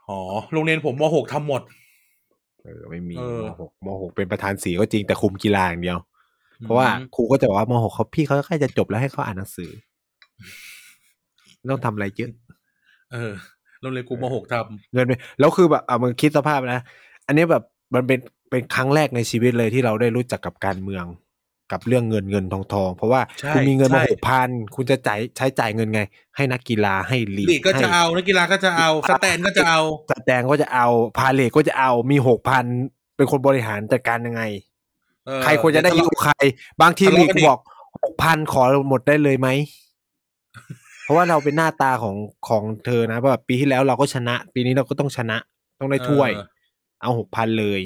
อ๋อโรงเรียนผมมหกทำหมดเออไม่มีเออมหกมหกเป็นประธานสีก็จริงแต่คุมกีฬาอย่างเดียว เพราะว่าครูก็จะบอกว่ามหกเขาพี่เขาใกล้จะจบแล้วให้เขาอ่านหนังสือไม่ ต้องทำอะไรเยอะ เออโรงเรียนกูมหกทเงินไปแล้วคือแบบอะมึงคิดสภาพนะ อันนี้แบบมันเป็นเป็นครั้งแรกในชีวิตเลยที่เราได้รู้จักกับการเมือง กับเรื่องเงินเงินทองทองเพราะว่าใช่คุณมีเงินมาใช่หกพันคุณจะจ่ายใช้จ่ายเงินไง ให้นักกีฬาให้ลีำลีดก็จะให้เอานักกีฬาก็จะเอาสแตนก็จะเอาสแตงก็จะเอาพาเลทก็จะเอามีหกพันเป็นคนบริหารจัดการยังไงเออใครควรจะได้ยิงใคร บางทีทะเลาะลีกกันอีกบอกหกพันขอหมดได้เลยไหม เพราะว่าเราเป็นหน้าตาของของเธอนะแบบปีที่แล้วเราก็ชนะ ปีนี้เราก็ต้องชนะต้องได้ถ้วย เออเอาหกพันเลย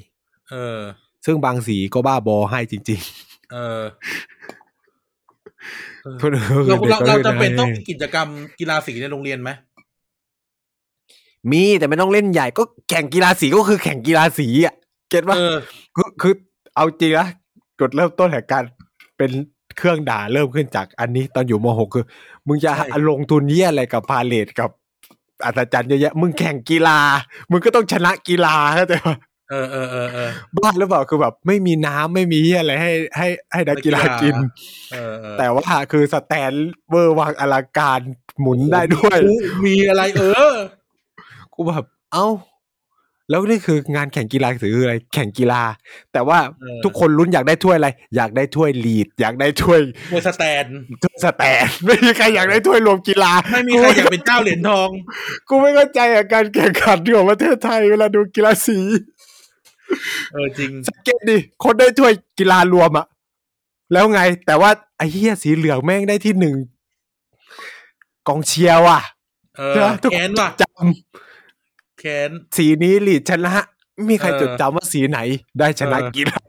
เออ ซึ่งบางสีก็บ้าบอให้จริงเออเออๆคนอื่นก็เราคือด็กเราก็เราล่จะเป็นต้องให้มีกิจกรรมกีฬาสีในโรงเรียนไหมมีแต่ไม่ต้องเล่นใหญ่ก็แข่งกีฬาสีก็คือแข่งกีฬาสีอะเก็ตว่าเออคือคือเอาจริงนะกดเริ่มต้นแห่งการเป็น เครื่องด่าเริ่มขึ้นจากอันนี้ตอนอยู่มหกคือ มึงจะใช่ลงทุนเยี่ยอะไรกับพาเลทกับอัศจรรย์เยอะแยะมึงแข่งกีฬา มึงก็ต้องชนะกีฬาเข้าใจปะเออเออเออเออบ้าหรือเปล่าคือแบบไม่มีน้ำไม่มีเหี้ยอะไรให้ให้ให้นักกีฬานักกีฬากินเออเออแต่ว่าคือสแตนเวอร์วางอลังการหมุนได้ด้วย มีมีอะไรเออ กูแบบ เอ้า แล้วนี่คืองานแข่งกีฬาถืออะไรแข่งกีฬา แต่ว่าเออทุกคนลุ้นอยากได้ถ้วยอะไร อยากได้ถ้วยลีด อยากได้ถ้วยมวยสแตนถ้วยสแตนไม่มีใครอยากได้ถ้วยรวมกีฬา ไม่มีใครอยากเป็นเจ้าเหรียญทอง กูไม่เข้าใจอะการแข่งขันของประเทศไทยเวลาดูกีฬาสีเออจริงสังเกตดิคนได้ถ้วยกีฬารวมอะแล้วไง แต่ว่าไอ้เหี้ยสีเหลืองแม่งได้ที่หนึ่งกองเชียร์ว่ะเออใช่ปะทุกแค้นว่ะจ แค้นำสีนี้ลีดชนะไม่มีใครเออจดจำว่าสีไหน ได้ชนะเออกีฬา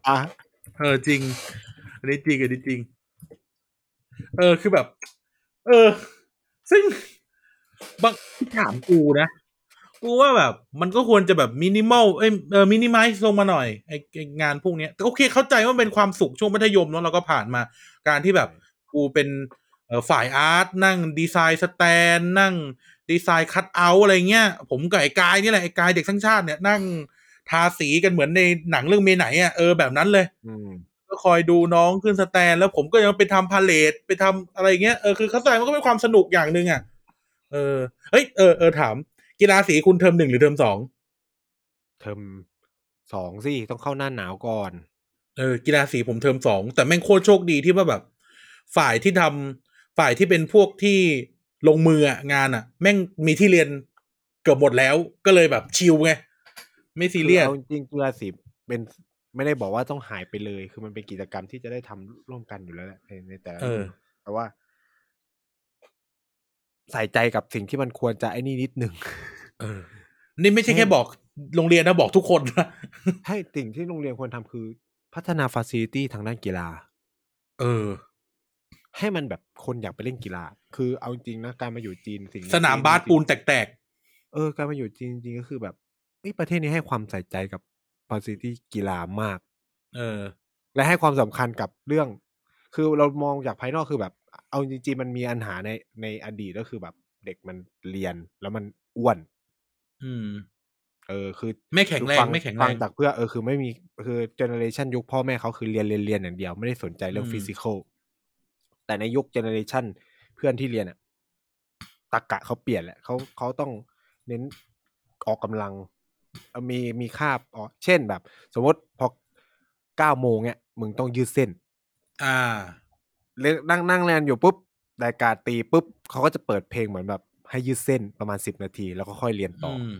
เออจริง อันนี้จริงอันนี้จริง เออคือแบบ เออ ซึ่งบางถามกูนะ กูว่าแบบ มันก็ควรจะแบบมินิมอลเอ้ยเออมินิมัลลงมาหน่อยไอไอ้งานพวกเนี้ยแต่โอเคเข้าใจว่ามันเป็นความสุขช่วงมัธยมเนาะเราก็ผ่านมา การที่แบบกูเป็นเอ่อฝ่าย art นั่งดีไซน์สแตนด์นั่ง ดีไซน์คัตเอาท์อะไรเงี้ย ผมกับไอ้กายนี่แหละไอ้กายเด็กทั้างชาติเนี่ยนั่งทาสีกันเหมือนในหนังเรื่องเมย์ไหนอะเออแบบนั้นเลยอืมก็คอยดูน้องขึ้นสแตนด์ แล้วผมก็ยังไปทำพาเหรดไปทำอะไรเงี้ยเออคือเข้าใจมันก็เป็นความสนุกอย่างหนึ่งอะเออเฮ้ยเออเออถาม กีฬาสีคุณเทอมหนึ่งหรือเทอมสองเทอมสองสิต้องเข้าหน้าหนาวก่อนเออกีฬาสีผมเทอมสองแต่แม่งโคตรโชคดีที่ว่าแบบ ฝ่ายที่ทำฝ่ายที่เป็นพวกที่ ลงมืออะงานอะ แม่งมีที่เรียนเกือบหมดแล้ว ก็เลยแบบชิลไงไม่ซีเรียสคืออาจริงๆกีฬาสีเป็นไม่ได้บอกว่าต้องหายไปเลย คือมันเป็นกิจกรรมที่จะได้ทำร่วมกันอยู่แล้วแหละในในแต่ละเออรุ่นแต่ว่า ใส่ใจกับสิ่งที่มันควรจะไอ้นี่นิดหนึ่งเออนี่ไม่ใช่แค่บอกโรงเรียนนะบอกทุกคนนะให้สิ่งที่โรงเรียนควรทำคือ พัฒนาฟ a ซิลิตี้ทางด้านกีฬา เออ ให้มันแบบคนอยากไปเล่นกีฬา คือเอาจริงๆนะการมาอยู่จีนสิ่งสนามบาสปูนแตกเออ การมาอยู่จีนจริงๆก็คือแบบเอ้ยประเทศนี้ให้ความใส่ใจกับฟ a ซิลิตี้กีฬามากๆเออ และให้ความสำคัญกับเรื่อง คือเรามองจากภายนอกคือแบบ เอาจริงๆมันมีปัญหาในในอดีตก็คือแบบเด็กมันเรียนแล้วมันอ้วน อืม เออ คือ ไม่แข็งแรงฟัไม่แข็งแรฟังจากเพื่อเออคือไม่มีคือ generation ยุคพ่อแม่เขาคือเรียนเรียนเรียนอย่างเดียวไม่ได้สนใจเรื่องอืม physical แต่ในยุค generation เพื่อนที่เรียนอะตรกกะเขาเปลี่ยนแหละเขาเขาต้องเน้นออกกำลังเอ่อมีมีคาบอ๋อเช่นแบบ สมมติพอเก้าโมงเนี่ยมึงต้องยืดเส้น อ่าเล่นนั่งนั่งเรียนอยู่ปุ๊บรายการตีปุ๊บเขาก็จะเปิดเพลงเหมือนแบบ ให้ยืดเส้นประมาณสิบนาที แล้วก็ค่อยเรียนต่ออือม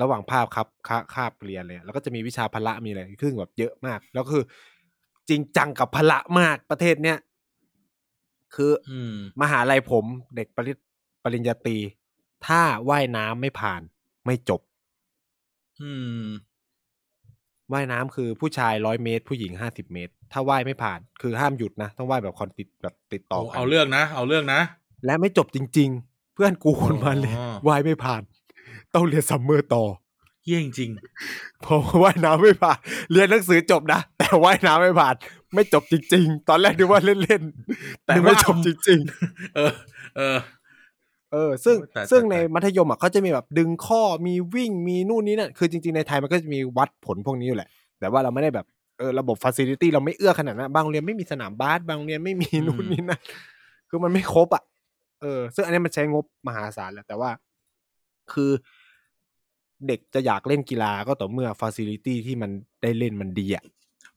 ระหว่างภาพครับคาคาบเรียนเลยแล้วก็จะมีวิชาพละมีอะไรซึ่งแบบเยอะมาก แล้วก็คือ จริงจังกับพละมากประเทศเนี้ย คือออืมมหาลัยผมเด็กปริญปริญญาตรีถ้าว่ายน้ำไม่ผ่านไม่จบอืมว่ายน้ำคือผู้ชายร้อยเมตร ผู้หญิงห้าสิบเมตร ถ้าว่ายไม่ผ่าน คือห้ามหยุดนะ ต้องว่ายแบบ conti แบบติดต่อเอากันเอาเรื่องนะ เอาเรื่องนะ และไม่จบจริง ๆ เพื่อนกูคนมาเลยอ๋อว่ายไม่ผ่าน ต้องเรียน summer ต่อเยี่ยงจริงเพราะว่าว่ายน้ำไม่ผ่าน เรียนหนังสือจบนะ แต่ว่ายน้ำไม่ผ่านไม่จบจริง ๆ ตอนแรกนึกว่าเล่นๆแต่นึกไม่ว่าจบจริงเออ เออๆเออ ซึ่งโอ้ยตายซึ่งตายในตายมัธยมอะเขาจะมีแบบดึงข้อมีวิ่งมีนู่นนี่นั่นคือจริง ๆ ในไทยมันก็จะมีวัดผลพวกนี้อยู่แหละ แต่ว่าเราไม่ได้แบบเออระบบฟ a ซิลิตี้เราไม่เอื้อขนาดนั้นบางโรงเรียนไม่มีสนามบาสบางโรงเรียนไม่มีนู่นนี่นั่นคือมันไม่ครบอะเออ ซึ่งอันนี้มันใช้งบมหาศาลแหละแต่ว่า คือเด็กจะอยากเล่นกีฬาก็ต่อเมื่อฟ a ซิลิตี้ที่มันได้เล่นมันดีอะ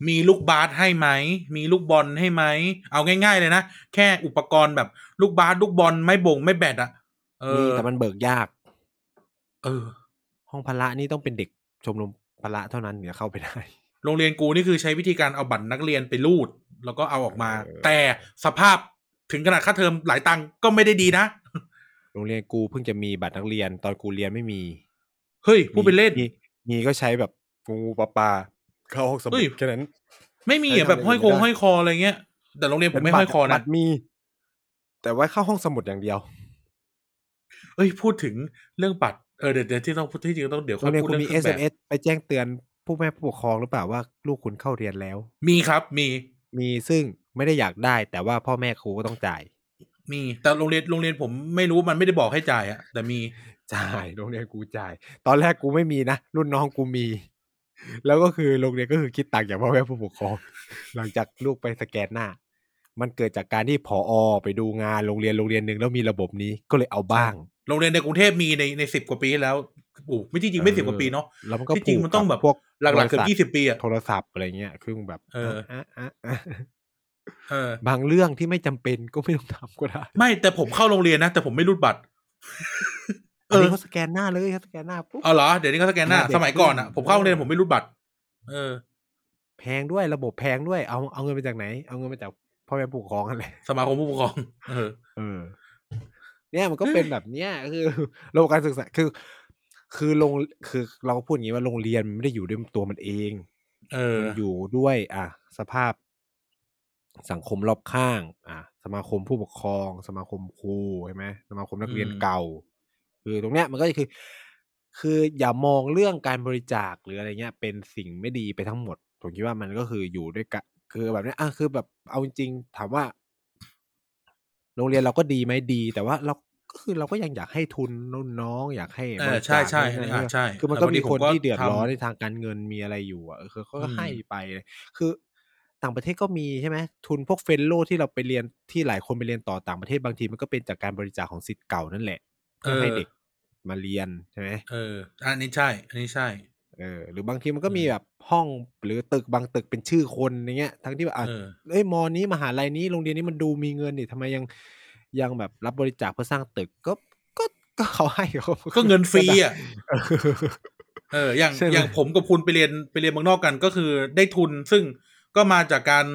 มีลูกบาสให้ไหม มีลูกบอลให้ไหม เอาง่าย ๆ เลยนะ แค่อุปกรณ์แบบลูกบาสลูกบอลไม้ปิงไม้แบดอะเอมีอแต่มันเบิกยาก เออ ห้องพละนี่ต้องเป็นเด็กชมรมพละเท่านั้นถึงจะเข้าไปได้ โรงเรียนกูนี่คือใช้วิธีการเอาบัตรนักเรียนไปรูด แล้วก็เอาออกมาเออแต่สภาพถึงขนาดค่าเทอมหลายตังค์ก็ไม่ได้ดีนะ โรงเรียนกูเพิ่งจะมีบัตรนักเรียน ตอนกูเรียนไม่มี เฮ้ยพูดไปเล่นมีมีก็ใช้แบบงูปลาปลา เข้าห้องสมุเฮ้ดยแค่นั้น ไม่มีใช้อะแบบทำห้อยคงอย่างอื่นไม่ได้ห้อยคออะไรเงี้ย แต่โรงเรียนผมไม่บัห้ตอยรคอบันะตรมี แต่ว่าเข้าห้องสมุดอย่างเดียว เอ้ยพูดถึงเรื่องบัตรเออเดี๋ยวเดี๋ยวที่ต้องพูดที่จริงต้องเดี๋ยวโรค่องยเรียนพูดคุณเรื่องมีเครื่องแบบ SMS ไปแจ้งเตือนผู้แม่ผู้ปกครองหรือเปล่าว่าลูกคุณเข้าเรียนแล้ว มีครับมี มีซึ่งไม่ได้อยากได้ แต่ว่าพ่อแม่ครูก็ต้องจ่าย มีแต่โรงเรียนโรงเรียนผมไม่รู้มันไม่ได้บอกให้จ่ายอะแต่มีจ่ายโรงเรียนกูจ่าย ตอนแรกกูไม่มีนะรุ่นน้องกูมี แล้วก็คือโรงเรียนก็คือคิดตังค์จากพ่อแม่ผู้ปกครอง หลังจากลูกไปสแกนหน้า มันเกิดจากการที่ผอไปดูงานโรงเรียนโรงเรียนหนึ่งแล้วมีระบบนี้ก็เลยเอาบ้าง โรงเรียนในกรุงเทพมีในในสิบกว่าปีแล้วโอ้ไม่จริงๆไม่สิบกว่าปีเนาะแล้วมันก็ที่จริงผูมันต้องแบบพวกหลักๆเกือบริษัทยี่สิบปีอะโทรศัพท์อะไรเงี้ยคือแบบ เออะะะเออบางเรื่องที่ไม่จำเป็นก็ไม่ต้องทำก็ได้ ไม่แต่ผมเข้าโรงเรียนนะ แต่ผมไม่รูดบัตรอันนี้ เออเขาสแกนหน้าเลยเขาสแกนหน้าปุ๊บเอาเหรอ เดี๋ยวนี้เขาสแกนหน้าหน้าเด็กสมัยก่อนอะขึ้นผมเข้าโรงเรียนผมไม่รูดบัตร เออ แพงด้วยระบบแพงด้วย เอาเอาเงินมาจากไหน เอาเงินมาจากพ่อแม่ผู้ปกครองอะไรสมาคมผู้ปกครอง เออ เออ เนี่ยมันก็เป็นแบบเนี้ยคือระบบการศึกษาคือ คือโรงคือเราก็พูดอย่างนี้ว่าโรงเรียนมันไม่ได้อยู่ด้วยตัวมันเอง เออมันอยู่ด้วย อะ สภาพสังคมรอบข้าง อะ สมาคมผู้ปกครอง สมาคมครูใช่ไหมสมาคมนักเรียนอืมเก่า คือตรงเนี้ยมันก็คือ คืออย่ามองเรื่องการบริจาคหรืออะไรเงี้ย เป็นสิ่งไม่ดีไปทั้งหมด ผมคิดว่ามันก็คืออยู่ด้วยกันคือแบบเนี้ยอะคือแบบเอาจริงๆถามว่า โรงเรียนเราก็ดีไหมดี แต่ว่าเราก็คือเราก็ยังอยากให้ทุนน้องๆอยากให้เอบอริใช่จาคใช่นู่นอันนี่นี้อะนั่นใช่คือมันก็พมีผคนที่เดือดร้อนทำในทางการเงินมีอะไรอยู่อะเออคือเขาก็อืมให้ไปเลยคือต่างประเทศก็มีใช่ไหมทุนพวกเฟลโลที่เราไปเรียนที่หลายคนไปเรียนต่อต่างประเทศบางทีมันก็เป็นจากการบริจาคของสิทธิ์เก่านั่นแหละ เพื่อให้เด็กมาเรียนใช่ไหมเออ อันนี้ใช่ อันนี้ใช่ เออ หรือบางทีมันก็มีอืมแบบห้องหรือตึกบางตึกเป็นชื่อคนอย่างเงี้ย ทั้งที่แบบอะเออเอ้ยมอนี้มหาลัยนี้โรงเรียนนี้มันดูมีเงินนี่ทำไมยังยังแบบรับบริจาคเพื่อสร้างตึกก็ก็ก็เขาให้เขาก็เงินฟรีอะเออเอออย่างใช่ไหมอย่างผมกับคุณไปเรียนไปเรียนเมืองนอกกันก็คือได้ทุนซึ่งก็มาจากการ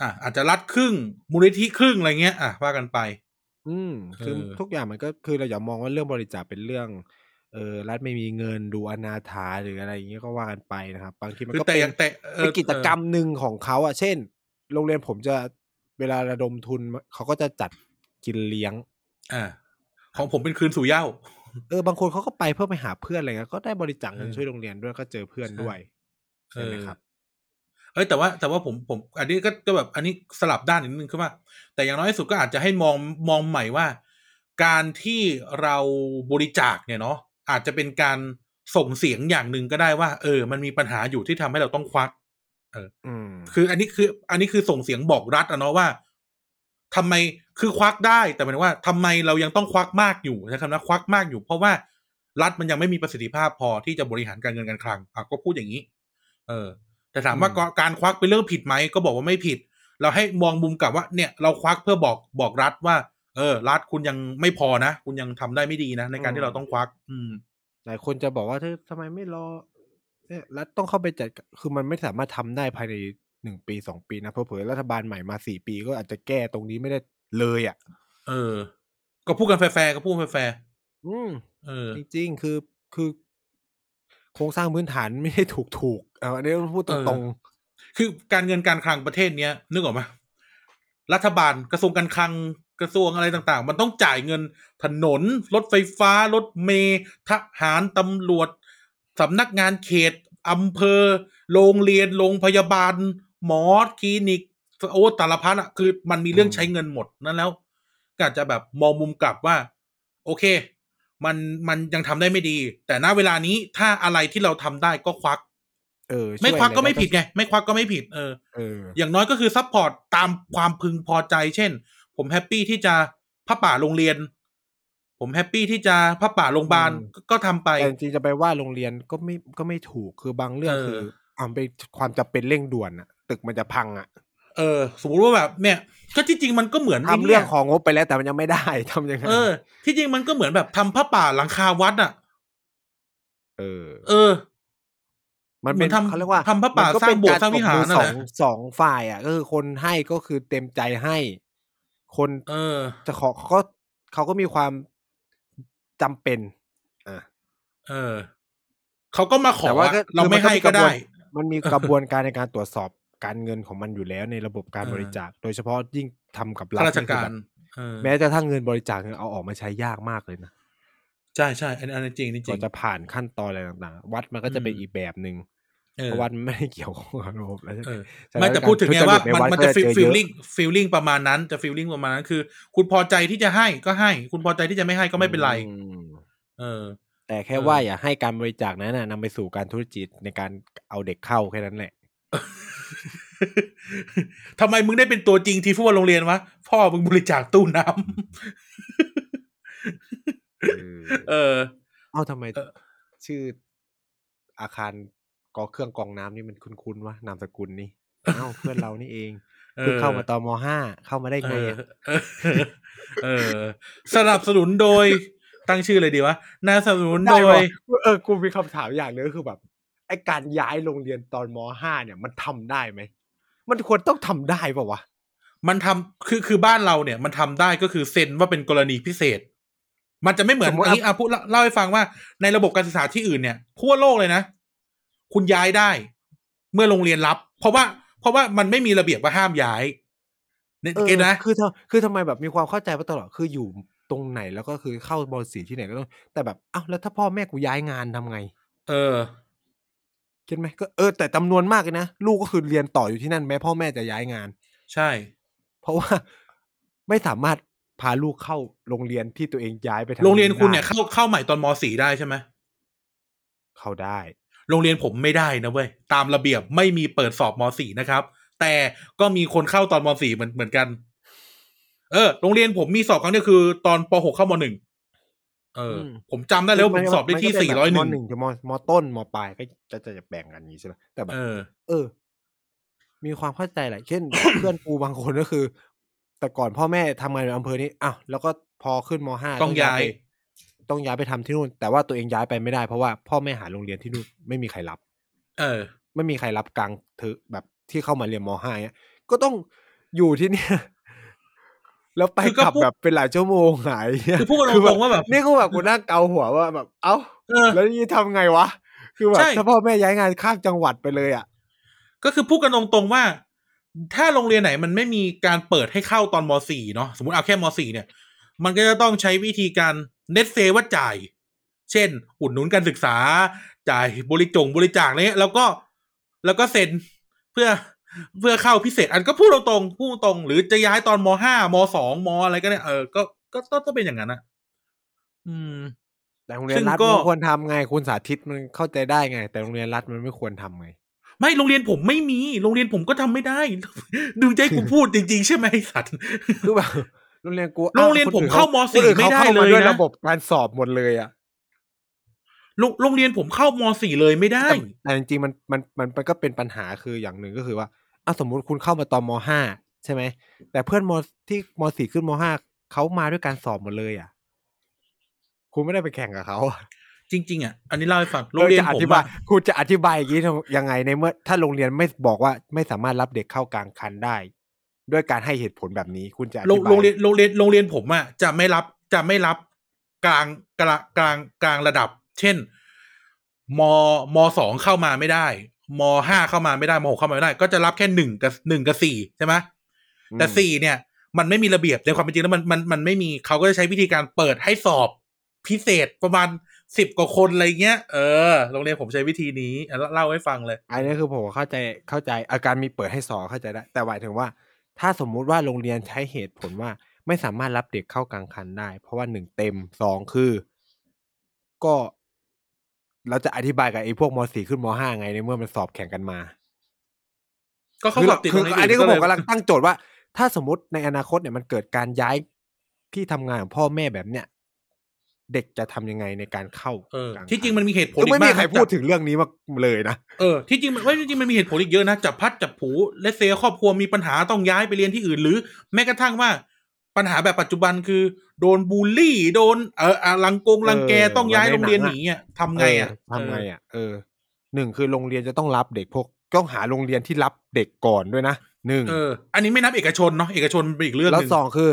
อะอาจจะรัดครึ่งมูลนิธิครึ่งอะไรเงี้ย อะว่ากันไป อืมคือเออ ทุกอย่างมันก็คือเราอย่ามองว่าเรื่องบริจาคเป็นเรื่อง เออรัฐไม่มีเงินดูอนาถาหรืออะไรอย่างเงี้ยก็ว่ากันไปนะครับ บางทีมันคือก็แต่เป็นอย่างแต่เออเป็นกิจกรรมหนึ่งของเขาอะ เช่น โรงเรียนผมจะเวลาระดมทุนเขาก็จะจัดกินเลี้ยง อ่า ของผมเป็นคืนสู่เหย้า เออบางคนเขาก็ไปเพื่อไปหาเพื่อนอะไรเงี้ยก็ได้บริจาคเงินเออช่วยโรงเรียนด้วยก็เจอเพื่อนด้วยใช่ไหมครับ เอ้ยแต่ว่าแต่ว่าผมผม อันนี้ก็ก็แบบอันนี้สลับด้านนิดนึงคือว่า แต่อย่างน้อยที่สุดก็อาจจะให้มองมองใหม่ว่า การที่เราบริจาคเนี่ยเนาะอาจจะเป็นการส่งเสียงอย่างหนึ่งก็ได้ว่า เออ มันมีปัญหาอยู่ที่ทำให้เราต้องควักอืมคือ อันนี้คือ อันนี้คือส่งเสียงบอกรัฐอะเนาะว่าทำไมคือควักได้แต่หมายถึงว่าทำไมเรายังต้องควักมากอยู่ใช้คำว่าควักมากอยู่ เพราะว่ารัฐมันยังไม่มีประสิทธิภาพพอที่จะบริหารการเงินการคลังอะก็พูดอย่างนี้ เออ แต่ถามว่าอืมการควักเป็นเรื่องผิดไหมก็บอกว่าไม่ผิด เราให้มองมุมกลับว่าเนี่ยเราควักเพื่อบอกบอกรัฐว่า เออ รัฐคุณยังไม่พอนะ คุณยังทำได้ไม่ดีนะ ในการที่เราต้องควัก อืมหลายคนจะบอกว่าเธอทำไมไม่รอเนี่ยรัฐต้องเข้าไปจัดคือมันไม่สามารถทำได้ภายในหนึ่งปีสองปีนะเพอเผลอๆรัฐบาลใหม่มาสี่ปีก็อาจจะแก้ตรงนี้ไม่ได้เลยอะ เออ ก็พูดกันแฟร์ๆก็พูดแฟร์อืมๆเออ จริงๆคือคือ โครงสร้างพื้นฐานไม่ได้ถูกถูกๆ เอาอันนี้พูดตรองคือการเงินการคลังประเทศเนี้ยนึกออกไหมรัฐบาลกระทรวงการคลังกระทรวงอะไรต่างๆ มันต้องจ่ายเงินถนน รถไฟฟ้า รถเมล์ทหารตำรวจสำนักงานเขตอำเภอ โรงเรียน โรงพยาบาล หมอคลินิก โอ้ตาลพัดอะคือมันมีเรื่องใช้เงินหมดนั่นแล้วก็อาจจะแบบมองมุมกลับว่า โอเค มันมันยังทำได้ไม่ดี แต่ณเวลานี้ถ้าอะไรที่เราทำได้ก็ควัก เออไม่ช่วยควักก็อะรไม่ด้ผิดไงไม่ควักก็ไม่ผิดเออเออ อย่างน้อยก็คือ support ตามความพึงพอใจ เช่น ผม happy ที่จะผ้าป่าโรงเรียน ผม happy ที่จะผ้าป่าโรงพยาบาลอืมก็ก็ทำไปแต่จริงๆจะไปว่าโรงเรียนก็ไม่ก็ไม่ถูกคือบางเรื่องเออคืออ่าเป็นความจำเป็นเร่งด่วนอะตึกมันจะพังอะเออ สมมติว่าแบบเนี่ย ก็ที่จริงมันก็เหมือนทำเรื่องของงบไปแล้วแต่มันยังไม่ได้ทำยังไงเออ ที่จริงมันก็เหมือนแบบทำผ้าป่าหลังคาวัดอะเออ เออ มันเป็นเหมือนทำเขาเรียกว่าทำพระป่ามันก็สร้างเป็นโบสถ์กสร้างวิหารตบมือนั่นสแหอละงสองฝ่ายอะ ก็คือคนให้ก็คือเต็มใจให้ คน เออ จะขอเขาก็เขาก็มีความจำเป็นอะเออเขาก็มาขอแต่ว่าอะก็เราคือไม่ให้ก็ได้ มันมีกระบวนการในการตรวจสอบการเงินของมันอยู่แล้วในระบบการเออบริจาค โดยเฉพาะยิ่งทำกับรัฐข้าราชนี่คือการแบบเออแม้จะทั้งเงินบริจาคเนี่ยเอาออกมาใช้ยากมากเลยนะใช่ใช่อันอันนั้นจริงนี่จก่ริองนจะผ่านขั้นตอนอะไรต่างๆ วัดมันก็จะเป็นอืมอีกแบบหนึ่ง เออเพราะวัดมันไม่ได้เกี่ยวข้องกับระบบแล้วเออฉะนั้นไม่แต่พูดถึงไงว่าทุจริตมันใดมันจะก็ฟีเจอลเยอะลิ่งฟีลลิ่งประมาณนั้นจะฟีลลิ่งประมาณนั้น คือ คุณพอใจที่จะให้ก็ให้ คุณพอใจที่จะไม่ให้ก็ไม่เป็นไรอืมเออ แต่แค่เออว่าอย่าให้การบริจาคนั้นนะนำไปสู่การธุรกิจในการเอาเด็กเข้าแค่นั้นแหละทำไมมึงได้เป็นตัวจริงที่ฟุตบอลโรงเรียนวะพ่อมึงบริจาคตู้น้ำเออ เอ้าทำไมเออชื่ออาคาร กอเครื่องกรองน้ำนี่มันคุ้นๆวะนามสกุลนี่เอ้าเพื่อนเรานี่เองเออเพิ่งเข้ามาตอนมห้าเข้ามาได้เอไงออะเออเออ สนับสนุนโดยตั้งชื่อเลยดีวะน่าสนับสนุนได้โดปะยเออ กูมีคำถามอย่างหนึงก็คือแบบไอการย้ายโรงเรียนตอนมห้าเนี่ยมันทำได้ไหม มันควรต้องทำได้ป่าวะ มันทำคือคือบ้านเราเนี่ย มันทำได้ก็คือเซ็นว่าเป็นกรณีพิเศษ มันจะไม่เหมือนสมมุติอันนี้อะพูดเล่าเล่าให้ฟังว่าในระบบการศึกษาที่อื่นเนี่ยทั่วโลกเลยนะ คุณย้ายได้ เมื่อโรงเรียนรับ เพราะว่า เพราะว่ามันไม่มีระเบียบว่าห้ามย้ายเนี่ยเออเก็ตนะคือทำคือทำไมแบบมีความเข้าใจมาตลอดคืออยู่ตรงไหนแล้วก็คือเข้าบอลสีที่ไหนก็ต้อง แต่แบบอ้าวแล้วถ้าพ่อแม่กูย้ายงานทำไง เออคิดไหมก็เออแต่จำนวนมากเลยนะลูกก็คือเรียนต่ออยู่ที่นั่นแม้พ่อแม่จะย้ายงาน ใช่ เพราะว่าไม่สามารถพาลูกเข้าโรงเรียนที่ตัวเองย้ายไปทำโรงเรียนคุณเนี่ยได้เข้าเข้าใหม่ตอนมสี่ได้ใช่ไหมเข้าได้ โรงเรียนผมไม่ได้นะเว้ยตามระเบียบไม่มีเปิดสอบมสี่นะครับ แต่ก็มีคนเข้าตอนมสี่เหมือนเหมือนกัน เออ โรงเรียนผมมีสอบครั้งเดียวคือ ตอนปหกเข้ามหนึ่งเอออมผมจำได้เลยว่าผมสอบได้ที่มันก็สี่เป็ร้อยหมนึ่งหนึ่งถึงมมต้นมปลายก็จะจะแบ่งกันอย่างนี้ใช่ไหมแต่แบบเออเออมีความเข้าใจแหละเช่น เพื่อนกูบางคนก็คือ แต่ก่อนพ่อแม่ทำงานในอำเภอนี้อ้าวแล้วก็พอขึ้นมห้าต้องย้ายไป ต้องย้ายไปทำที่นู่น แต่ว่าตัวเองย้ายไปไม่ได้เพราะว่าพ่อแม่หาโรงเรียนที่นู่นไม่มีใครรับ เออ ไม่มีใครรับกลางเธอแบบที่เข้ามาเรียนมห้าเนี้ยก็ต้องอยู่ที่เนี่ยแล้วไปคือก็กลับพูดแบบเป็นหลายชั่วโมงหายคือพูดกันคือตรงๆว่าแบบนี่ก็แบบกูนั่งเกาหัวว่าแบบ เอ้าเออแล้วนี่ทำไงวะ คือแบบใช่ถ้าพ่อแม่ย้ายงานข้ามจังหวัดไปเลยอะ ก็คือพูดกันตรงๆว่า ถ้าโรงเรียนไหนมันไม่มีการเปิดให้เข้าตอนมสี่เนาะสมมติเอาแค่มสี่เนี่ย มันก็จะต้องใช้วิธีการเน็ตเซว่าจ่าย เช่น อุดหนุนการศึกษา จ่ายบริจงบริจาคอะไรเงี้ยแล้วก็แล้วก็เซ็นเพื่อเพื่อเข้าพิเศษ อันก็พูดตรงๆพูดตรงๆหรือจะย้ายตอนมห้ามสองมอะไรก็เนี่ยเออก็ก็ก็ต้องเป็นอย่างนั้นอะอืม แต่โรงเรียซึ่นงรัฐก็มันควรทำไงคุณสาธิตมันเข้าใจได้ไง แต่โรงเรียนรัฐมันไม่ควรทำไงไม่โรงเรียนผมไม่มี โรงเรียนผมก็ทำไม่ได้ ดูใจกูพูดจริง ๆ ใช่ไหมไอ้สัตว์คือแบบ โรงเรียนกูโรงเรียนอ้วผมคอื่เข้ามคนอื่นไม่ได้ข้าเลยด้วยนะระบบการสอบหมดเลยอะโรงโรงเรียนผมเข้ามสี่เลยไม่ได้แต่แต่จริงๆมันมันมันมันก็เป็นปัญหาคืออย่างหนึ่งก็คือว่าอะสมมุติคุณเข้ามาตอนมห้าใช่ไหมแต่เพื่อนมที่มสี่ขึ้นมห้าเขามาด้วยการสอบหมดเลยอะ คุณไม่ได้ไปแข่งกับเขาอะจริง ๆ อะ อันนี้เล่าให้ฟังโรงเรียนจะอผมธิบายอะคุณจะอธิบายอย่างนี้ทำยังไงในเมื่อ ถ้าโรงเรียนไม่บอกว่าไม่สามารถรับเด็กเข้ากลางคันได้ ด้วยการให้เหตุผลแบบนี้คุณจะอโรงธิบายโรงเรียนโรงเรียนโรงเรียนผมอะจะไม่รับจะไม่รับกลางกลางกลางกลางระดับ เช่นมมสองเข้ามาไม่ได้มห้าเข้ามาไม่ได้มหกเข้ามาไม่ได้ ก็จะรับแค่หนึ่งกับหนึ่งกับสี่ใช่ไหมแต่อืมสี่เนี่ย มันไม่มีระเบียบในความเป็นจริงแล้วมันมันมันไม่มีเขาก็จะใช้วิธีการเปิดให้สอบพิเศษประมาณสิบกว่าคนอะไรเงี้ย เออ โรงเรียนผมใช้วิธีนี้อะเล่าเล่าให้ฟังเลย อันนี้คือผมเข้าใจเข้าใจอาการมีเปิดให้สอบเข้าใจได้ แต่หมายถึงว่า ถ้าสมมุติว่าโรงเรียนใช้เหตุผลว่าไม่สามารถรับเด็กเข้ากลางคันได้ เพราะว่าหนึ่งเต็มสองคือ ก็เราจะอธิบายกับไอ้พวกมสี่ขึ้นมห้าไงในเมื่อมันสอบแข่งกันมา ก็เขาคือสอบติดคือโรงเรียอันนี้ก็เลผมยกำลังตั้งโจทย์ว่า ถ้าสมมติในอนาคตเนี่ยมันเกิดการย้ายที่ทำงานของพ่อแม่แบบเนี้ย เด็กจะทำยังไงในการเข้าเออกลางที่จริงคัมันมีเหตุผลคืออีไม่กมีมากใครนะพูดถึงเรื่องนี้มาเลยนะเออที่จริงมันไม่ที่จริงมันมีเหตุผลอีกเยอะนะจับพัดจับผูเลสเซครอบครัวมีปัญหาต้องย้ายไปเรียนที่อื่น หรือ แม้กระทั่งว่าปัญหาแบบปัจจุบันคือ โดนบูลลี่ โดนเอออะรังกงรังแกเออต้องย้ายเหมืโรอนงในเรียนหนัหงนีอะอะทำไงอะเทำไงอะเออหนึ่งคือโรงเรียนจะต้องรับเด็กพวกต้องหาโรงเรียนที่รับเด็กก่อนด้วยนะหนึ่งเออ อันนี้ไม่นับเอกชนเนาะเอกชนเป็นอีกเรื่องหแล้วนึ่งสองคือ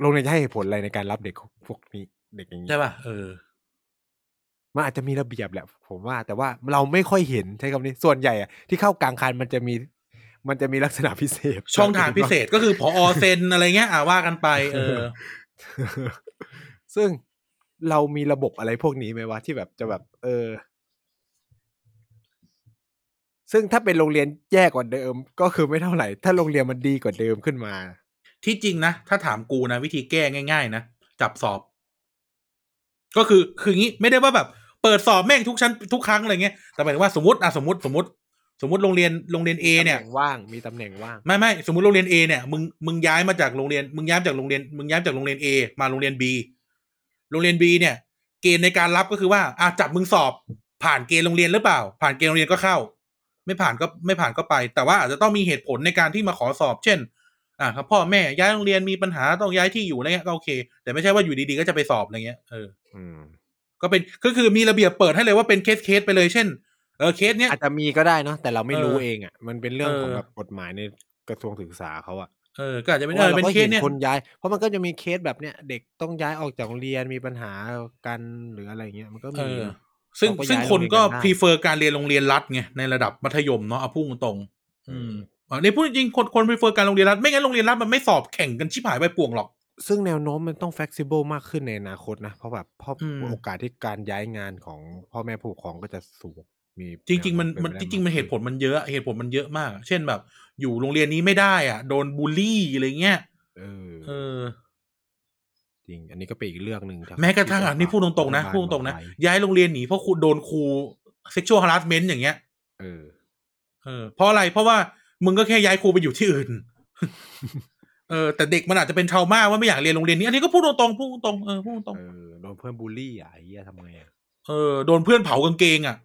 โรงเรียนจะให้เหตุผลอะไรในการรับเด็กพวกนี้ เด็กอย่างนี้ใช่ป่ะเออมันอาจจะมีระเบียบแหละ ผมว่า แต่ว่าเราไม่ค่อยเห็นใช้คำนี้ส่วนใหญ่อะที่เข้ากลางคันมันจะมี มันจะมีลักษณะพิเศษ ช่องทางพิเศษก็คือพอเซ็นอะไรเงี้ยอ่าว่ากันไป เออ ซึ่งเรามีระบบอะไรพวกนี้ไหมวะที่แบบจะแบบ เออ ซึ่งถ้าเป็นโรงเรียนแย่กว่าเดิม ก็คือไม่เท่าไหร่ ถ้าโรงเรียนมันดีกว่าเดิมขึ้นมา ที่จริงนะ ถ้าถามกูนะ วิธีแก้ง่าย ๆ นะ จับสอบ ก็คือคืองี้ไม่ได้ว่าแบบ เปิดสอบแม่งทุกชั้นทุกครั้งอะไรเงี้ยแต่หมายถึงว่าสมมติอะสมมติสมมติ สมมติโรงเรียนโรงเรียนเอเนี่ยตำแหว่างมีตำแหน่งว่างไม่ไม่สมมติโรงเรียน A เนี่ยมึงมึงย้ายมาจากโรงเรียนมึงย้ายจากโรงเรียนมึงย้ายจากโรงเรียน A มาโรงเรียน B โรงเรียน B เนี่ย เกณฑ์ในการรับก็คือว่าอะจับมึงสอบผ่านเกณฑ์โรงเรียนหรือเปล่า ผ่านเกณฑ์โรงเรียนก็เข้า ไม่ผ่านก็ไม่ผ่านก็ไป แต่ว่าอาจจะต้องมีเหตุผลในการที่มาขอสอบ เช่น อะครับพ่อแม่ย้ายโรงเรียนมีปัญหาต้องย้ายที่อยู่อะไรเงี้ยก็โอเค แต่ไม่ใช่ว่าอยู่ดีๆก็จะไปสอบอะไรเงี้ยเอออืมก็เป็นก็คือมีระเบียบเปิดให้เลยว่าเป็นเคสเคสไปเลยเช่นเออเคสเนี้ยอาจจะมีก็ได้เนาะแต่เราไม่รู้เออเองอะมันเป็นเรื่องของเออแบบกฎหมายในกระทรวงศึกษาเขาอะเออก็อาจจะเพเป็นราะเอว่าอเราเป็นก็เคเห็สนเนี้ยคนย้าย เพราะมันก็จะมีเคสแบบเนี้ยเด็กต้องย้ายออกจากโรงเรียนมีปัญหากันหรืออะไรเงี้ยมันก็เอมีอซึ่งเขาก็ซึ่งย้ายคนโรงเรียนก็กันได้ prefer การเรียนโรงเรียนรัฐไงในระดับมัธยมเนาะเอาพุ่งตรงๆอืม อันนี้พูดจริงๆคนคนพ r เฟอร์การโรงเรียนรัฐไม่งั้นโรงเรียนรัฐมันไม่สอบแข่งกันชิบหายไปป่วงหรอก ซึ่งแนวโน้มมันต้อง flexible มากขึ้นในอนาคตนะ เพราะแบบเพราะอืมโอกาสที่การย้ายงานของพ่อแม่ผู้ปกครองก็จะสูงมีจริง ๆ มันแวโมันเป็จไปได้ริงๆมันเหตุผลมันเยอะเหตุผลมันเยอะมาก เช่นแบบ อยู่โรงเรียนนี้ไม่ได้อะ โดนบูลลี่อะไรเงี้ยเออเออจริง อันนี้ก็เป็นอีกเรื่องหนึ่งแม้กระทั่งอะนี่พูดตรงๆนะพูดตรงๆนะย้ายโรงเรียนหนีเพราะครูโดนครู sexual harassment อย่างเงี้ยเออเออเพราะอะไรเพราะว่า มึงก็แค่ย้ายครูไปอยู่ที่อื่น เออแต่เด็กมันอาจจะเป็นชาวมาว่าไม่อยากเรียนโรงเรียนนี้ อันนี้ก็พูดตรงๆพูดตรงๆเออพูดตรงเออโดนเพื่อนบูลลี่อะไอ้เหี้ยทำไงอะๆเออโดนเพื่อนเผากางเกงอะ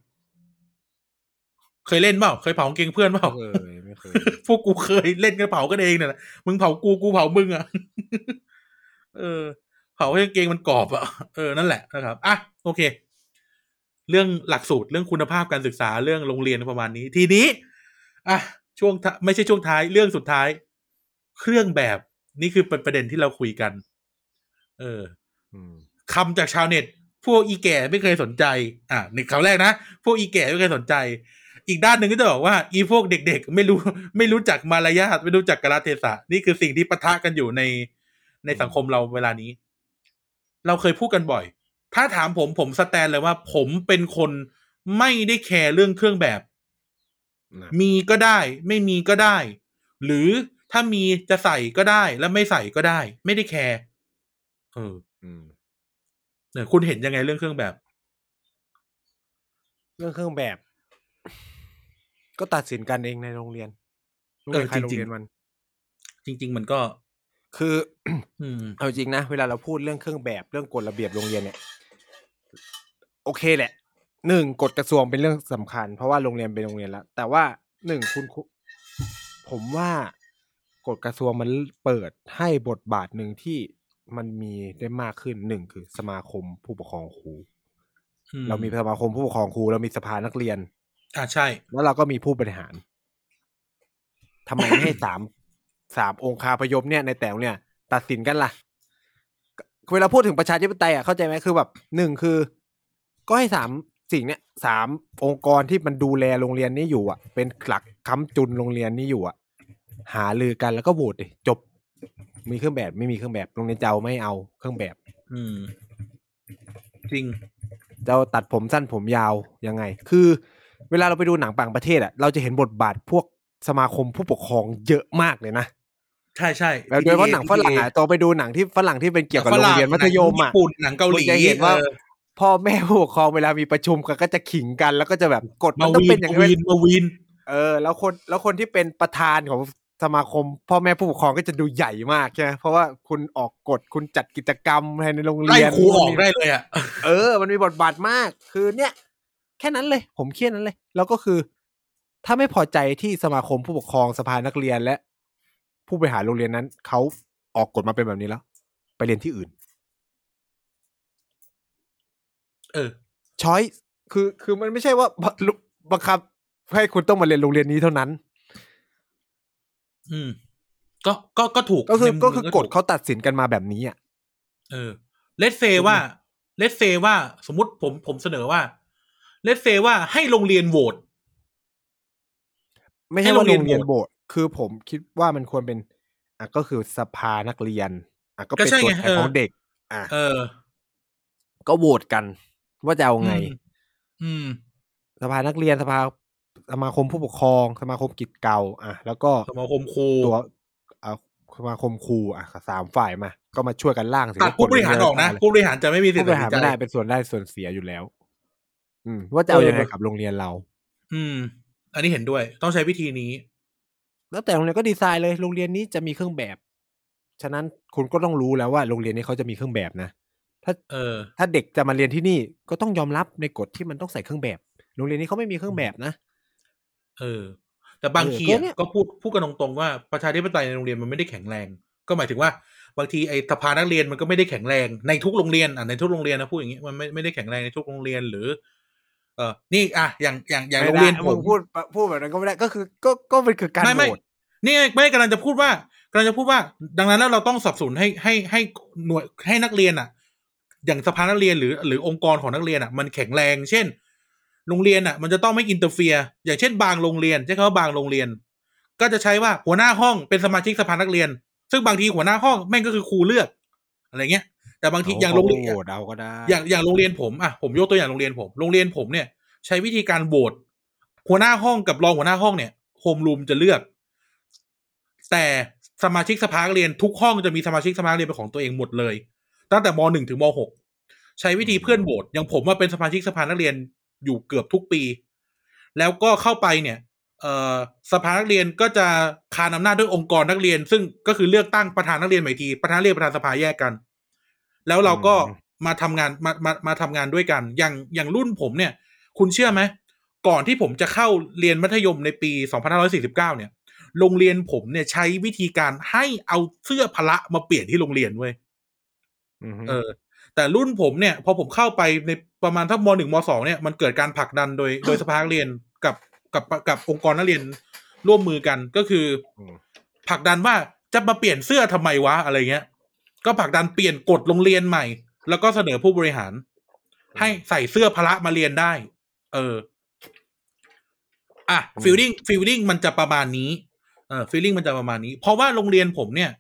เคยเล่นเปล่าเคยเผากางเกงเพื่อนเปล่าเออไม่เคยพวกกูเคยเล่นกันเผากันเองเนี่ยแหละมึงเผากูกูเผามึงอะเออ เผาให้กางเกงมันกรอบอะเออนั่นแหละนะครับอะโอเค เรื่องหลักสูตรเรื่องคุณภาพการศึกษาเรื่องโรงเรียนประมาณนี้ ทีนี้อะ ช่วงท้ายไม่ใช่ช่วงท้ายเรื่องสุดท้าย เครื่องแบบนี่คือเป็นประเด็นที่เราคุยกัน เอออืมคำจากชาวเน็ต พวกอีแก่ไม่เคยสนใจ อะในคำแรกนะ พวกอีแก่ไม่เคยสนใจ อีกด้านหนึ่งก็จะบอกว่า อีพวกเด็กๆ ไม่รู้ ไม่รู้จักมารยาทไม่รู้จักกาลเทศะ นี่คือสิ่งที่ปะทะกันอยู่ในในสังคมเราเวลานี้ เราเคยพูดกันบ่อย ถ้าถามผมผมสแตนเลยว่า ผมเป็นคนไม่ได้แคร์เรื่องเครื่องแบบนะ มีก็ได้ ไม่มีก็ได้ หรือถ้ามีจะใส่ก็ได้ แล้วไม่ใส่ก็ได้ ไม่ได้แคร์เอออืมเนี่ยคุณเห็นยังไงเรื่องเครื่องแบบ เรื่องเครื่องแบบ ก็ตัดสินกันเองในโรงเรียนโรงเรียนเออใครจริงๆโรงเรียนมันจริง ๆ มันก็ คืออืมเอาจริงนะเวลาเราพูดเรื่องเครื่องแบบเรื่องกฎระเบียบโรงเรียนเนี่ย โอเคแหละ หนึ่งกฎกระทรวงเป็นเรื่องสำคัญ เพราะว่าโรงเรียนเป็นโรงเรียนแล้ว แต่ว่าหนึ่งคุณครูผมว่ากฎกระทรวงมันเปิดให้บทบาทหนึ่งที่มันมีได้มากขึ้นหนึ่งคือสมาคมผู้ปกครองครูอืมเรามีสมาคมผู้ปกครองครูเรามีสภานักเรียน อ่าใช่ แล้วเราก็มีผู้บริหารทำไมไม่ให้สามสามองค์คาพยพเนี่ยในแต่ละเนี่ย ตัดสินกันล่ะเวลาพูดถึงประชาธิปไตยอะเข้าใจไหมคือแบบหนึ่งคือ ก็ให้สาม สิ่งเนี่ยสามองค์กรที่มันดูแลโรงเรียนนี้อยู่อะ เป็นหลักค้ำจุนโรงเรียนนี้อยู่อะ หาลือกันแล้วก็โหวตดิจบ มีเครื่องแบบไม่มีเครื่องแบบโรงเรียนจะเอาไม่เอาเครื่องแบบ อืม จริงจะเอาตัดผมสั้นผมยาวยังไง คือ เวลาเราไปดูหนังต่างประเทศอะเราจะเห็นบทบาทพวกสมาคมผู้ปกครองเยอะมากเลยนะใช่ใช่แล้วโดยเฉพาะหนังฝรั่งอะตอนไปดูหนังที่ฝรั่งที่เป็นเกี่ยวกับโรงเรียนมัธยมหนังอะญี่ปุ่นหนังเกาหลีคุณจะเห็นว่าออ พ่อแม่ผู้ปกครองเวลามีประชุมกันก็จะขิงกันแล้วก็จะแบบกฎมัมานต้องวีเป็นนอย่างมานี้วีนมาวีนเออ แล้วคนแล้วคนที่เป็นประธานของสมาคม พ่อแม่ผู้ปกครองก็จะดูใหญ่มากใช่ไหมเพราะว่าคุณออกกฎคุณจัดกิจกรรมภายในโรงไล่เรียนครูออกได้เลยอะเออ มันมีบทบาทมาก คือเนี่ย แค่นั้นเลย ผมแค่นั้นเลย แล้วก็คือ ถ้าไม่พอใจที่สมาคมผู้ปกครองสภานักเรียนและ ผู้บริหารโรงเรียนนั้นเขาออกกฎมาเป็นแบบนี้แล้ว ไปเรียนที่อื่น เออ choice คือคือมันไม่ใช่ว่าบังบังคับ ให้คุณต้องมาเรียนโรงเรียนนี้เท่านั้น อืม ก็ก็ก็ถูกก็คือในมุมก็คือกหนึ่งฎเขาตัดสินกันมาแบบนี้อะเออ let's say ว่า let's say ว่าสมมติผมผมเสนอว่า let's say ว่าให้โรงเรียนโหวตไม่ให้ใช่โรว่างเรีโรยนงเรียนโหวตโบสคือผมคิดว่ามันควรเป็น อะก็คือสภานักเรียน อะก็เป็นก็ใช่ตัวไงแทนของเออเด็ก อะเออ ก็โหวตกัน ว่าจะเอาไงอืมอืม สภานักเรียนสภาสมาคมผู้ปกครอง สมาคมกิจเก่า อะ แล้วก็สมาคมครูตัวเอาสมาคมครูอะสามฝ่ายมา ก็มาช่วยกันร่างสิตัดผู้บริหารออกนะผู้บริหารจะไม่มีสิทผู้ธิ์บตัดริหารสินใจไม่ได้เป็นส่วนได้ส่วนเสียอยู่แล้ว อืม ว่าจะเอาเออยังไงกับโรงเรียนเรา อืม อันนี้เห็นด้วยต้องใช้วิธีนี้ แล้วแต่โรงเรียนก็ดีไซน์เลย โรงเรียนนี้จะมีเครื่องแบบ ฉะนั้นคุณก็ต้องรู้แล้วว่าโรงเรียนนี้เขาจะมีเครื่องแบบนะ ถ้าเออ ถ้าเด็กจะมาเรียนที่นี่ก็ต้องยอมรับในกฎที่มันต้องใส่เครื่องแบบ โรงเรียนนี้เขาไม่มีเครื่องแบบนะ เออ แต่บางเออทีก็อะเนี่ยก็พูดพูดกันตรงๆว่าประชาธิปไตยในโรงเรียนมันไม่ได้แข็งแรง ก็หมายถึงว่า บางทีไอ้สภานักเรียนมันก็ไม่ได้แข็งแรงในทุกโรงเรียนอะในทุกโรงเรียนนะพูดอย่างนี้มันไม่ไม่ได้แข็งแรงในทุกโรงเรียนหรือ เออนี่อะอย่างอย่างอย่างไม่โรงได้เรียนผมึมงพูดพูดแบบนั้นก็ไม่ได้ก็คือก็ก็มันคือการไม่ไม่โหวตนี่ไงไม่กำลังจะพูดว่ากำลังจะพูดว่า ดังนั้นแล้วเราต้องสนับสนุนให้ให้ให้หน่วยให้นักเรียนอะ อย่างสภานักเรียนหรือหรือองค์กรของนักเรียนอะมันแข็งแรง เช่น โรงเรียนอะ มันจะต้องไม่ interfere อย่างเช่นบางโรงเรียนใช้คำว่าบางโรงเรียน ก็จะใช้ว่าหัวหน้าห้องเป็นสมาชิกสภานักเรียน ซึ่งบางทีหัวหน้าห้องแม่งก็คือครูเลือก อะไรเงี้ย แต่บางทีอย่างโรงเรียนโหวตเอาก็ได้อย่างอย่างโรงเรียนผมอะผมยกตัวอย่างโรงเรียนผม โรงเรียนผมเนี่ย ใช้วิธีการโหวตหัวหน้าห้องกับรองหัวหน้าห้องเนี่ยโฮมรูมจะเลือก แต่สมาชิกสภานักเรียนทุกห้องจะมีสมาชิกสภานักเรียนเป็นของตัวเองหมดเลย ตั้งแต่มหนึ่งถึงมหกใช้วิธีเพื่อนโหวตอย่างผมว่าเป็นสมาชิกสภานักเรียนอยู่เกือบทุกปี แล้วก็เข้าไปเนี่ยเอสภานักเรียนก็จะคานอำนาจด้วยองค์กรนักเรียน ซึ่งก็คือเลือกตั้งประธานนักเรียนใหม่ทีประธานเรียนประธานสภาแยกกัน แล้วเราก็มาทำงานมามามาทำงานด้วยกัน อย่างอย่างรุ่นผมเนี่ย คุณเชื่อไหมก่อนที่ผมจะเข้าเรียนมัธยมในปี 2549 เนี่ย โรงเรียนผมเนี่ยใช้วิธีการให้เอาเสื้อพละมาเปลี่ยนที่โรงเรียนเว้ย เออ แต่รุ่นผมเนี่ย พอผมเข้าไปในประมาณทักมหนึ่งมสองเนี่ยมันเกิดการผลักดันโดยโดยสภานักเรียนกับกับกับองค์กรนักเรียนร่วมมือกันก็คือมผลักดันว่าจะมาเปลี่ยนเสื้อทำไมวะอะไรเงี้ย ก็ผลักดันเปลี่ยนกฎโรงเรียนใหม่ แล้วก็เสนอผู้บริหาร ให้ใส่เสื้อพละมาเรียนได้ เออ อะ feeling feeling มันจะประมาณนี้ เออ feeling มันจะประมาณนี้ เพราะว่าโรงเรียนผมเนี่ย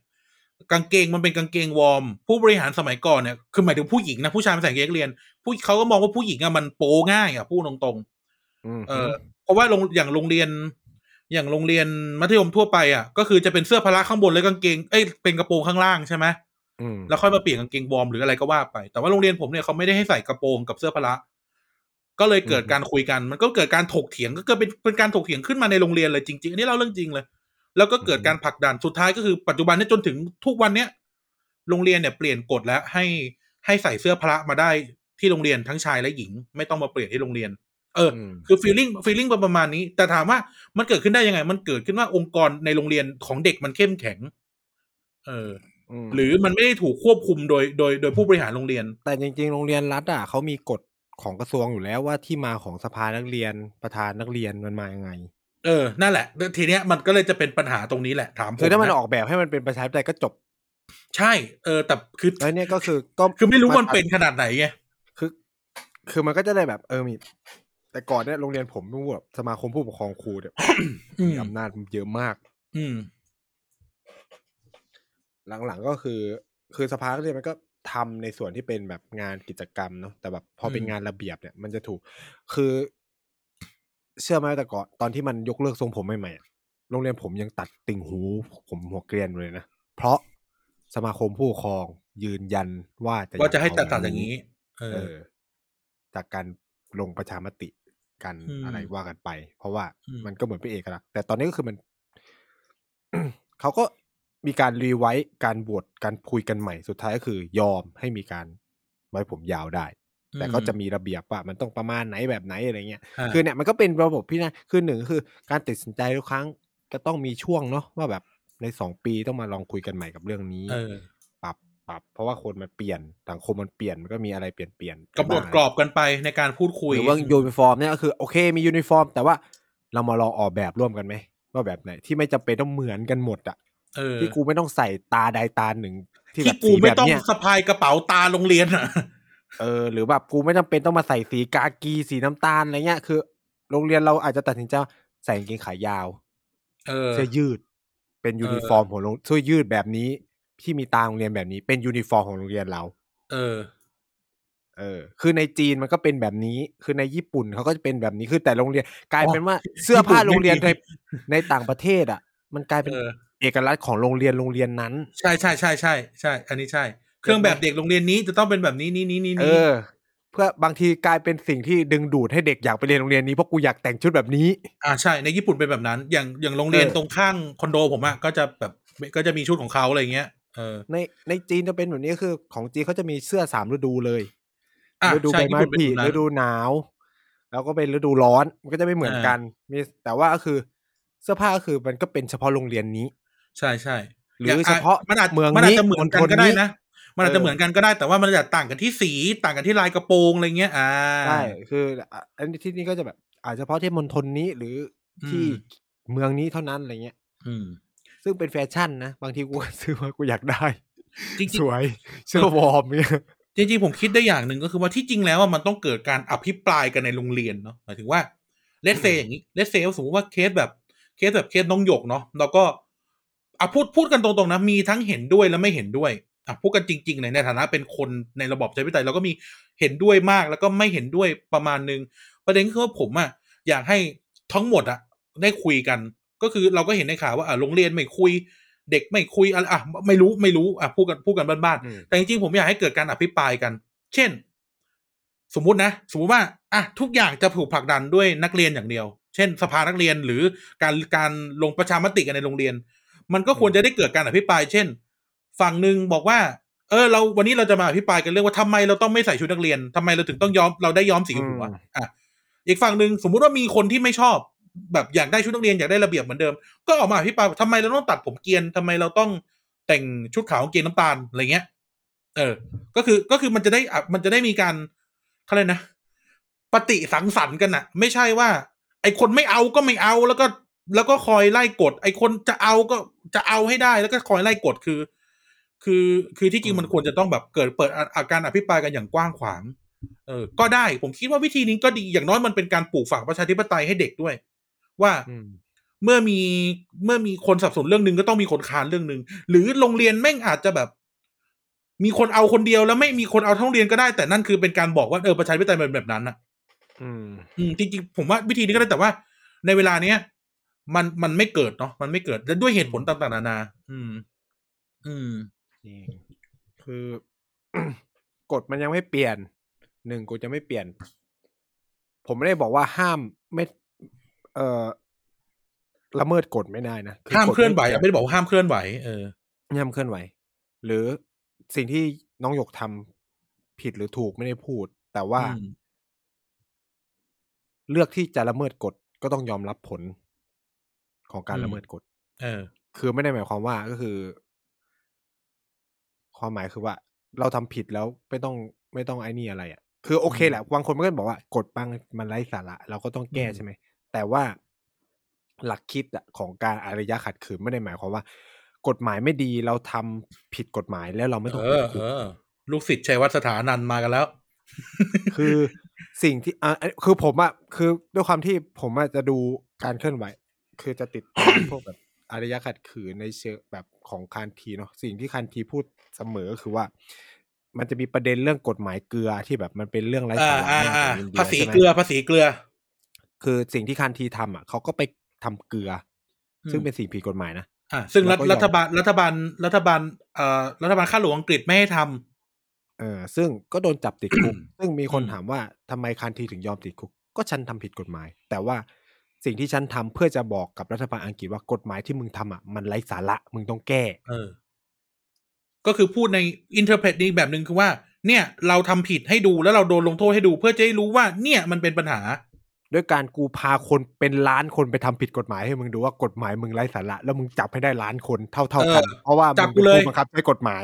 กางเกงมันเป็นกางเกงวอร์ม ผู้บริหารสมัยก่อนเนี่ยคือหมายถึงผู้หญิงนะผู้ชายไม่ใส่กางเกงนักเรียน ผู้เขาก็มองว่าผู้หญิงอะมันโปง่ายอะพูดตรงๆอืมเออเพราะว่าโรงอย่างโรงเรียน อย่างโรงเรียนมัธยมทั่วไปอะ ก็คือจะเป็นเสื้อพละข้างบนแล้วกางเกงเอ้ยเป็นกระโปรงข้างล่างใช่ไหมอืมแล้วค่อยมาเปลี่ยนกางเกงวอร์มหรืออะไรก็ว่าไป แต่ว่าโรงเรียนผมเนี่ยเขาไม่ได้ให้ใส่กระโปรงกับเสื้อพละ ก็เลยเกิดการคุยกัน มันก็เกิดการถกเถียง ก็เกิดเป็นเป็นการถกเถียงขึ้นมาในโรงเรียนเลยจริงๆอันนี้เราเรื่องจริงเลย แล้วก็เกิดการผลักดันสุดท้ายก็คือปัจจุบันเนี้จนถึงทุกวันเนี้ยโรงเรียนเนี่ยเปลี่ยนกฎแล้วให้ให้ใส่เสื้อพละมาได้ที่โรงเรียนทั้งชายและหญิง ไม่ต้องมาเปลี่ยนที่โรงเรียน เอออืมคือ feeling feeling ประมาณนี้ แต่ถามว่ามันเกิดขึ้นได้ยังไง มันเกิดขึ้นว่าองค์กรในโรงเรียนของเด็กมันเข้มแข็ง เออมหรือมันไม่ได้ถูกควบคุมโดยโดยโดยผู้บริหารโรงเรียน แต่จริง ๆ โรงเรียนรัฐอะเขามีกฎของกระทรวงอยู่แล้วว่าที่มาของสภานักเรียนประธานนักเรียนมันมายังไง เออ นั่นแหละ ทีเนี้ยมันก็เลยจะเป็นปัญหาตรงนี้แหละ ถามผมคือถ้ามันนะออกแบบให้มันเป็นประชาธิปไตยก็จบ ใช่ เออ แต่คือแล้วเนี่ยก็คือก็คือไม่รู้มันเป็นขนาดไหนไงคือ คือมันก็จะได้แบบเออมีแต่ก่อนเนี่ยโรงเรียนผมรู้แบบสมาคมผู้ปกครองครูเนี่ยอืมมีอำนาจเยอะมาก อืม หลังๆก็คือ คือสภานักเรียนมันก็ทำในส่วนที่เป็นแบบงานกิจกรรมเนาะแต่แบบพอเป็นอืมงานระเบียบเนี่ย มันจะถูก คือ เชื่อไหมแต่ก่อนตอนที่มันยกเลิกทรงผมใหม่ๆอะโรงเรียนผมยังตัดติ่งหู ผมหัวเกรียนเลยนะ เพราะสมาคมผู้ปกครองยืนยันว่าจะว่าจะให้เตัดตัดอย่างนี้เอเอออ จากการลงประชามติกันอืมอะไรว่ากันไป เพราะว่าอืมมันก็เหมือนเป็นเอกลักษณ์แต่ตอนนี้ก็คือมันเขาก็มีการรีไวท์การบวชการคุยกันใหม่สุดท้ายก็คือยอมให้มีการไว้ผมยาวได้ แต่ก็จะมีระเบียบว่ามันต้องประมาณไหนแบบไหนอะไรเงี้ยาคือเนี่ยมันก็เป็นระบบพี่นะคือหนึ่งคือการตัดสินใจทุกครั้งจะต้องมีช่วงเนาะว่าแบบในสองปีต้องมาลองคุยกันใหม่กับเรื่องนี้เออปรับปรับ เพราะว่าคนมันเปลี่ยนสังคมมันเปลี่ยนมันก็มีอะไรเปลี่ยนเปลี่ยนกำหนดกรอบกันไปในการพูดคุยหรือว่าูนิฟอร์มเนี่ยก็คือโอเคมียูนิฟอร์ม แต่ว่าเรามาลองออกแบบร่วมกันไหมว่าแบบไหนที่ไม่จำเป็นต้องเหมือนกันหมดอะเออที่กูไม่ต้องใส่ตราใดตราหนึ่งที่แบที่บกูสีไม่แบบต้องเนี้ยสะพายกระเป๋าตราโรงเรียนอะ เออหรือแบบกูไม่จำเป็นต้องมาใส่สีกากีสีน้ำตาลอะไรเงี้ยคือ โรงเรียนเราอาจจะตัดสินใจว่าใส่กางเกงขายาวเออเสื้อยืด เป็นยูนิฟอร์มของโรงเสื้อยืดแบบนี้ที่มีตราโรงเรียนแบบนี้ เป็นยูนิฟอร์มของโรงเรียนเรา เออ เออ คือในจีนมันก็เป็นแบบนี้ คือในญี่ปุ่นเขาก็จะเป็นแบบนี้คือแต่โรงเรียนกลายเป็นว่าเสื้อผ้าโรงเรียนในในต่างประเทศ อะ มันกลายเป็นเออเอกลักษณ์ของโรงเรียนโรงเรียนนั้น ใช่ใช่ใช่ใช่ใช่ อันนี้ใช่ เครื่องแบบเด็กโรงเรียนนี้จะต้องเป็นแบบนี้นี้นี้นี้เอนี้อเพื่อบางทีกลายเป็นสิ่งที่ดึงดูดให้เด็กอยากไปเรียนโรงเรียนนี้เพราะกูอยากแต่งชุดแบบนี้ อ่าใช่ในญี่ปุ่นเป็นแบบนั้น อย่างอย่างโรงเรียนเออตรงข้างคอนโดผมอะก็จะแบบก็จะมีชุดของเขาอะไรเงี้ยเออในในจีนจะเป็นแบบนี้คือของจีนเขาจะมีเสื้อสามฤดูเลยอะฤดูใช่ใบไม้ญี่ปุ่นเป็นผลิแบบนั้นฤดูหนาว แล้วก็เป็นฤดูร้อนมันก็จะไม่เหมือนกัน มีแต่ว่าก็คือเสื้อผ้าก็คือมันก็เป็นเฉพาะโรงเรียนนี้ ใช่ใช่หรือเฉพาะมันอาจเมืองมันอาจนี้จะเหมือนกันมณฑลก็ได้นี้นะ มันอาจจะเหมือนกันก็ได้แต่ว่ามันอาจจะต่างกันที่สีต่างกันที่ลายกระโปรงอะไรเงี้ยอ่าใช่คืออะอันนี้ที่นี่ก็จะแบบ อาจจะเฉพาะที่มณฑลนี้หรือที่อืมเมืองนี้เท่านั้นอะไรเงี้ย อืม ซึ่งเป็นแฟชั่นนะ บางทีกูก็ซื้อมากูอยากได้จริงสวยเสื้อวอร์มเนี่ยๆจริงๆผมคิดได้อย่างหนึ่งก็คือว่าที่จริงแล้วอะมันต้องเกิดการอภิปรายกันในโรงเรียนเนาะหมายถึงว่า let's say อย่างนี้ let's say สมมติว่าเคสแบบเคสแบบเคสน้องหยกเนาะเราก็อะพูดพูดกันตรงๆนะมีทั้งเห็นด้วยและไม่เห็นด้วย อะพูดกันจริงๆเลยในฐานะเป็นคนในระบอบประชาธิปไตยเราก็มีเห็นด้วยมากแล้วก็ไม่เห็นด้วยประมาณนึง ประเด็นคือว่าผมอะอยากให้ทั้งหมดอะได้คุยกัน ก็คือเราก็เห็นในข่าวว่าอะโรงเรียนไม่คุย เด็กไม่คุยอะไรอะไม่รู้ไม่รู้อะพูดกันพูดกันบ้านอืมๆแต่จริงๆผมอยากให้เกิดการอภิปรายกัน เช่น สมมุตินะ สมมุติว่าอะทุกอย่างจะถูกผลักดันด้วยนักเรียนอย่างเดียว เช่น สภานักเรียนหรือการการลงประชามติกันในโรงเรียน มันก็ควรจะได้เกิดการอภิปราย เช่น ฝั่งหนึ่งบอกว่า เออ เราวันนี้เราจะมาอภิปรายกันเรื่องว่าทำไมเราต้องไม่ใส่ชุดนักเรียนทำไมเราถึงต้องย้อมเราได้ย้อมสีหัวอืมอะอีกฝั่งหนึ่งสมมุติว่ามีคนที่ไม่ชอบ แบบอยากได้ชุดนักเรียนอยากได้ระเบียบเหมือนเดิม ก็ออกมาอภิปรายว่าทำไมเราต้องตัดผมเกรียนทำไมเราต้องแต่งชุดขาวกางเกงน้ำตาลอะไรเงี้ย เออ ก็คือก็คือมันจะได้อะมันจะได้มีการเขาเลยกนะปฏิสังสรรค์กันอะไม่ใช่ว่า ไอคนไม่เอาก็ไม่เอาแล้วก็แล้วก็คอยไล่กด ไอคนจะเอาก็จะเอาให้ได้แล้วก็คอยไล่กดคือ คือคือที่จริงมันควรจะต้องแบบเกิดเปิดอาอาการอภิปรายกันอย่างกว้างขวาง เออ ก็ได้ผมคิดว่าวิธีนี้ก็ดีอย่างน้อยมันเป็นการปลูกฝังประชาธิปไตยให้เด็กด้วย ว่าอืมเมื่อมีเมื่อมีคนสนับสนุนเรื่องหนึ่งก็ต้องมีคนค้านเรื่องหนึ่งหรือโรงเรียนแม่งอาจจะแบบ มีคนเอาคนเดียวแล้วไม่มีคนเอาทั้งโรงเรียนก็ได้ แต่นั่นคือเป็นการบอกว่าเออประชาธิปไตยเป็นแบบนั้นอะอืมอืมจริงๆผมว่าวิธีนี้ก็ได้แต่ว่า ในเวลาเนี้ยมันมันไม่เกิดเนาะมันไม่เกิดและด้วยเหตุผลต่างๆนานา อืม อืม จริงคือกฎมันยังไม่เปลี่ยนหนึ่งกูจะไม่เปลี่ยน ผมไม่ได้บอกว่าห้ามไม่เอ่อละเมิดกฎไม่ได้นะห้ามกฎเคลื่อนไหวปอะไม่ได้บอกว่าห้ามเคลื่อนไหวเออห้ามเคลื่อนไหว หรือสิ่งที่น้องหยกทำผิดหรือถูกไม่ได้พูด แต่ว่าอืมเลือกที่จะละเมิดกฎก็ต้องยอมรับผลของการอืมละเมิดกฎเออ คือไม่ได้หมายความว่าก็คือ ความหมายคือว่า เราทำผิดแล้วไม่ต้องไม่ต้องไอ้นี่อะไรอะ คือโอเคอืมแหละบางคนมันก็บอกว่ากฎบางมันไร้สาระ เราก็ต้องแก้อืมใช่ไหมแต่ว่าหลักคิดอะของการอารยะขัดขืนไม่ได้หมายความว่า กฎหมายไม่ดีเราทำผิดกฎหมายแล้วเราไม่ต้องเอติดอคุเอกอลูกศิษย์ชัยวัฒน์สถานันท์มากันแล้ว คือสิ่งที่อะอันคือผมอะคือด้วยความที่ผมอะจะดูการเคลื่อนไหว คือจะติดตามพวกแบบอารยะขัดขืนในเชิงแบบของคานทีเนาะสิ่งที่คานทีพูด เสมอก็คือว่า มันจะมีประเด็นเรื่องกฎหมายเกลือที่แบบมันเป็นเรื่องไร้อ่าสาระอ่ามากอ่าของอินเดียภาษีใช่ไหมเกลือภาษีเกลือ คือสิ่งที่คานทีทำอะเขาก็ไปทำเกลืออมซึ่งเป็นสิ่งผิดกฎหมายนะอ่าซึ่งรัฐแล้วก็ยอมรัฐบาลรัฐบาลรัฐบาลเอ่อรัฐบาลข้าหลวงอังกฤษไม่ให้ทำเออซึ่งก็โดนจับติดคุก ซึ่งมีคนอืมถามว่าทำไมคานธีถึงยอมติดคุก ก็ฉันทำผิดกฎหมาย แต่ว่าสิ่งที่ฉันทำเพื่อจะบอกกับรัฐบาลอังกฤษว่ากฎหมายที่มึงทำอะมันไร้สาระมึงต้องแก้ เออ ก็คือพูดใน interpretเพตนี้แบบหนึ่งคือว่า เนี่ยเราทำผิดให้ดูแล้วเราโดนลงโทษให้ดู เพื่อจะให้รู้ว่าเนี่ยมันเป็นปัญหา ด้วยการกูพาคนเป็นล้านคนไปทำผิดกฎหมายให้มึงดูว่ากฎหมายมึงไร้สาระแล้วมึงจับให้ได้ล้านคนเท่าเท่าๆกันเออเพราะว่าจัมึบงกูเป็นเลยผู้บังคับใช้กฎหมาย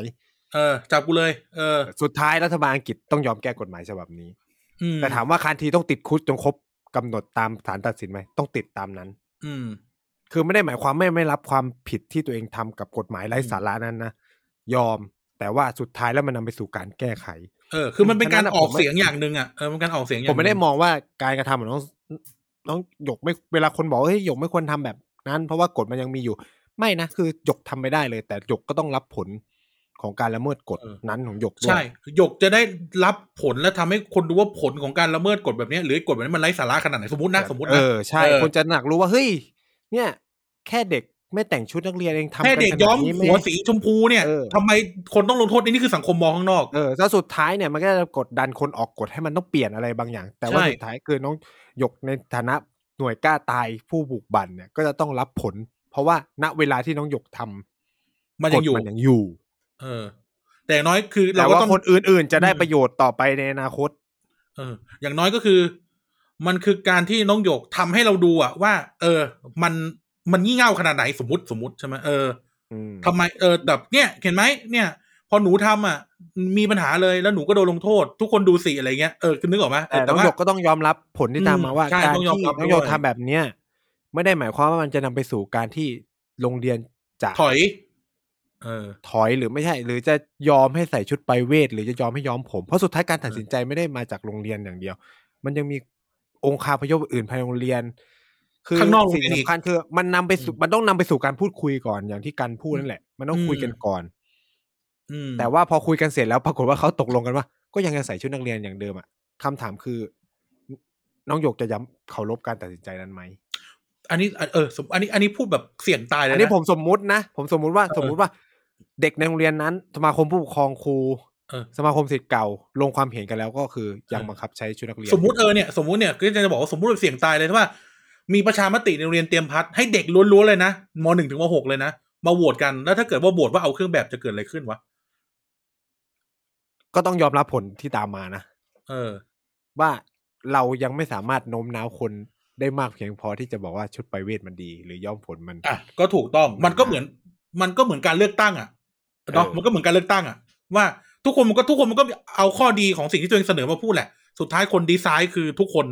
เออจับกูเลย เออ สุดท้ายรัฐบาลอังกฤษต้องยอมแก้กฎหมายฉบับนี้อืมแต่ถามว่าคานทีต้องติดคุกจนครบกำหนดตามศาลตัดสินไหมต้องติดตามนั้น อืม คือไม่ได้หมายความไม่ไม่รับความผิดที่ตัวเองทำกับกฎหมายไร้สาระนั้นนะ ยอม แต่ว่าสุดท้ายแล้วมันนำไปสู่การแก้ไข เออ คือมันเป็นการฉะนั้นอะออกผมไม่เสียงอย่างหนึ่งอะเออมันการออกเสียงอย่างผมไม่ได้หนึ่งมองว่าการกระทำของน้องน้องหยกไม่เวลาคนบอกว่าเฮ้ยหยกไม่ควรทำแบบนั้น เพราะว่ากฎมันยังมีอยู่ ไม่นะคือหยกทำไม่ได้เลย แต่หยกก็ต้องรับผลของการละเมิดกฎนั้นของหยกด้วยใช่หยกจะได้รับผลและทำให้คนดูว่าผลของการละเมิดกฎแบบเนี้ยหรือกฎแบบนี้มันไร้สาระขนาดไหนสมมตินะสมมติเอนะอใช่เออคนจะหนักรู้ว่าเฮ้ยเนี่ย แค่เด็ก ไม่แต่งชุดนักเรียนเองทำแค่กันเด็กขนาย้อมนี้ไหัวสีชมพูเนี่ยเออทำไมคนต้องลงโทษนี่นี่คือสังคมมองข้างนอกเออแล้วสุดท้ายเนี่ยมันก็จะกดดันคนออกกฎให้มันต้องเปลี่ยนอะไรบางอย่าง แต่ว่าใช่สุดท้ายคือน้องหยกในฐานะหน่วยกล้าตายผู้บุกบั่นเนี่ยก็จะต้องรับผล เพราะว่าณเวลาที่น้องหยกทำมันยังอยู่กฎมันยังอยู่ เออ แต่อย่างน้อยคือแต่เราก็ว่าต้องคนอื่น ๆ จะได้อืมประโยชน์ต่อไปในอนาคต เออ อย่างน้อยก็คือ มันคือการที่น้องหยกทำให้เราดูอะว่า เออ มัน มันงี่เง่าขนาดไหนสมมติสมมติใช่ไหมเอออืมทำไมเออแบบเนี่ยเห็นไหมเนี่ย พอหนูทำอะ มีปัญหาเลยแล้วหนูก็โดนลงโทษ ทุกคนดูสิอะไรเงี้ยเออคือนึกออกไหมเอแต่อน้องว่าหยกก็ต้องยอมรับผลที่ตามมาว่าใช่การต้องยอมที่รับน้องหยกด้วยทำแบบเนี้ยไม่ได้หมายความว่ามันจะนำไปสู่การที่โรงเรียนจะถอย เออ ถอยหรือไม่ใช่ หรือจะยอมให้ใส่ชุดไปเวท หรือจะยอมให้ย้อมผมเพราะสุดท้ายการตัดสินใจไม่ได้มาจากโรงเรียนอย่างเดียว มันยังมีองค์คาพยพอื่นภายในโรงเรียน คือข้างนอกโรงสิ่งเรียนอีกสำคัญคือ มันนำไปสู่มันต้องนำไปสู่การพูดคุยก่อนอย่างที่กันพูดนั่นแหละ มันต้องคุยกันก่อนอืมแต่ว่าพอคุยกันเสร็จแล้วปรากฏว่าเขาตกลงกันว่า ก็ยังจะใส่ชุดนักเรียนอย่างเดิมอะคำถามคือ น้องหยกจะย้ำเคารพการตัดสินใจนั้นไหมอันนี้เออสมอันนี้อันนี้พูดแบบเสี่ยงตายเลยอันะนนี้ผมสมมุตินะผมสมมุติว่าเออสมมุติว่า เด็กในโรงเรียนนั้นสมาคมผู้ปกครองครูเออสมาคมศิษย์เก่าลงความเห็นกันแล้วก็คือยังเออบังคับใช้ชุดนักเรียน สมมุติเออเนี่ยสมมุติเนี่ยก็จะบอกว่าสมมุติแบบเสี่ยงตายเลยว่า มีประชามติในโรงเรียนเตรียมพัดให้เด็กล้วนๆเลยนะมหนึ่งถึงมหกเลยนะมาโหวตกันแล้วถ้าเกิดว่าโหวตว่าเอาเครื่องแบบจะเกิดอะไรขึ้นวะก็ต้องยอมรับผลที่ตามมานะเออ ว่าเรายังไม่สามารถโน้มน้าวคนได้มากเพียงพอที่จะบอกว่าชุดไปเวทมันดี หรือย่อมผลมันอะก็ถูกต้องมันก็เหมือน มันก็เหมือนการเลือกตั้งอะเนาะเออมันก็เหมือนการเลือกตั้งอะว่าทุกคนมันก็ทุกคนมันก็เอาข้อดีของสิ่งที่ตัวเองเสนอมาพูดแหละ สุดท้ายคนดีไซน์คือทุกคน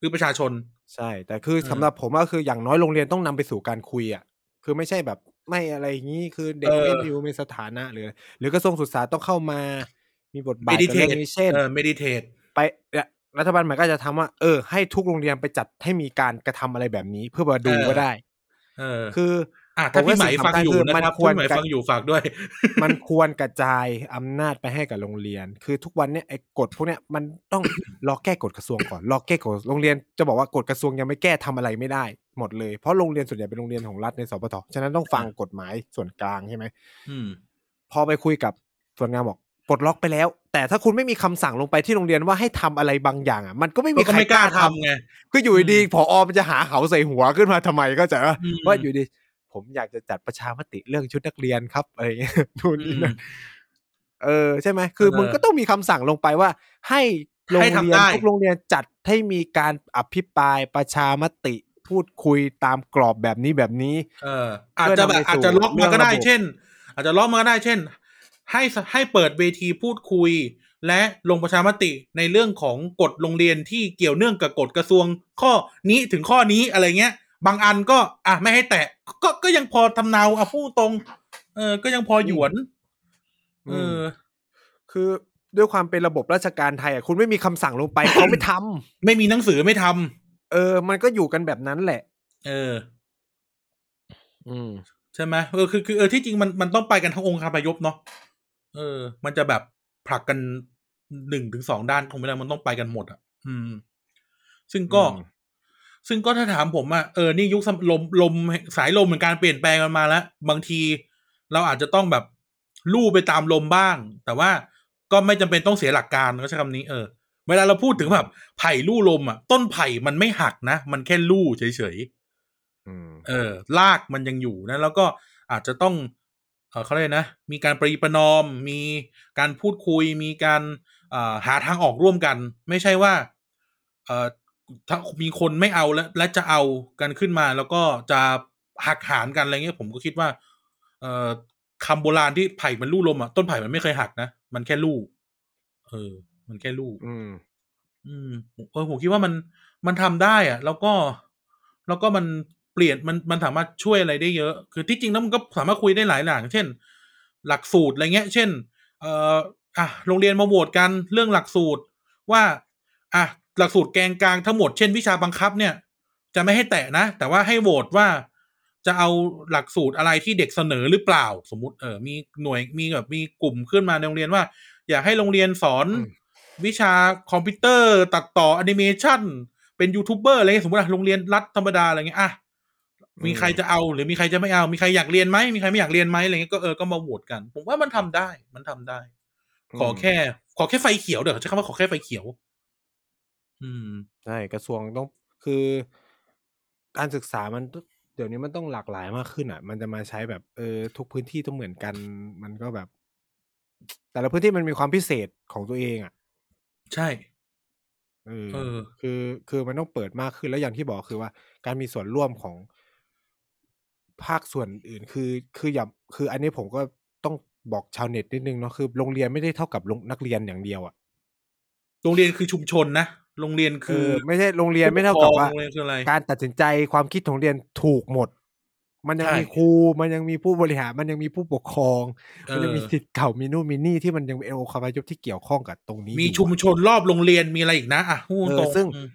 คือประชาชน ใช่ แต่คือเออสำหรับผมก็คืออย่างน้อยโรงเรียนต้องนำไปสู่การคุยอะคือไม่ใช่แบบไม่อะไรอย่างนี้คือเด็กเออไม่อยู่มีสถานะหรืออะไรหรือกระทรวงศึกษาต้องเข้ามามีบทบาทกับ meditate เรื่องนี้เช่นเออ meditate ไปเนี่ยรัฐบาลใหม่ก็จะทำว่า เออ ให้ทุกโรงเรียนไปจัดให้มีการกระทำอะไรแบบนี้ เพื่อมาดูเออก็ได้ เออ คือ อะถ้าพี่ไหมผมว่าสิ่งฟังสำคัญอยู่คือนะมันครับควรพี่ไหมฟังอยู่ฝากด้วย มันควรกระจายอำนาจไปให้กับโรงเรียน คือทุกวันเนี่ยไอ้กฎพวกเนี้ยมันต้องรอแก้กฎกระทรวงก่อนรอแก้กฎโรงเรียนจะบอกว่ากฎกระทรวงยังไม่แก้ทำอะไรไม่ได้หมดเลยเพราะโรงเรียนส่วนใหญ่เป็นโรงเรียนของรัฐในสปทฉะนั้นต้องฟังกฎหมายส่วนกลางใช่ไหมอืมพอไปคุยกับส่วนงานบอกปลดล็อกไปแล้ว แต่ถ้าคุณไม่มีคำสั่งลงไปที่โรงเรียนว่าให้ทำอะไรบางอย่างอะมันก็ไม่มีก็ใครไม่กล้าทำไงก็อยู่ดีๆผอมันจะหาเขาใส่หัวขึ้นมาทำไมก็จะว่าอืมว่าอยู่ดี ผมอยากจะจัดประชามติเรื่องชุดนักเรียนครับอะไรเงี้ยนู่นนี่นั่นเออใช่ไหมคือเออมึงก็ต้องมีคำสั่งลงไปว่า ให้โรงให้ทำเรียนได้ทุกโรงเรียนจัดให้มีการอภิปรายประชามติพูดคุยตามกรอบแบบนี้แบบนี้ เออ อาจจะแบบเพื่อนำไปสู่อาจจะล็อกมาก็ได้เรื่องระบบเช่น อาจจะล็อกมาก็ได้เช่น ให้สให้เปิดเวทีพูดคุย และลงประชามติในเรื่องของกฎโรงเรียนที่เกี่ยวเนื่องกับกฎกระทรวงข้อนี้ถึงข้อนี้อะไรเงี้ย บางอันก็ อะไม่ให้แตะ ก็ก็ยังพอทำเนาอะพูดตรง เออ ก็ยังพอหยวน เออ คือด้วยความเป็นระบบราชการไทยอะคุณไม่มีคำสั่งลงไป เขาไม่ทำไม่มีหนังสือไม่ทำเออ มันก็อยู่กันแบบนั้นแหละ เออ อืม ใช่ไหมเออคือคือเออที่จริงมันมันต้องไปกันทั้งองค์คาพยพเนาะเออ มันจะแบบผลักกันหนึ่งถึงสองด้านคงไม่ได้มันต้องไปกันหมดอะอืม ซึ่งก็อืม ซึ่งก็ถ้าถามผมอะเออนี่ยุคสมลมลมสายลมเหมือนการเปลี่ยนแปลงมันมาแล้ว บางทีเราอาจจะต้องแบบลู่ไปตามลมบ้าง แต่ว่าก็ไม่จำเป็นต้องเสียหลักการก็ใช้คำนี้เออ เวลาเราพูดถึงแบบไผ่ลู่ลมอะต้นไผ่มันไม่หักนะ มันแค่ลู่เฉยๆอืมเออลากมันยังอยู่นะ แล้วก็อาจจะต้องเออเขาเรียกนะ มีการปรีประนอม มีการพูดคุย มีการเอ่อหาทางออกร่วมกัน ไม่ใช่ว่า เอ่อถ้ามีคนไม่เอาแล้วและจะเอากันขึ้นมา แล้วก็จะหักหานกันอะไรเงี้ยผมก็คิดว่า เอ่อคำโบราณที่ไผ่มันลู่ลมอะต้นไผ่มันไม่เคยหักนะมันแค่ลู่เออ มันแค่ลู่อืม อืมเออผมคิดว่ามันมันทำได้อะแล้วก็ แล้วก็มันเปลี่ยนมันมันสามารถช่วยอะไรได้เยอะ คือที่จริงแล้วมันก็สามารถคุยได้หลายอย่างเช่น หลักสูตรอะไรเงี้ย เช่น เอ่ออะโรงเรียนมาโหวตกันเรื่องหลักสูตรว่า อะ หลักสูตรแกนกลางทั้งหมดเช่นวิชาบังคับเนี่ย จะไม่ให้แตะนะ แต่ว่าให้โหวตว่าจะเอาหลักสูตรอะไรที่เด็กเสนอหรือเปล่า สมมุติเออมีหน่วยมีแบบมีกลุ่มขึ้นมาในโรงเรียนว่า อยากให้โรงเรียนสอนอืมวิชาคอมพิวเตอร์ ตัดต่อแอนิเมชันเป็นยูทูบเบอร์อะไรเงี้ยสมมติอะโรงเรียนรัฐธรรมดาอะไรเงี้ยอะมีใครจะเอาหรือมีใครจะไม่เอา มีใครอยากเรียนไหมมีใครไม่อยากเรียนไหมอะไรเงี้ยก็เออก็มาโหวตกัน ผมว่ามันทำได้ มันทำได้ ขอแค่ ขอแค่ไฟเขียวเดี๋ยวใช้คำว่าขอแค่ไฟเขียว อืมใช่กระทรวงต้องคือ การศึกษามันต้องเดี๋ยวนี้มันต้องหลากหลายมากขึ้นอะ มันจะมาใช้แบบเออทุกพื้นที่ต้องเหมือนกัน มันก็แบบ แต่ละพื้นที่มันมีความพิเศษของตัวเองอะ ใช่เออเออ คือคือมันต้องเปิดมากขึ้นแล้วอย่างที่บอกคือว่า การมีส่วนร่วมของภาคส่วนอื่น คือ คืออย่าคือ อันนี้ผมก็ต้องบอกชาวเน็ตนิดนึงเนาะคือโรงเรียนไม่ได้เท่ากับโรงนักเรียนอย่างเดียวอะโรงเรียนคือชุมชนนะ โรงเรียนคืคืออไม่ใช่โรงเรียนไม่เท่ากับว่าโรงเรียนคืออะไรการตัดสินใจความคิดของเรียนถูกหมด มันยังใช่มีครูมันยังมีผู้บริหารมันยังมีผู้ปกครองเอมันยังอมีสิทธิ์เก่ามีนู่นมีนี่ที่มันยังเป็นองค์คาพยพที่เกี่ยวข้องกับตรงนี้ มีอยู่ชุมชนรอบโรงเรียนมีอะไรอีกนะอะพูดเออตรงซึ่งอืม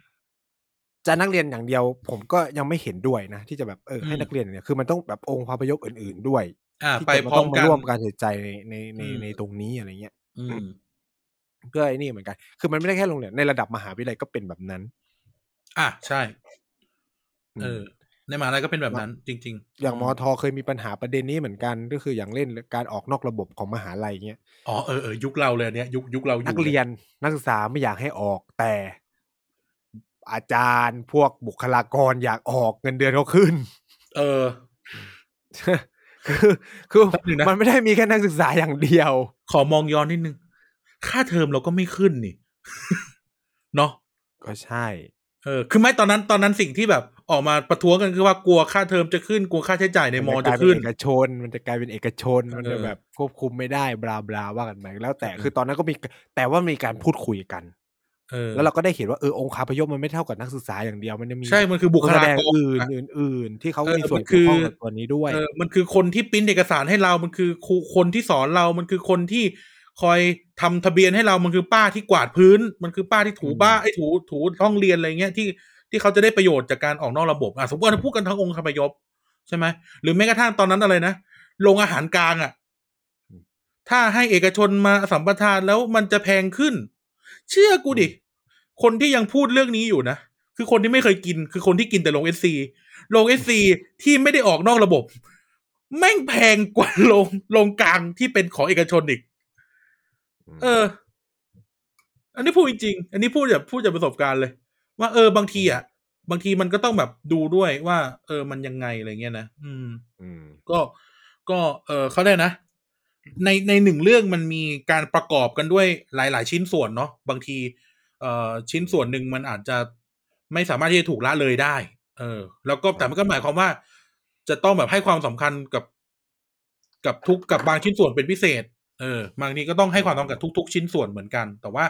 จะนักเรียนอย่างเดียว ผมก็ยังไม่เห็นด้วยนะ ที่จะแบบเออให้อืมนักเรียนเนี่ยคือมันต้องแบบองค์คาพยพอื่น ๆด้วยอ่าที่ไปจะพร้อต้มองมากันร่วมการตัดสินใจในในในอืมในตรงนี้อะไรเงี้ย อืม ก็ไอ้นี่เหมือนกัน คือมันไม่ได้แค่โรงเรียนในระดับมหาวิทยาลัยก็เป็นแบบนั้น อะใช่อืมเออ ในมหาลัยก็เป็นแบบนั้น จริง ๆ อย่างมอทอเคยมีปัญหาประเด็นนี้เหมือนกัน ก็คืออย่างเล่นการออกนอกระบบของมหาลัยเงี้ยอ๋อเออเออยุคเราเลยอันเนี้ยยุคยุคเราอยู่นักเรียนนักศึกษาไม่อยากให้ออกแต่ อาจารย์พวกบุคลากรอยากออกเงินเดือนเขาขึ้น เออคือคือแป๊บนึงนะมันไม่ได้มีแค่นักศึกษาอย่างเดียว ขอมองย้อนนิดนึง ค่าเทอมเราก็ไม่ขึ้นนี่ เนาะก็ใช่ เออ คือไม่ตอนนั้น ตอนนั้นสิ่งที่แบบออกมาประท้วงกันคือว่ากลัวค่าเทอมจะขึ้นกลัวค่าใช้จ่ายในมอมันจะกลายเป็ขึ้นเอกชน มันจะกลายเป็นเอกชนมันจะเออแบบควบคุมไม่ได้บลาบลาว่ากันไปแล้วแต่เออคือตอนนั้นก็มีแต่ว่ามีการพูดคุยกันเออแล้วเราก็ได้เห็นว่าเออองค์คาพยพมันไม่เท่ากับนักศึกษาอย่างเดียวมันจะมีใช่ มันคือบุคผู้แสลาดงกรอื่นอะอื่น ๆ ที่เขาเออมีส่วนมันคืเกี่ยวอข้องกับตัวนี้ด้วยเออมันคือคนที่ปริ้นเอกสารให้เรา มันคือครูคนที่สอนเรา มันคือคนที่ คอยทำทะเบียนให้เรามันคือป้าที่กวาดพื้น มันคือป้าที่ถูอืมบ้านไอ้ถูถูห้องเรียนอะไรเงี้ยที่ที่เขาจะได้ประโยชน์จากการออกนอกระบบอะสมมติว่าพูดกันทั้งองค์คพยพใช่ไหมหรือแม้กระทั่งตอนนั้นอะไรนะโรงอาหารกลางอะ ถ้าให้เอกชนมาสัมปทานแล้วมันจะแพงขึ้น เชื่อกูดิ คนที่ยังพูดเรื่องนี้อยู่นะคือคนที่ไม่เคยกิน คือคนที่กินแต่โรงเอสซีโรงเอสซีที่ไม่ได้ออกนอกระบบ แม่งแพงกว่าโรงโรงกลางที่เป็นของเอกชนอีก เออ อันนี้พูดจริงๆอันนี้พูดแบบพูดจากประสบการณ์เลย ว่าเออบางทีอะ บางทีมันก็ต้องแบบดูด้วยว่า เออมันยังไงอะไรเงี้ยนะอืม อืม ก็ก็เออเขาได้นะในในหนึ่งเรื่องมันมีการประกอบกันด้วยหลาย ๆ ชิ้นส่วนเนาะบางที เอ่อชิ้นส่วนหนึ่งมันอาจจะไม่สามารถที่จะถูกละเลยได้ เออ แล้วก็แต่มันก็หมายความว่า จะต้องแบบให้ความสำคัญกับ กับทุกกับบางชิ้นส่วนเป็นพิเศษ เออบางทีก็ต้องให้ความสำคัญกับทุก ๆ ชิ้นส่วนเหมือนกัน แต่ว่า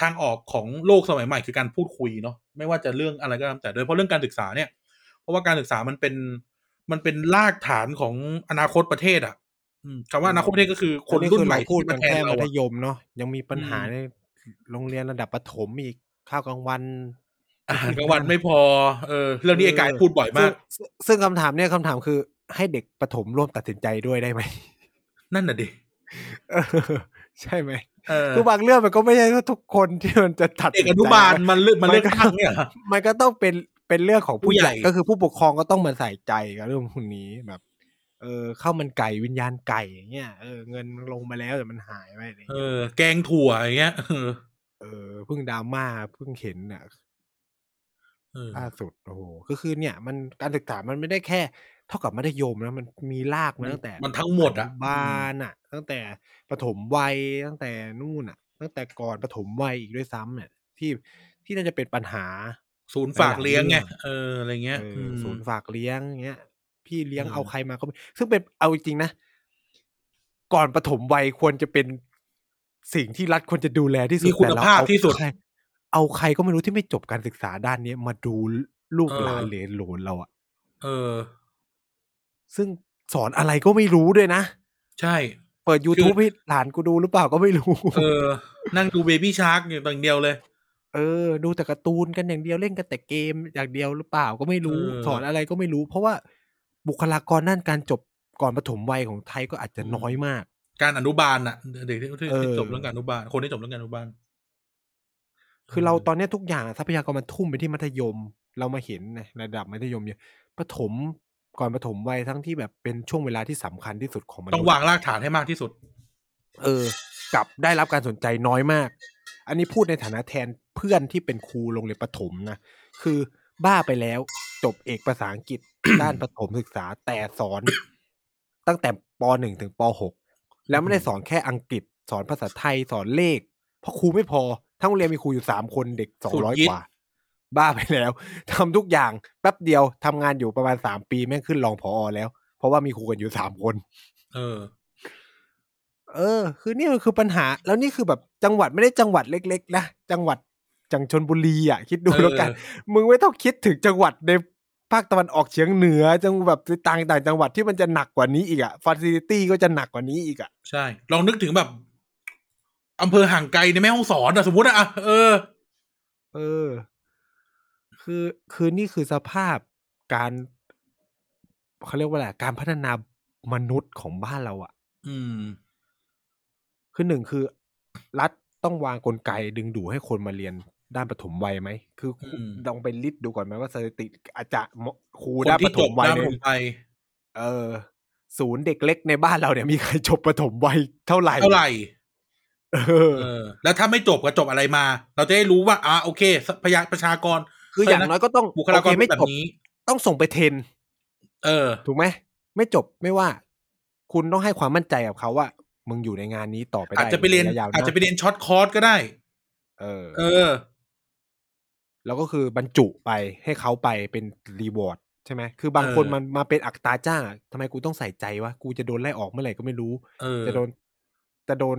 ทางออกของโลกสมัยใหม่คือการพูดคุยเนาะไม่ว่าจะเรื่องอะไรก็ตามแต่โดยเฉพาะเรื่องการศึกษาเนี่ย เพราะว่าการศึกษามันเป็นมันเป็นรากฐานของอนาคตประเทศอะอืมคำว่าอนาคตประเทศก็คือคนรุ่นใหม่พูดที่กัมานแทนแค่เรามัธอะยมเนาะยังมีปัญหาอืมในโรงเรียนระดับประถมอีกข้าวกลางวันอาหารกลางวันไม่พอเออเรื่องนี้ไอ้กายพูดบ่อยมาก ซึ่งซึ่งคำถามเนี่ยคำถามคือให้เด็กประถมร่วมตัดสินใจด้วยได้ไหมนั่นน่ะดิเออ ใช่ไหมเออคือบางเรื่องมันก็ไม่ใช่ว่าทุกคนที่มันจะตัดเด็สิกนอใจนุบาลมันเลือกมันมันเลือกก็ตั้งเนี่ยเหรอมันก็ต้องเป็นเป็นเรื่องของผู้ผู้ใหใหญ่ญ่ก็คือผู้ปกครองก็ต้องมาใส่ใจกับเรื่องพวกนี้แบบเออข้าวมันไก่วิญญาณไก่อย่างเงี้ยเออเงินมันลงมาแล้วแต่มันหายไปอะไรเอเงี้ยอแกงถั่วอย่างเงี้ยเออเออเพิ่งดราม่าเพิ่งเห็นเนี่ยเออล่าสุดโอ้โหก็คือเนี่ย มันการศึกษามันไม่ได้แค่เท่ากับมัธยมนะมันมีรากมาตั้งแต่ มันทั้งหมดอะนุบาลอะ ตั้งแต่ประถมวัยตั้งแต่นู่นอะ ตั้งแต่ก่อนประถมวัยอีกด้วยซ้ำเนี่ย ที่ที่น่าจะเป็นปัญหา ศูนย์ฝากเลี้ยงไงหลายๆเรื่องเอออะไรเงี้ยเออมศูนย์ฝากเลี้ยงเงี้ย พี่เลี้ยงเออเอาใครมาก็ไม่ซึ่งเป็นเอาจริงๆนะก่อนประถมวัยควรจะเป็นสิ่งที่รัฐควรจะดูแลที่สุดมีคุณแต่เรภาพเอที่สุดใครเอาใครก็ไม่รู้ที่ไม่จบการศึกษาด้านเนี้ยมาดูลูกเออหลานเหลนโหลนเราอะเออ ซึ่งสอนอะไรก็ไม่รู้ด้วยนะ ใช่ เปิด YouTube ให้หลานกูดูหรือเปล่าก็ไม่รู้ เออ นั่งดูเบบี้ชาร์กอยู่อย่างเดียวเลย เออ ดูแต่การ์ตูนกันอย่างเดียวเล่นกันแต่เกมอย่างเดียวหรือเปล่าก็ไม่รู้เออสอนอะไรก็ไม่รู้ เพราะว่าบุคลากรด้านการจบก่อนปฐมวัยของไทยก็อาจจะน้อยมาก การอนุบาลน่ะเด็กที่ที่เออจบเรื่องการอนุบาล คนที่จบเรื่องการอนุบาล คือเราตอนเนี้ยทุกอย่างทรัพยากรมันทุ่มไปที่มัธยม เรามาเห็นในระดับมัธยมเนี่ยประถม ก่อนประถมวัยทั้งที่แบบเป็นช่วงเวลาที่สำคัญที่สุดของมนุษย์ต้องวางรากฐานให้มากที่สุด เออกลับได้รับการสนใจน้อยมาก อันนี้พูดในฐานะแทนเพื่อนที่เป็นครูโรงเรียนประถมนะคือบ้าไปแล้วจบเอกภาษาอังกฤษด้านประถมศึกษาแต่สอน ตั้งแต่ปหนึ่งถึงปหกแล้วไม่ได้สอนแค่อังกฤษ สอนภาษาไทยสอนเลข เพราะครูไม่พอทั้งโรงเรียนมีครูอยู่สามคนเด็กสองสุดร้อยยิดกว่า บ้าไปแล้วทำทุกอย่างแป๊บเดียวทำงานอยู่ประมาณสามปีแม่งขึ้นรองผอแล้ว เพราะว่ามีครูกันอยู่สามคน เออ เออ คือนี่มันคือปัญหา แล้วนี่คือแบบจังหวัดไม่ได้จังหวัดเล็ก ๆ นะจังหวัดจังชนบุรีอะคิดดูเออแล้วกัน มึงไม่ต้องคิดถึงจังหวัดในภาคตะวันออกเฉียงเหนือจังแบบต่างต่างจังหวัดที่มันจะหนักกว่านี้อีกอะฟ a ซิลิตี้ก็จะหนักกว่านี้อีกอะใช่ ลองนึกถึงแบบอำเภอห่างไกลในแม่ฮ่องสอนอะสมมติอะอะเออ เออ คือคือนี่คือสภาพการเขาเรียกว่าอะไรการพัฒนามนุษย์ของบ้านเราอะ อืม คือหนึ่งคือ รัฐต้องวางกลไกดึงดูดให้คนมาเรียนด้านปฐมวัยไหม คือครูอืมลองไปลิสต์ดูก่อนไหมว่าสถิติอาจจะครูคนด้านปที่ฐจมบวัยด้านเนี่ยผมไปเออ ศูนย์เด็กเล็กในบ้านเราเนี่ยมีใครจบปฐมวัยเท่าไหร่เท่าไหร่เออเออแล้วถ้าไม่จบก็จบอะไรมา เราจะได้รู้ว่าอ่าโอเคพยาประชากร คืออย่างน้อยก็ต้องบุคลากรโอเคไม่แบบจบนี้ต้องส่งไป train เออ ถูกไหมไม่จบไม่ว่า คุณต้องให้ความมั่นใจกับเขาว่า มึงอยู่ในงานนี้ต่อไปได้อาจจะไปเรียนระยะยาวอาจจะไปเรียน short course ก็ได้ เออ เออ แล้วก็คือบรรจุไปให้เขาไปเป็น reward ใช่ไหม คือบางคนเออมันมาเป็นอัตราจ้างอะทำไมกูต้องใส่ใจวะ กูจะโดนไล่ออกเมื่อไหร่ก็ไม่รู้เออจะโดน จะโดน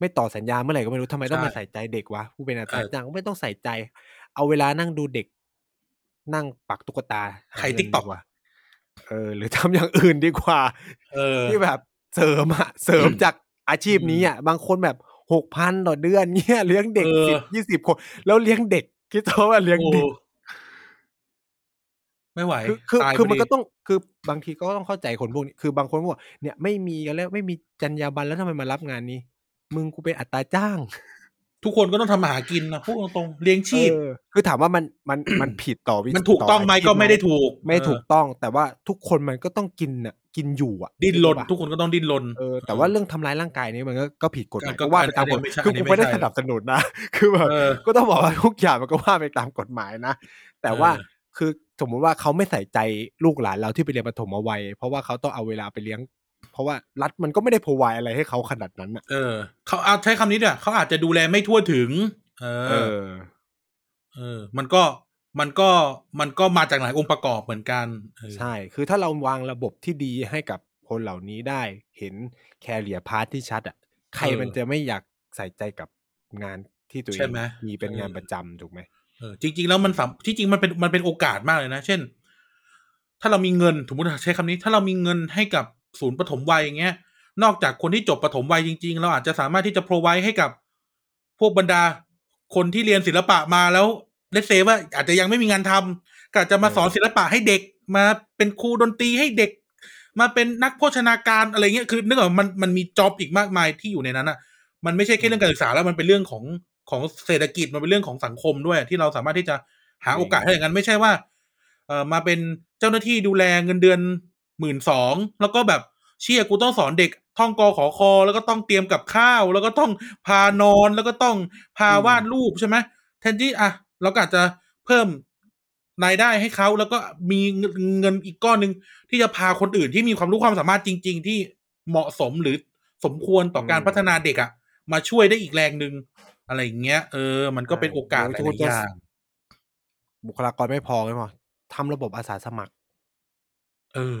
ไม่ต่อสัญญาเมื่อไหร่ก็ไม่รู้ทำไมต้องใช่มาใส่ใจเด็กวะผู้เป็นอัตราเออจ้างไม่ต้องใส่ใจ เอาเวลานั่งดูเด็ก นั่งปักตุ๊กตาหาไข่เงิน TikTok ดีกว่าเออ หรือทำอย่างอื่นดีกว่า เออ ที่แบบเสริมอะเสริมจากอาชีพนี้อะบางคนแบบหกพันต่อเดือนเนี่ยเลี้ยงเด็กเออสิบยี่สิบคน แล้วเลี้ยงเด็กคิดตัวว่าเลี้ยงโอ้เด็กไม่ไหว คือคือตายคือมันพดีก็ต้องคือบางทีก็ต้องเข้าใจคนพวกนี้คือบางคนบอกเนี่ยไม่มีกันแล้วไม่มีจรรยาบรรณแล้วทำไมมารับงานนี้ มึงกูเป็นอัตราจ้าง ทุกคนก็ต้องทำมาหากินนะพูดตรงๆเลี้ยงชีพ เออคือถามว่ามันมันมันผิดต่อวิมันถูกต้องไหมาชีพก็ไม่ได้ถูกไม่ถูกเออต้อง แต่ว่าทุกคนมันก็ต้องกินอะกินอยู่อะดิ้นรนถูปะทุกคนก็ต้องดิ้นรน เออแต่ว่าเรื่องทำร้ายร่างกายนี่มันก็ก็ผิดกฎหมายก็ก็ว่าไปตามกฎอันนี้ไม่ใช่คืออันนี้กูไม่ได้ไม่ใช่ สนับสนุนนะ คือแบบ เออ ก็ต้องบอกว่าทุกอย่างมันก็ว่าไปตามกฎหมายนะ แต่ว่าเออ คือสมมุติว่าเขาไม่ใส่ใจลูกหลานเราที่ไปเรียนประถมเอาไว้เพราะว่าเขาต้องเอาเวลาไปเลี้ยง เพราะว่ารัฐมันก็ไม่ได้พอไวอะไรให้เขาขนาดนั้นอะ เออเขาเอาใช้คำนี้ด้วยเขาอาจจะดูแลไม่ทั่วถึงเอเอออ เออ มันก็มันก็มันก็มาจากหลายองค์ประกอบเหมือนกันเออใช่ คือถ้าเราวางระบบที่ดีให้กับคนเหล่านี้ได้ เห็นแคเรียพาร์ทที่ชัดอะใครมันจะไม่อยากใส่ใจกับงานที่ตัวเอใช่งไหมมีเป็นงานเออประจำถูกไหมเออจริง ๆ แล้วมันสำที่จริงมันเป็นมันเป็นโอกาสมากเลยนะ เช่น ถ้าเรามีเงินสมมติใช้คำนี้ ถ้าเรามีเงินให้กับ ศูนย์ปฐมวัยอย่างเงี้ย นอกจากคนที่จบปฐมวัยจริง ๆ เราอาจจะสามารถที่จะ provide ให้กับ พวกบรรดา คนที่เรียนศิลปะมาแล้วเลเซว่า อาจจะยังไม่มีงานทำก็อาจจะมาสอนศิลปะให้เด็กมาเป็นครูดนตรีให้เด็ก มาเป็นนักโภชนาการอะไรเงี้ยคือนึกออกมันมันมีจ็อบอีกมากมายที่อยู่ในนั้นอะ มันไม่ใช่แค่เรื่องการศึกษาแล้วมันเป็นเรื่องของของเศรษฐกิจมันเป็นเรื่องของสังคมด้วย ที่เราสามารถที่จะหาโอกาสให้อย่างนั้นไม่ใช่ว่าเอ่อมาเป็นเจ้าหน้าที่ดูแลเงินเดือน หมื่นสองแล้วก็แบบเชี่ยกูต้องสอนเด็กท่องกอขอคอ แล้วก็ต้องเตรียมกับข้าว แล้วก็ต้องพานอนแล้วก็ต้องพาวาดรูปใช่ไหมแทนที่อะเราก็อาจจะเพิ่มรายได้ให้เขาแล้วก็มีเงินอีกก้อนหนึ่งที่จะพาคนอื่นที่มีความรู้ความสามารถจริง ๆ ที่เหมาะสมหรือสมควรต่อการอืมพัฒนาเด็กอะมาช่วยได้อีกแรงหนึ่งอะไรอย่างเงี้ยเออ มันก็เป็นโอกาสหใช่ลายๆอย่างบุคลากรไม่พอไม่พอทำระบบอาสาสมัคร เออ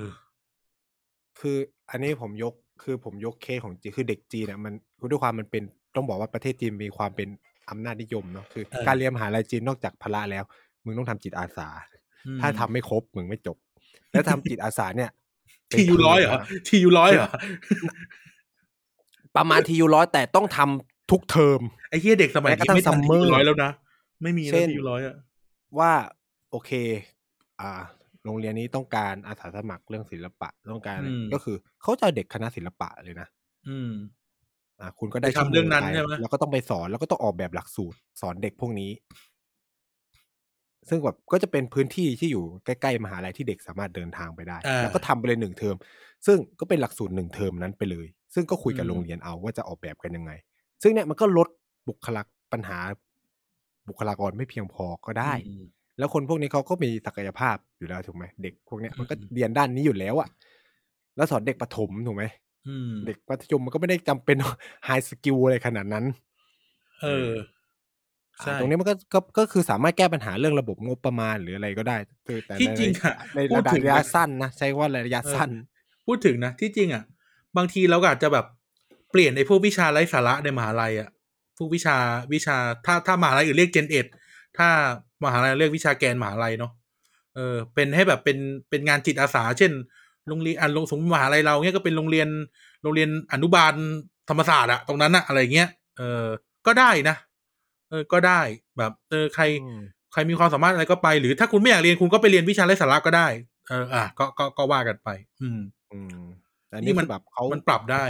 คืออันนี้ผมยกคือผมยกเคสของจีนคือเด็กจีนอะมันคือด้วยความมันเป็นต้องบอกว่าประเทศจีนมีความเป็นอำนาจนิยมเนาะคือเออการเรียนมหาลัยจีนนอกจากพละแล้ว มึงต้องทำจิตอาสาอืมถ้าทำไม่ครบมึงไม่จบ แล้วทำจิตอาสาเนี่ยเป็นทียูร้อยเหรอทียูร้อยเหรอประมาณทียูร้อยแต่ต้องทำทุกเทอมไอ้เฮียเด็กสมัยแม้กระนี้ทั่งไม่ทันที summer ยูร้อยแล้วนะไม่มีเช่แล้วนทียูร้อยอะว่า โอเค อ่า โรงเรียนนี้ต้องการอาสาสมัครเรื่องศิลปะต้องการอะไรก็คือเขาจะเอาเด็กคณะศิลปะเลยนะอืม อ่า คุณก็ได้ไปทำเรื่องนั้นชั่วโมใช่ไหมปแล้วก็ต้องไปสอนแล้วก็ต้องออกแบบหลักสูตร สอนเด็กพวกนี้ ซึ่งแบบก็จะเป็นพื้นที่ที่อยู่ใกล้ๆมหาลัยที่เด็กสามารถเดินทางไปได้อ่าแล้วก็ทำไปเลยหนึ่งเทอม ซึ่งก็เป็นหลักสูตรหนึ่งเทอมนั้นไปเลย ซึ่งก็คุยกับอืมโรงเรียนเอาว่าจะออกแบบกันยังไง ซึ่งเนี่ยมันก็ลดบุคลากรปัญหาบุคลากรไม่เพียงพอก็ได้อืม แล้วคนพวกนี้เขาก็มีศักยภาพอยู่แล้วถูกไหมเด็กพวกเนี้ยมันก็อืมเรียนด้านนี้อยู่แล้วอะแล้วสอนเด็กประถมถูกไหมอืมเด็กมัธยมมันก็ไม่ได้จำเป็น high skill อะไรขนาดนั้น เออใช่อ่าตรงนี้มันก็ก็ก็คือสามารถแก้ปัญหาเรื่องระบบงบประมาณหรืออะไรก็ได้คือแต่ที่ในจริงอะในพูดระดับถึงระยะนะสั้นนะใช้ว่าระยะสั้น พูดถึงนะที่จริงอะบางทีเราก็อาจจะแบบเปลี่ยนไอ้พวกวิชาไร้สาระในมหาลัยอะพวกวิชาวิชาถ้าถ้ามหาลัยอื่นเรียกเจนเอ็ดถ้า มหาลัยเรียกวิชาแกนมหาลัยเนาะเออเป็นให้แบบเป็นเป็นงานจิตอาสา เช่น โรงเรียนอันลงสมมติมหาลัยเราเนี้ยก็เป็นโรงเรียนโรงเรียนอนุบาลธรรมศาสตร์อะตรงนั้นอะอะไรเงี้ยเออก็ได้นะ เออก็ได้แบบเออใครอืมใครมีความสามารถอะไรก็ไป หรือถ้าคุณไม่อยากเรียนคุณก็ไปเรียนวิชาไร้สาระก็ได้ เอออะก็ก็ก็ว่ากันไป อืม อืมแต่นี่นี่มัมันนแบบเขามันปรับได้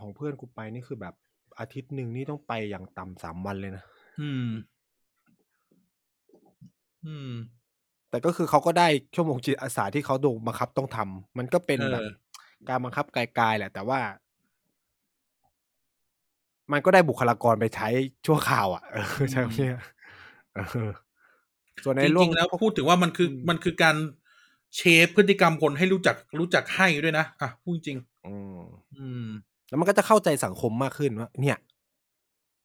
ของเพื่อนกูไปนี่คือแบบอาทิตย์หนึ่งนี่ต้องไปอย่างต่ำสามวันเลยนะอืม อืม แต่ก็คือเขาก็ได้ชั่วโมงจิตอาสาที่เขาโดนบังคับต้องทำมันก็เป็นเออแบบการบังคับไกลๆแหละ แต่ว่า มันก็ได้บุคลากรไปใช้ชั่วข่าวอะเออใช่ไหมเนี่ยเออส่วนในจโลกริงๆแล้วพูดถึงว่ามันคืออืมมันคือการเชฟพฤติกรรมคนให้รู้จักรู้จักให้ด้วยนะอะพูดจริงอืมอืมแล้วมันก็จะเข้าใจสังคมมากขึ้นว่าเนี่ย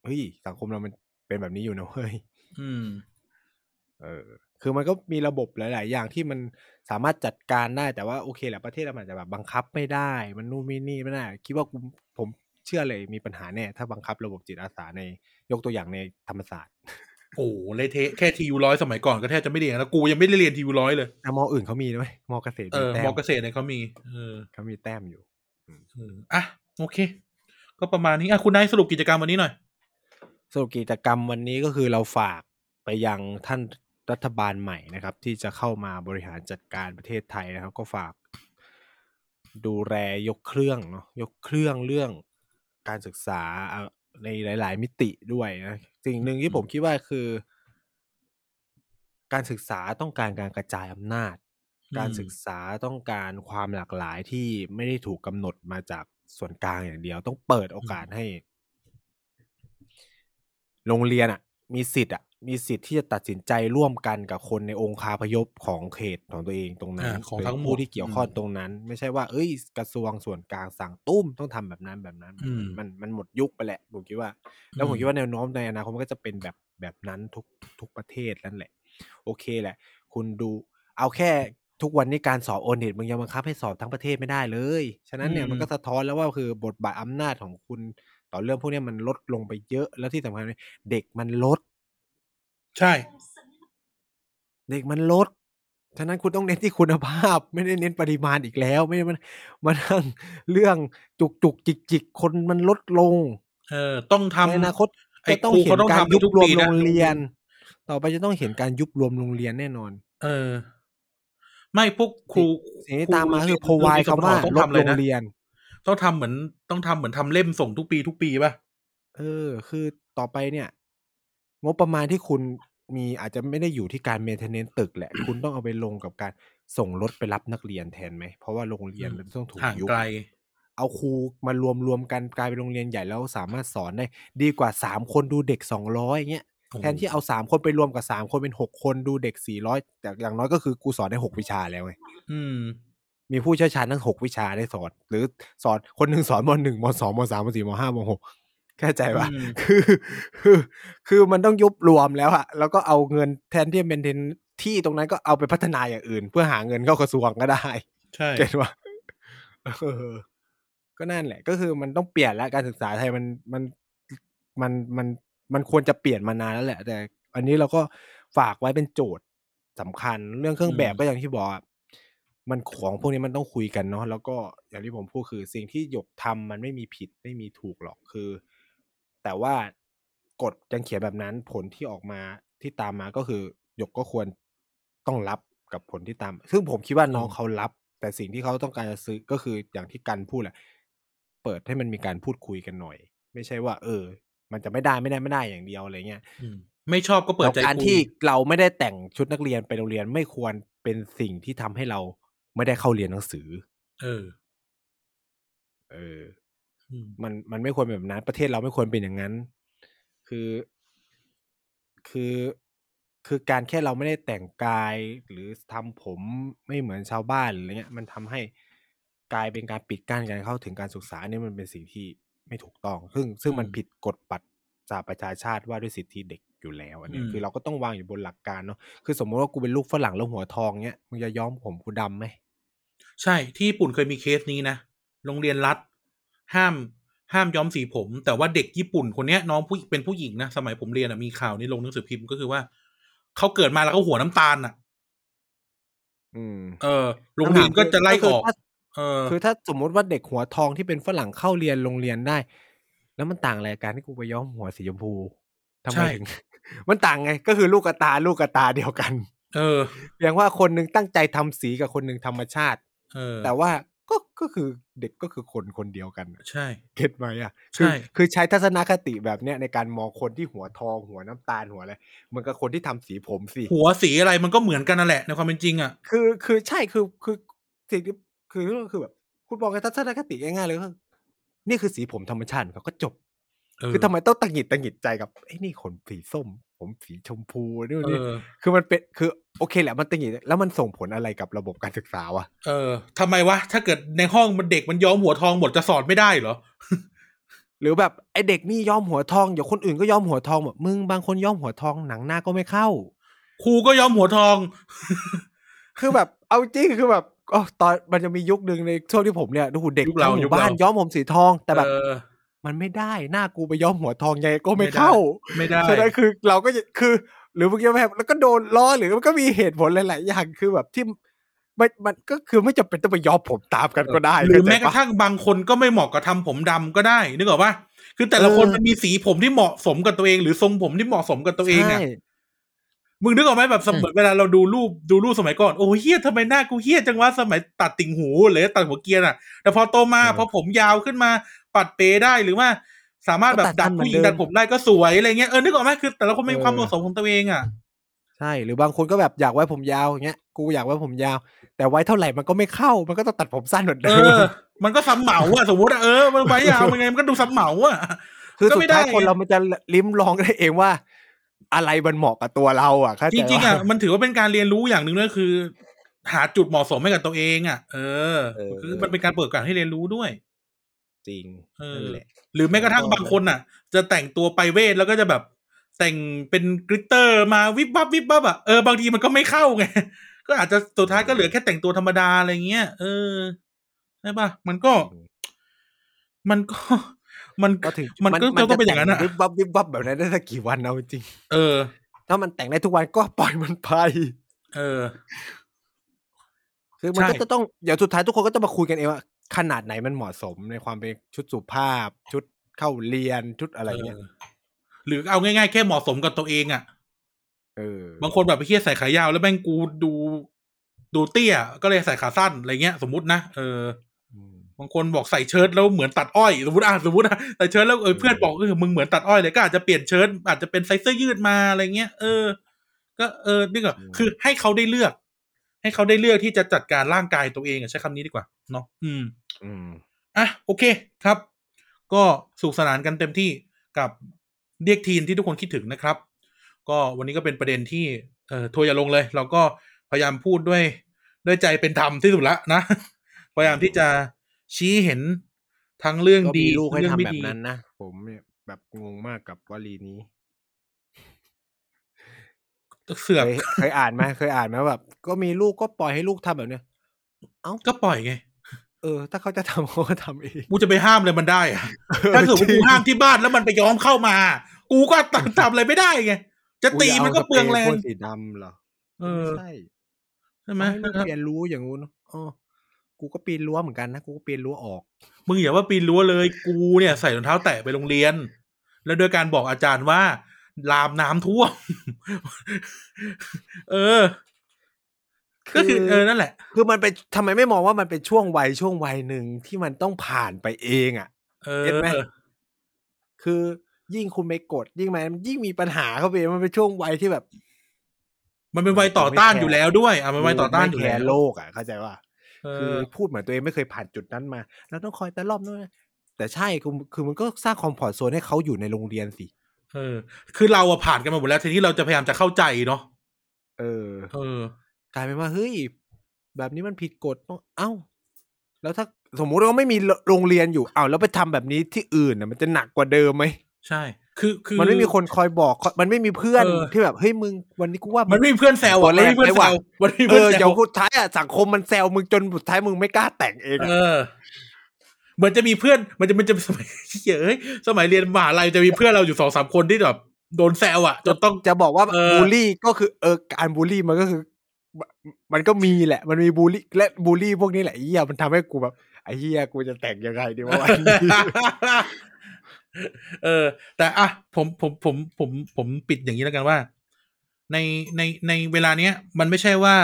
เฮ้ยสังคมเรามันเป็นแบบนี้อยู่นะเฮ้ยอืม เออคือมันก็มีระบบหลาย ๆ อย่างที่มันสามารถจัดการได้แต่ว่าโอเคแหละประเทศเราอาจจะแบบบังคับไม่ได้ มันนู่นนี่นี่ไม่ได้คิดว่ากูผมเชื่อเลยมีปัญหาแน่ถ้าบังคับระบบจิตอาสาในยกตัวอย่างในธรรมศาสตร์โอ้โหเละเทะแค่ทียูร้อยสมัยก่อนก็แทบจะไม่เรียนแล้วกูยังไม่ได้เรียนทียูร้อยเลยแต่มออื่นเขามีด้วยมอเกษตรเอมีอแต้มมอเกษตรเนี่ยเขามีเออเขามีแต้มอยู่เอออะโอเค ก็ประมาณนี้อะคุณนายสรุปกิจกรรมวันนี้หน่อย สรุปกิจกรรมวันนี้ก็คือเราฝากไปยังท่าน รัฐบาลใหม่นะครับ ที่จะเข้ามาบริหารจัดการประเทศไทยนะครับ ก็ฝาก ดูแลยกเครื่องเนาะยกเครื่องเรื่องการศึกษาอะในหลาย ๆ มิติด้วยนะสิ่งหนึ่งที่ผมคิดว่าคือ การศึกษาต้องการการกระจายอำนาจอืมการศึกษาต้องการความหลากหลายที่ไม่ได้ถูกกำหนดมาจากส่วนกลางอย่างเดียว ต้องเปิดโอกาสให้ โรงเรียนอะ มีสิทธิ์อะ มีสิทธิ์ที่จะตัดสินใจร่วมกันกับคนในองค์คาพยพของเขตของตัวเองตรงนั้นอ่าของหรืทั้งหมดผู้ที่เกี่ยวข้องอืมตรงนั้น ไม่ใช่ว่า เอ้ย กระทรวงส่วนกลางสั่งตุ้มต้องทำแบบนั้นแบบนั้นอืมมันมันหมดยุคไปแหละผมคิดว่า แล้วผมคิดว่าแนวโน้มในอนาคตมันก็จะเป็นแบบแบบนั้นทุกทุกประเทศนั่นแหละ โอเคแหละ คุณดูเอาแค่ทุกวันนี้การสอบโอเน็ตมึงยังบังคับให้สอบทั้งประเทศไม่ได้เลย ฉะนั้นเนี่ยอืมมันก็สะท้อนแล้วว่าคือบทบาทอำนาจของคุณต่อเรื่องพวกเนี้ยมันลดลงไปเยอะแล้วที่สำคัญเด็กมันลด ใช่ เด็กมันลด ฉะนั้นคุณต้องเน้นที่คุณภาพ ไม่ได้เน้นปริมาณอีกแล้ว ไม่ได้มันมาทั้งเรื่องจุกจุกจิกจิกคนมันลดลง เออ ต้องทำในอนาคตไอ้จะต้องครูเห็นเขาต้องการทำให้ยุบทุกรวมปีนะโรงเรียน ต่อไปจะต้องเห็นการยุบรวมโรงเรียนแน่นอน เออ ไม่พวกครูสิ่งที่ครูตามมาคือโรงพวายเรียนคำว่าต้องลดทำอะไรโรงนะเรียน ต้องทำเหมือนต้องทำเหมือนทำเล่มส่งทุกปีทุกปีป่ะเออ คือต่อไปเนี่ย งบประมาณที่คุณ มีอาจจะไม่ได้อยู่ที่การเมนเทนเนนตึกแหละ คุณต้องเอาไปลงกับการส่งรถไปรับนักเรียนแทนไหม เพราะว่าโรงเรียนอืมมันต้องถูกห่างยุบไกลเอาครูมารวมรวมกันกลายเป็นโรงเรียนใหญ่แล้วสามารถสอนได้ ดีกว่าสามคนดูเด็กสองร้อยเงี้ยโอ้โหแทนที่เอาสามคนไปรวมกับสามคนเป็นหกคนดูเด็กสี่ร้อยแต่อย่างน้อยก็คือกูสอนได้หกวิชาแล้วไงอืมมีผู้เชี่ยวชาญทั้งหกวิชาได้สอน หรือสอนคนหนึ่งสอนมหนึ่งมสองมสามมสี่มห้ามหก เข้าใจปะอืมคือคือ คือมันต้องยุบรวมแล้วอะแล้วก็เอาเงินแทนที่จะเป็นเทนที่ตรงนั้นก็เอาไปพัฒนาอย่างอื่น เพื่อหาเงินเข้ากระทรวงก็ได้ ใช่เก็ตว่าเออก็นั่นแหละ ก็คือมันต้องเปลี่ยนแล้วการศึกษาไทยมันมันมันมันมันควรจะเปลี่ยนมานานแล้วแหละ แต่ อันนี้เราก็ฝากไว้เป็นโจทย์สำคัญ เรื่องเครื่องแบบก็อย่างที่บอกอะมันของพวกนี้มันต้องคุยกันเนาะแล้วก็อย่างที่ผมพูดคือ สิ่งที่หยกทำมันไม่มีผิดไม่มีถูกหรอกคือ แต่ว่ากฎยังเขียนแบบนั้นผลที่ออกมาที่ตามมาก็คือ หยกก็ควรต้องรับกับผลที่ตาม ซึ่งผมคิดว่าน้องอืมเขารับ แต่สิ่งที่เขาต้องการจะซื้อก็คืออย่างที่กันพูดแหละ เปิดให้มันมีการพูดคุยกันหน่อย ไม่ใช่ว่า เออ มันจะไม่ได้ไม่ได้ไม่ได้อย่างเดียวอะไรเงี้ยอืมไม่ชอบก็เปิดแล้วใจการคุยที่เราไม่ได้แต่งชุดนักเรียนไปโรงเรียนไม่ควรเป็นสิ่งที่ทำให้เราไม่ได้เข้าเรียนหนังสือ เออ เอออื มมันมันไม่ควรเป็นแบบนั้น ประเทศเราไม่ควรเป็นอย่างนั้น คือ คือคือการแค่เราไม่ได้แต่งกายหรือทำผมไม่เหมือนชาวบ้านหรืออะไรเงี้ย มันทำให้กลายเป็นการปิดกั้นการเข้าถึงการศึกษาอันนี้มันเป็นสิ่งที่ไม่ถูกต้อง ซึ่งซึ่งมันผิดกฎบัตรสหประชาชาติว่าด้วยสิทธิเด็กอยู่แล้วอันเนี้ยคือเราก็ต้องวางอยู่บนหลักการเนาะคือสมมติว่ากูเป็นลูกฝรั่งแล้วหัวทองเนี้ยมึงจะย้อมผมกูดำไหมใช่ที่ญี่ปุ่นเคยมีเคสนี้นะโรงเรียนรัฐ ห้ามห้ามย้อมสีผม แต่ว่าเด็กญี่ปุ่นคนเนี้ยน้องผู้เป็นผู้หญิงนะสมัยผมเรียนอะมีข่าวในลงหนังสือพิมพ์ก็คือว่าเขาเกิดมาแล้วก็หัวน้ำตาลอะอืมเออโรงเรียนก็จะไล่ออกคือถ้าเออคือถ้าสมมติว่าเด็กหัวทองที่เป็นฝรั่งเข้าเรียนโรงเรียนได้ แล้วมันต่างอะไรกับการที่กูไปย้อมหัวสีชมพูทำไมใช่ถึงมันต่างไง ก็คือลูกกระตาลูกกระตาเดียวกัน เออเพียงว่าคนหนึงตั้งใจทำสีกับคนหนึงธรรมชาติ เออ แต่ว่า ก็ก็คือเด็กก็คือคนคนเดียวกันน่ะใช่เก็ตไหมอะใช่คือคือใช้ทัศนคติแบบเนี้ยในการมองคนที่หัวทองหัวน้ำตาลหัวอะไรเหมือนกับคนที่ทำสีผมสิหัวสีอะไรมันก็เหมือนกันนั่นแหละในความเป็นจริงอะคือคือใช่คือคือสิ่งที่คือคือแบบ คุณบอกกันทัศนคติง่ายๆเลยก็คือนี่คือสีผมธรรมชาติของเขาก็จบเออคือทำไมต้องตังหงิดตังหงิดใจกับไอ้นี่ขนสีส้ม ผมสีชมพูนี่นเอนี่อคือมันเป็นคือโอเคแหละมันตังหงิดแล้วมันส่งผลอะไรกับระบบการศึกษาวะเออทำไมวะ ถ้าเกิดในห้องมันเด็กมันย้อมหัวทองหมดจะสอนไม่ได้เหรอ หรือแบบไอเด็กนี่ย้อมหัวทองเดี๋ยวคนอื่นก็ย้อมหัวทองแบบมึงบางคนย้อมหัวทองหนังหน้าก็ไม่เข้า ครูก็ย้อมหัวทอง คือแบบ เอาจริงคือแบบอ๋อตอนมันจะมียุคหนึ่งในช่วงที่ผมเนี่ยดูเด็กยุคเราทั้งหยุมู่คเราบ้านย้อมผมสีทองแต่แบบเออ มันไม่ได้หน้ากูไปย้อมหัวทองยังไงก็ไม่ไม่ได้เข้า ไม่ได้ฉะนั้นคือเราก็จะคือ หรือเมื่อกี้แบบแล้วก็โดนล้อหรือมันก็มีเหตุผลหลาย ๆ อย่างคือแบบที่ไม่มันก็คือไม่จำเป็นต้องไปย้อมผมตามกันก็ได้ หรือแม้กเข้าระใจปทั่งบางคนก็ไม่เหมาะกับทำผมดำก็ได้นึกออกปะคือแต่ละคนเออมันมีสีผมที่เหมาะสมกับตัวเอง หรือทรงผมที่เหมาะสมกับตัวเองอะใช่มึงนึกออกไหมแบบสมัยเวลาเราดูรูปดูรูปสมัยก่อนโอ้เฮียทำไมหน้ากูเฮียจังวะสมัยตัดติ่งหูหรือตัดหัวเกรียนอะ แต่พอโตมาพอผมยาวขึ้นมา ปัดเปได้หรือว่าสามารถแบบดัดผู้หญิงดัดผมได้ก็สวยอะไรเงี้ยเออนึกออกไหมคือ แต่ละคนมีความเหมาะสมของตัวเองอะใช่หรือบางคนก็แบบอยากไว้ผมยาวอย่างเงี้ยกูอยากไว้ผมยาว แต่ไว้เท่าไหร่มันก็ไม่เข้า มันก็ต้องตัดผมสั้นเหมือนเอเดิอมมันก็ซ้ำเหมาอะสมมติอะเออมันไว้ยาวยังไงมันก็ดูซ้ำเหมาอะคือก็สุไม่ดท้ายได้คนเรามันจะลิ้มลองได้เองว่า อะไรมันเหมาะกับตัวเราอะเข้าจใจริงๆว่าอะมันถือว่าเป็นการเรียนรู้อย่างหนึ่งด้วยคือ หาจุดเหมาะสมให้กับตัวเองอะ เออ คือมันเป็นการเปิดโอกาสให้เรียนรู้ด้วย จริงเออนั่นแหละหรือแม้กระทั่งบางคนอะ จะแต่งตัวไปเวทแล้วก็จะแบบ แต่งเป็นกริตเตอร์มาวิบวับวิบวับอะเออบางทีมันก็ไม่เข้าไงก็อาจจะสุดท้ายก็เหลือแค่แต่งตัวธรรมดาอะไรเงี้ยเออใช่ปะมันก็ มันก็มันก็ถึงมันก็จะต้องเป็นอย่างนั้นอะวิบวับวิบวับแบบนั้นได้สักกี่วันเอาจริง เออ ถ้ามันแต่งได้ทุกวันก็ปล่อยมันไป เออ คือมันใช่ก็จะต้องเดี๋ยวสุดท้ายทุกคนก็จะมาคุยกันเองว่า ขนาดไหนมันเหมาะสมในความเป็นชุดสุภาพ ชุดเข้าเรียนชุดอะไรเงี้ยเออหรือเอาง่ายๆแค่เหมาะสมกับตัวเองอะเออบางคนแบบไปเคียใส่ขายาว แล้วแม่งกูดูดูเตี้ย ก็เลยใส่ขาสั้นอะไรเงี้ย สมมตินะเอออืมบางคนบอกใส่เชิ้ตแล้วเหมือนตัดอ้อยสมมติอะสมมติอะใส่เชิ้ตแล้วเออเพื่อนบอกเออมึงเหมือนตัดอ้อยเลยก็อาจจะเปลี่ยนเชิ้ตอาจจะเป็นไซส์เสื้อยืดมาอะไรเงี้ยเออ ก็เออนี่ก็คือให้เขาได้เลือก ให้เขาได้เลือกที่จะจัดการร่างกายตัวเองอะใช้คำนี้ดีกว่าเนาะอืม อืมอะโอเคครับ ก็สนุกสนานกันเต็มที่กับเรียกทีนที่ทุกคนคิดถึงนะครับ ก็วันนี้ก็เป็นประเด็นที่เอ่อทัวร์อย่าลงเลย เราก็พยายามพูดด้วยด้วยใจเป็นธรรมที่สุดละนะพยายามที่จะชี้เห็นทั้งเรื่องก็ดีมีลูกให้เรื่องทำไม่แบบดีนั้นนะผมเนี่ยแบบงงมากกับวลีนี้ เสือกเคยเคยอ่านไหมเคยอ่านไหมว่าแบบ ก็มีลูกก็ปล่อยให้ลูกทำแบบเนี้ยก็ปล่อยไง เออ ถ้าเขาจะทำเขาก็ทำเองกูจะไปห้ามเลยมันได้อะถ้าเกิดว่ากูห้ามที่บ้านแล้วมันไปย้อมเข้ามา กูก็ทำอะไรไม่ได้ไง จะตีมันก็เปลืองแรงพ่นสีดำเหรอเออใช่ใช่ไหมให้ลูกเรียนรู้อย่างงู้นอ๋อกูก็ปีนรั้วเหมือนกันนะกูก็ปีนรั้วออก มึงอย่าว่าปีนรั้วเลย กูเนี่ยใส่รองเท้าแตะไปโรงเรียน แล้วโดยการบอกอาจารย์ว่า ลามน้ำท่วม เออ ก็คือเออนั่นแหละ คือมันเป็นทำไมไม่มองว่ามันเป็นช่วงวัยช่วงวัยหนึ่งที่มันต้องผ่านไปเองอะเออเห็นไหมคือยิ่งคุณไปกดยิ่งมันยิ่งมีปัญหาเข้าไปมันเป็นช่วงวัยที่แบบ มันเป็นวัยต่อต้านอยู่แล้วด้วยอะมันวัยต่อต้านอยู่ไม่แล้แควร์โลกอะเข้าใจว่าเอคืออพูดเหมือนตัวเองไม่เคยผ่านจุดนั้นมา แล้วต้องคอยตะล่อมด้วยนะแต่ใช่คือคือมันก็สร้างคอมฟอร์ทโซนให้เขาอยู่ในโรงเรียนสิ เออ คือเราอะผ่านกันมาหมดแล้ว ทีนี้เราจะพยายามจะเข้าใจเนาะเออ เออกลายเป็นว่าเฮ้ยแบบนี้มันผิดกฎต้องเอ้า แล้วถ้าสมมุติว่าไม่มีโรงเรียนอยู่เอ้าแล้วไปทำแบบนี้ที่อื่นน่ะมันจะหนักกว่าเดิมไหมใช่ คือคือมันไม่มีคนคอยบอก มันไม่มีเพื่อนเออที่แบบเฮ้ยมึงวันนี้กูว่ามัมันไม่มีเพื่อนแซวตัอะวมันแรไม่กมีเพื่อนไม่แซว่ะวมันไม่มีเอเพื่อนอแซเดี๋ยววสุดท้ายอะสังคมมันแซวมึงจนสุดท้ายมึงไม่กล้าแต่งเองอะเออ เหมือนจะมีเพื่อน มันจะมันจะสมัยเฮ้ยสมัยเรียนมหาลัยจะมีเพื่อนเราอยู่สองสามคนที่แบบโดนแซวอะจนต้องจะบอกว่าเออบูลลี่ก็คือเออการบูลลี่มันก็คือ มันก็มีแหละ มันมีบูลลี่และบูลลี่พวกนี้แหละไอ้เหี้ยมันทำให้กูแบบไอ้เหี้ยกูจะแต่งยังไงดีวะวันนี้เออ แต่อะผมผมผมผมผมปิดอย่างนี้แล้วกันว่า ในในในเวลาเนี้ย มันไม่ใช่ว่า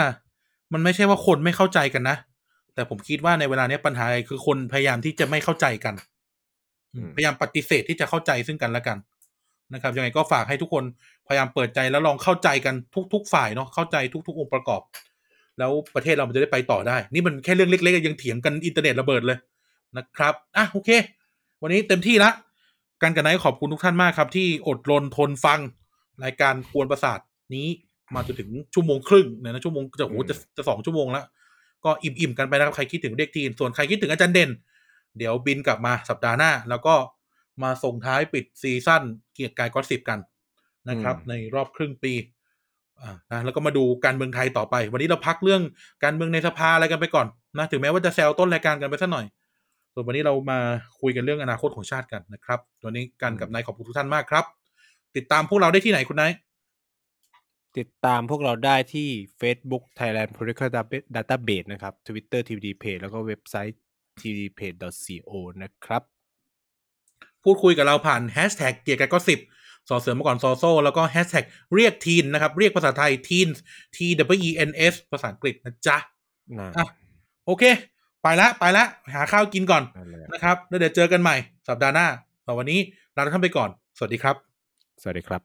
มันไม่ใช่ว่าคนไม่เข้าใจกันนะ แต่ผมคิดว่าในเวลาเนี้ยปัญหาคือคนพยายามที่จะไม่เข้าใจกันอืมพยายามปฏิเสธที่จะเข้าใจซึ่งกันและกันนะครับยังไงก็ฝากให้ทุกคนพยายามเปิดใจแล้วลองเข้าใจกันทุก ๆ ฝ่ายเนาะเข้าใจทุก ๆ องค์ประกอบ แล้วประเทศเรามันจะได้ไปต่อได้ นี่มันแค่เรื่องเล็กๆยังเถียงกันอินเทอร์เน็ตระเบิดเลยนะครับอะโอเค วันนี้เต็มที่ละกันกันไนท์ขอบคุณทุกท่านมากครับ ที่อดรนทนฟังรายการกวนประสาทนี้มาจนถึงชั่วโมงครึ่งเนี่ยนะชั่วโมงจะโอ้โหจะจะสองชั่วโมงแล้ว ก็อิ่มๆกันไปนะครับใครคิดถึงเด็กทีนส่วนใครคิดถึงอาจารย์เด่น เดี๋ยวบินกลับมาสัปดาห์หน้า แล้วก็มาส่งท้ายปิดซีซั่นเกียร์กายก็สิบกันนะครับอืมในรอบครึ่งปีอ่านะแล้วก็มาดูการเมืองไทยต่อไป วันนี้เราพักเรื่องการเมืองในสภาอะไรกันไปก่อนนะถึงแม้ว่าจะแซวต้นรายการกันไปสักหน่อย ส่วนวันนี้เรามาคุยกันเรื่องอนาคตของชาติกันนะครับวันนี้กันกับนายขอบคุณทุกท่านมากครับ ติดตามพวกเราได้ที่ไหนคุณนาย ติดตามพวกเราได้ที่ Facebook Thailand Political Database นะครับ Twitter TVD Page แล้วก็เว็บไซต์ tvdpage.co นะครับ พูดคุยกับเราผ่านแฮชแท็กเกียร์กายก็สิบสอเสริมมาก่อนซอโซ แล้วก็แฮชแท็กเรียกทีนนะครับ เรียกภาษาไทยทีน T W E N S ภาษาอังกฤษนะจ๊ะนะอะโอเค ไปละไปละ หาข้าวกินก่อนนั่นแหละนะครับ แล้วเดี๋ยวเจอกันใหม่สัปดาห์หน้าแต่วันนี้ลาทุกท่านไปก่อน สวัสดีครับ สวัสดีครับ